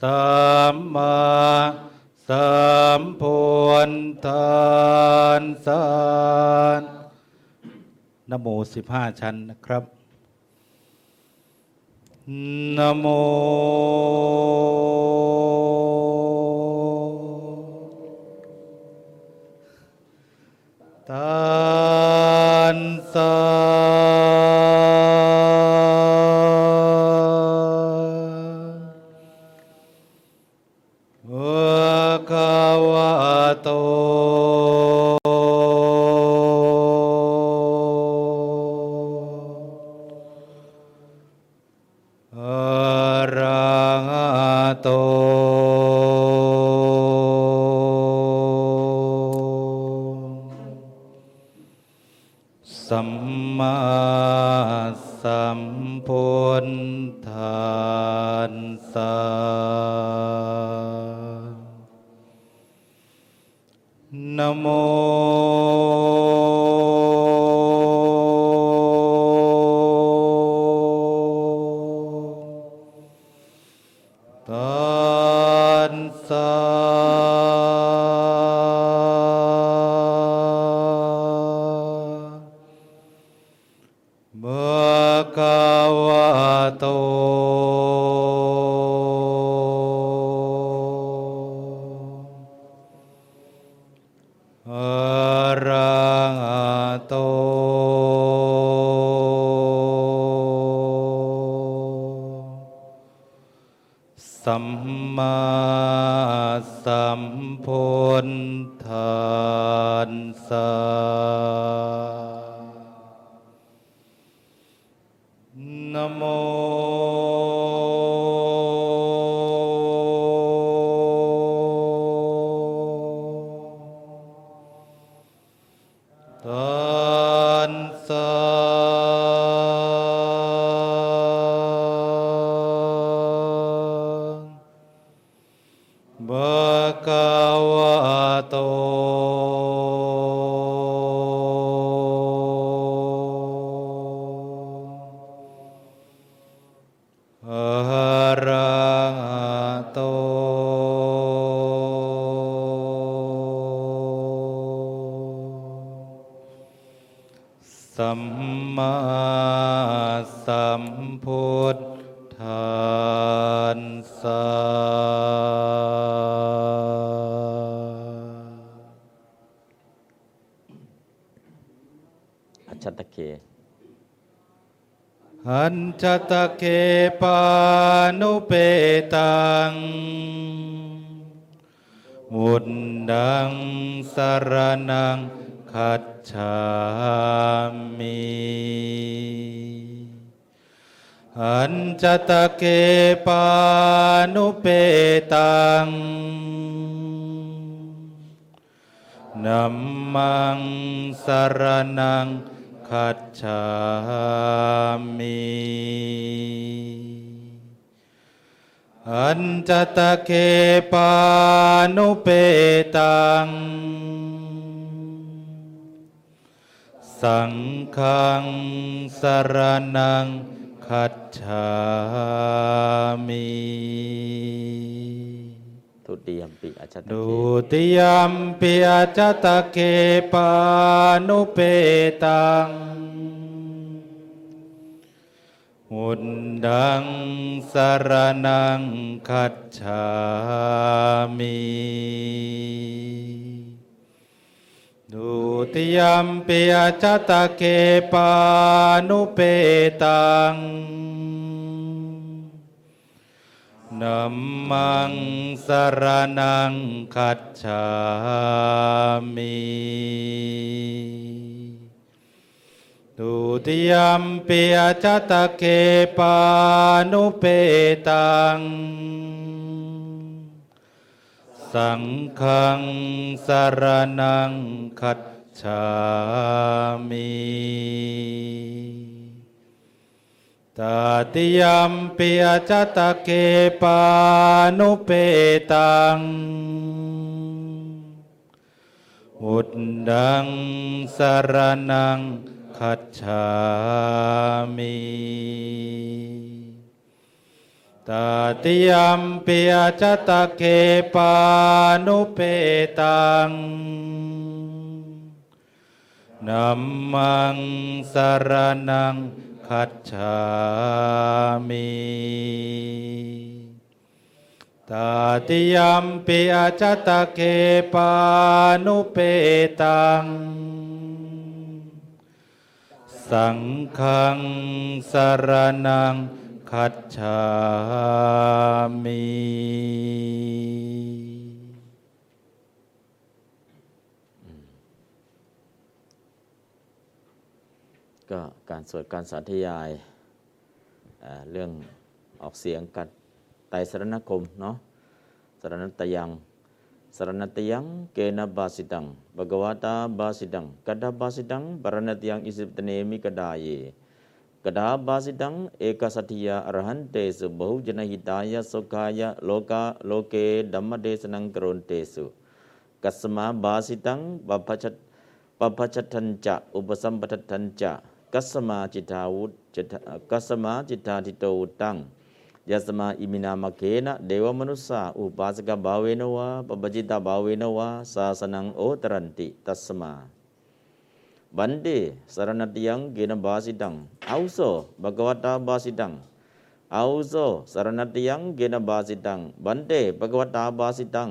สัมมาสัมพุทธัสสะนะโมสิบห้าชั้นนะครับนโม ตันตา จตะเคปานุเปตังมุดดังสารนังคัจฉามิหันจตะเกปานุเปตังนัมมังสารนัง คัจฉามิอันจตะเคปานุเปตัง สังฆังสรนังคัจฉามิ ติยมปิอัจฉัตตะดุติยมปิอาจตะเคปานุเปตังหุนดังสารนังคัจฉามิดุติยมปิอาจตะเคปานุเปตัง นัมมังสรนังคัจฉามิดุติยมปิอาจตะเคปานุเปตัง สังฆังสรนังคัจฉามิ ตาติยมปิอจตะเกปานุเปตัง อุดดังสารนังคัจฉามิตาติยมปิอจตะเกปานุเปตังนัมมังสารนัง คัจฉามิตาติยมปิอาจตะเกปานุเปตัง สังฆังสรนังคัจฉามิ การสวดการสาธยายเรื่องออกเสียงกันไตสรณคมเนาะสรณตยังสรณตยังเกณบาสิตังบกวาตาบาสิตังกดาบาสิตังปรณตยังอิสิปตเนมิกดาเยกดาบาสิตังเอกสัตยาอรหันเตสุ बहु จนหิตายะสุขายะโลกาโลเกดัมมเดสนังกรณเตสุกัสมาบาสิตังปปชัตปปชัตทันจะอุปสัมปทัตทันจะ กัสมาจิตาวุตจิตกัสมาจิตาทิโตวุตังยัสมาอิมินามเกนะเดวมนุสสาอุปาสกบาเวนวะปปจิตาบาเวนวะสาสนังโอตรันติตัสมาบันเดสารณติยังเกณบาสิตังเอาโซบกวตาบาสิตังเอาโซสารณติยังเกณบาสิตังบันเดบกวตาบาสิตั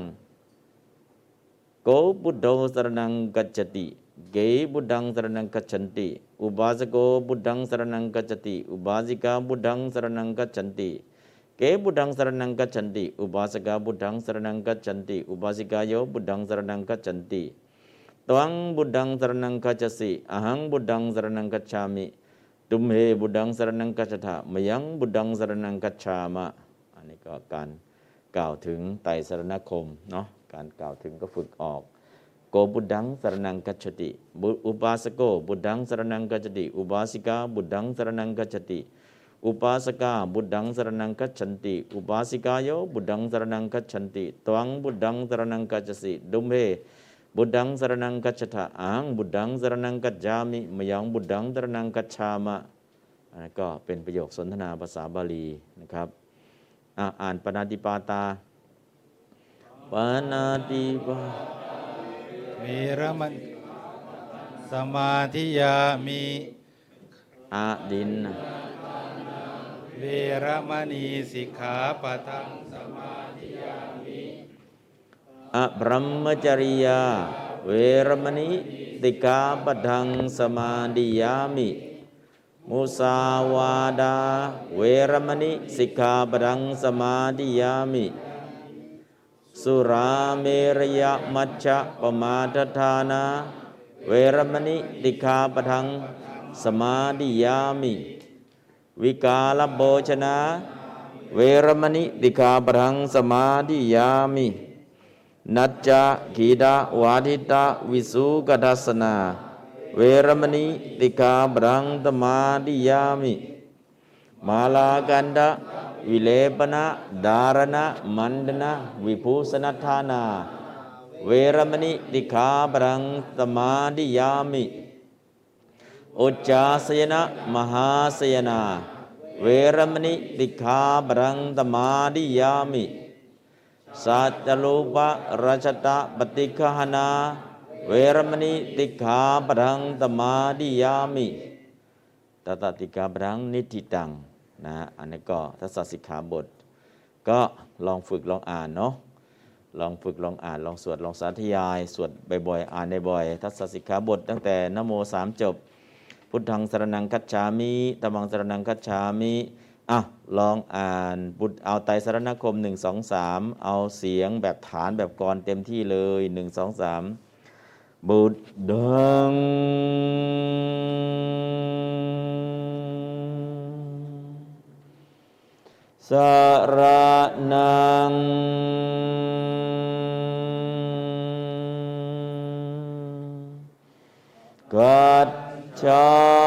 เกย์บุดังสรนังกัจฉันติอุบาสโกบุดังสรนังกัจจติอุบาสิกาบุดังสรนังกัจฉันติเกย์บุดังสรนังกัจฉันติอุบาสกาบุดังสรนังกัจฉันติอุบาสิกาโยบุดังสรนังกัจฉันติตวังบุดังสรนังกัจสิอหังบุดังสรนังกัจฉามิตุมเฮบุดังสรนังกัจฉะมยังบุดังสรนังกัจฉามะอันนี้ก็การกล่าวถึงไตสรณคมเนาะการกล่าวถึงก็ฝึกออก โกบุดังสรนังกัจฉติอุปาสโกบุดังสรนังกัจฉติอุบาสิกาบุดังสรนังกัจฉติอุปาสกาบุดังสรนังกัจฉันติอุปาสิกาโยบุดังสรนังกัจฉันติตวังบุดังสรนังกัจสิดุมเฮบุดังสรนังกัจฉะอังบุดังสรนังกัจจามิมยังบุดังสรนังกัจฉามะอันนั้นก็เป็นประโยคสนทนาภาษาบาลีนะครับอ่านปณาติปาตาปณาติปา วรมณสมาธิยามิอาดิน เวรมณีสิกขาปะทังสมาธิยามิอะบรมจริยา เวรมณีติกาปทังสมาดิยามิมุสาวาดา เวรมณีสิกขาปทังสมาดิยามิ สุราเมรยมัชฌะปมาทฐานา เวรมณีติกาปทัง สมาดิยามิ วิกาลโภชนะ เวรมณีติกาปทังสมาดิยามินัจจะขีดาวาทิตาวิสุกทัสนา เวรมณีติกาปทังตมาดิยามิ มาลากันดะ วิเลปนะ ดารณะ มันดนะ วิภูสนัทธานา เวรมณีติกาปทังตมาดิยามิ อุจจาสยนะ มหาสยนา เวรมณีติขาบรังตมาดิยามิ สัจลูปะรัชตะปฏิคหนา เวรมณีติขาบรังตมาดิยามิตตติกาบรังนิติตัง นะฮะอันนี้ก็ทัศสิกขาบท ก็ลองฝึกลองอ่านเนาะลองฝึกลองอ่านลองสวดลองสาธยาย สวดบ่อยๆอ่านบ่อยๆทัศสิกขาบท ตั้งแต่นโมสามจบ พุทธังสรนังคัจฉามิตมังสรนังคัจฉามิอะลองอ่านบุตรเอาไตสรณคม 1 2 3 เอาเสียงแบบฐานแบบกรเต็มที่เลย 1 2 3 บุตดัง สรนังกัจฉา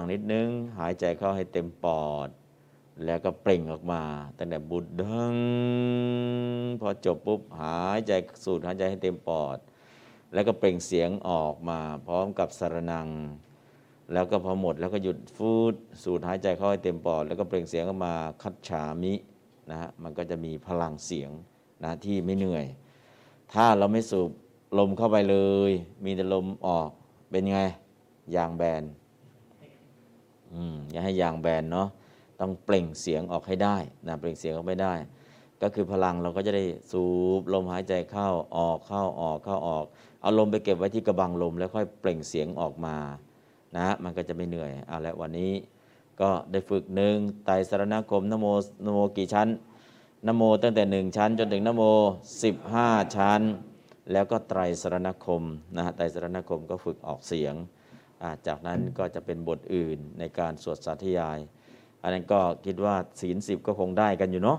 องใช้พลังนิดนึง หายใจเข้าให้เต็มปอด แล้วก็เปล่งออกมาตั้งแต่บุดดังพอจบปุ๊บหายใจสูดหายใจให้เต็มปอด แล้วก็เปล่งเสียงออกมา พร้อมกับสรนัง แล้วก็พอหมดแล้วก็หยุดฟูดสูดหายใจเข้าให้เต็มปอด แล้วก็เปล่งเสียงออกมาคัดฉามินะฮะมันก็จะมีพลังเสียงนะที่ไม่เหนื่อย ถ้าเราไม่สูบลมเข้าไปเลย มีแต่ลมออกเป็นไงยางแบน อย่าให้ยางแบนเนาะต้องเปล่งเสียงออกให้ได้นะเปล่งเสียงออกไม่ได้ ก็คือพลังเราก็จะได้สูบลมหายใจเข้าออกเข้าออกเข้าออก เอาลมไปเก็บไว้ที่กระบังลมแล้วค่อยเปล่งเสียงออกมานะมันก็จะไม่เหนื่อยเอาละวันนี้ก็ได้ฝึกหนึ่งไตสรณคมนโมนโมกี่ชั้นนโมตั้งแต่หนึ่งชั้น จนถึงนโมสิบห้าชั้น แล้วก็ไตรสรณคมนะฮะไตรสรณคมก็ฝึกออกเสียง จากนั้นก็จะเป็นบทอื่นในการสวดสาธยาย อันนั้นก็คิดว่าศีลสิบก็คงได้กันอยู่เนาะ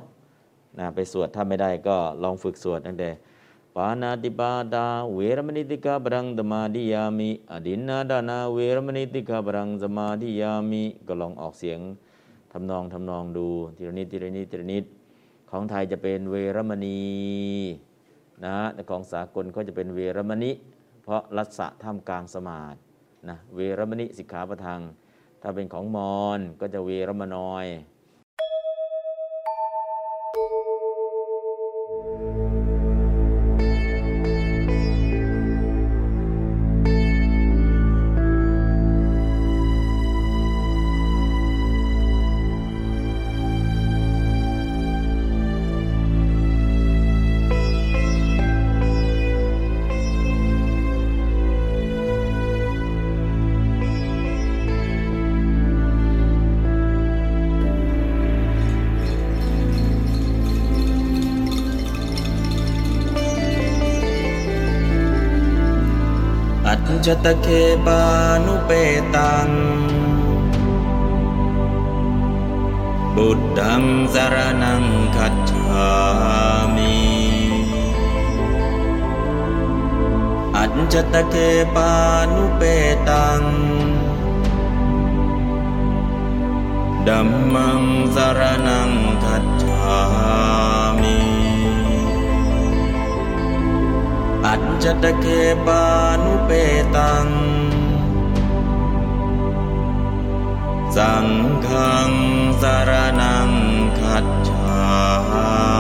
นะไปสวดถ้าไม่ได้ก็ลองฝึกสวดตั้งแต่ปานาติปาตาเวรมณีติกาบรังสมาธิยามิ อดินนาดานาเวรมณีติกาบรังสมาธิยามิก็ลองออกเสียงทำนองทำนองดูทีละนิดทีละนิดทีละนิดของไทยจะเป็นเวรมณีนะของสากลก็จะเป็นเวรมณีเพราะรัศะท่ามกลางสมาธิ นะเวรมณิสิกขาประทัง ถ้าเป็นของมอญก็จะเวรมนอย จตเคปานุเปตัง บุตตังสารนังคัจฉามิอัจจตเคปานุเปตังดัมมังสารนังคัจฉา อัจจตเคปานุเปตัง สังฆังสารนังขัดฉา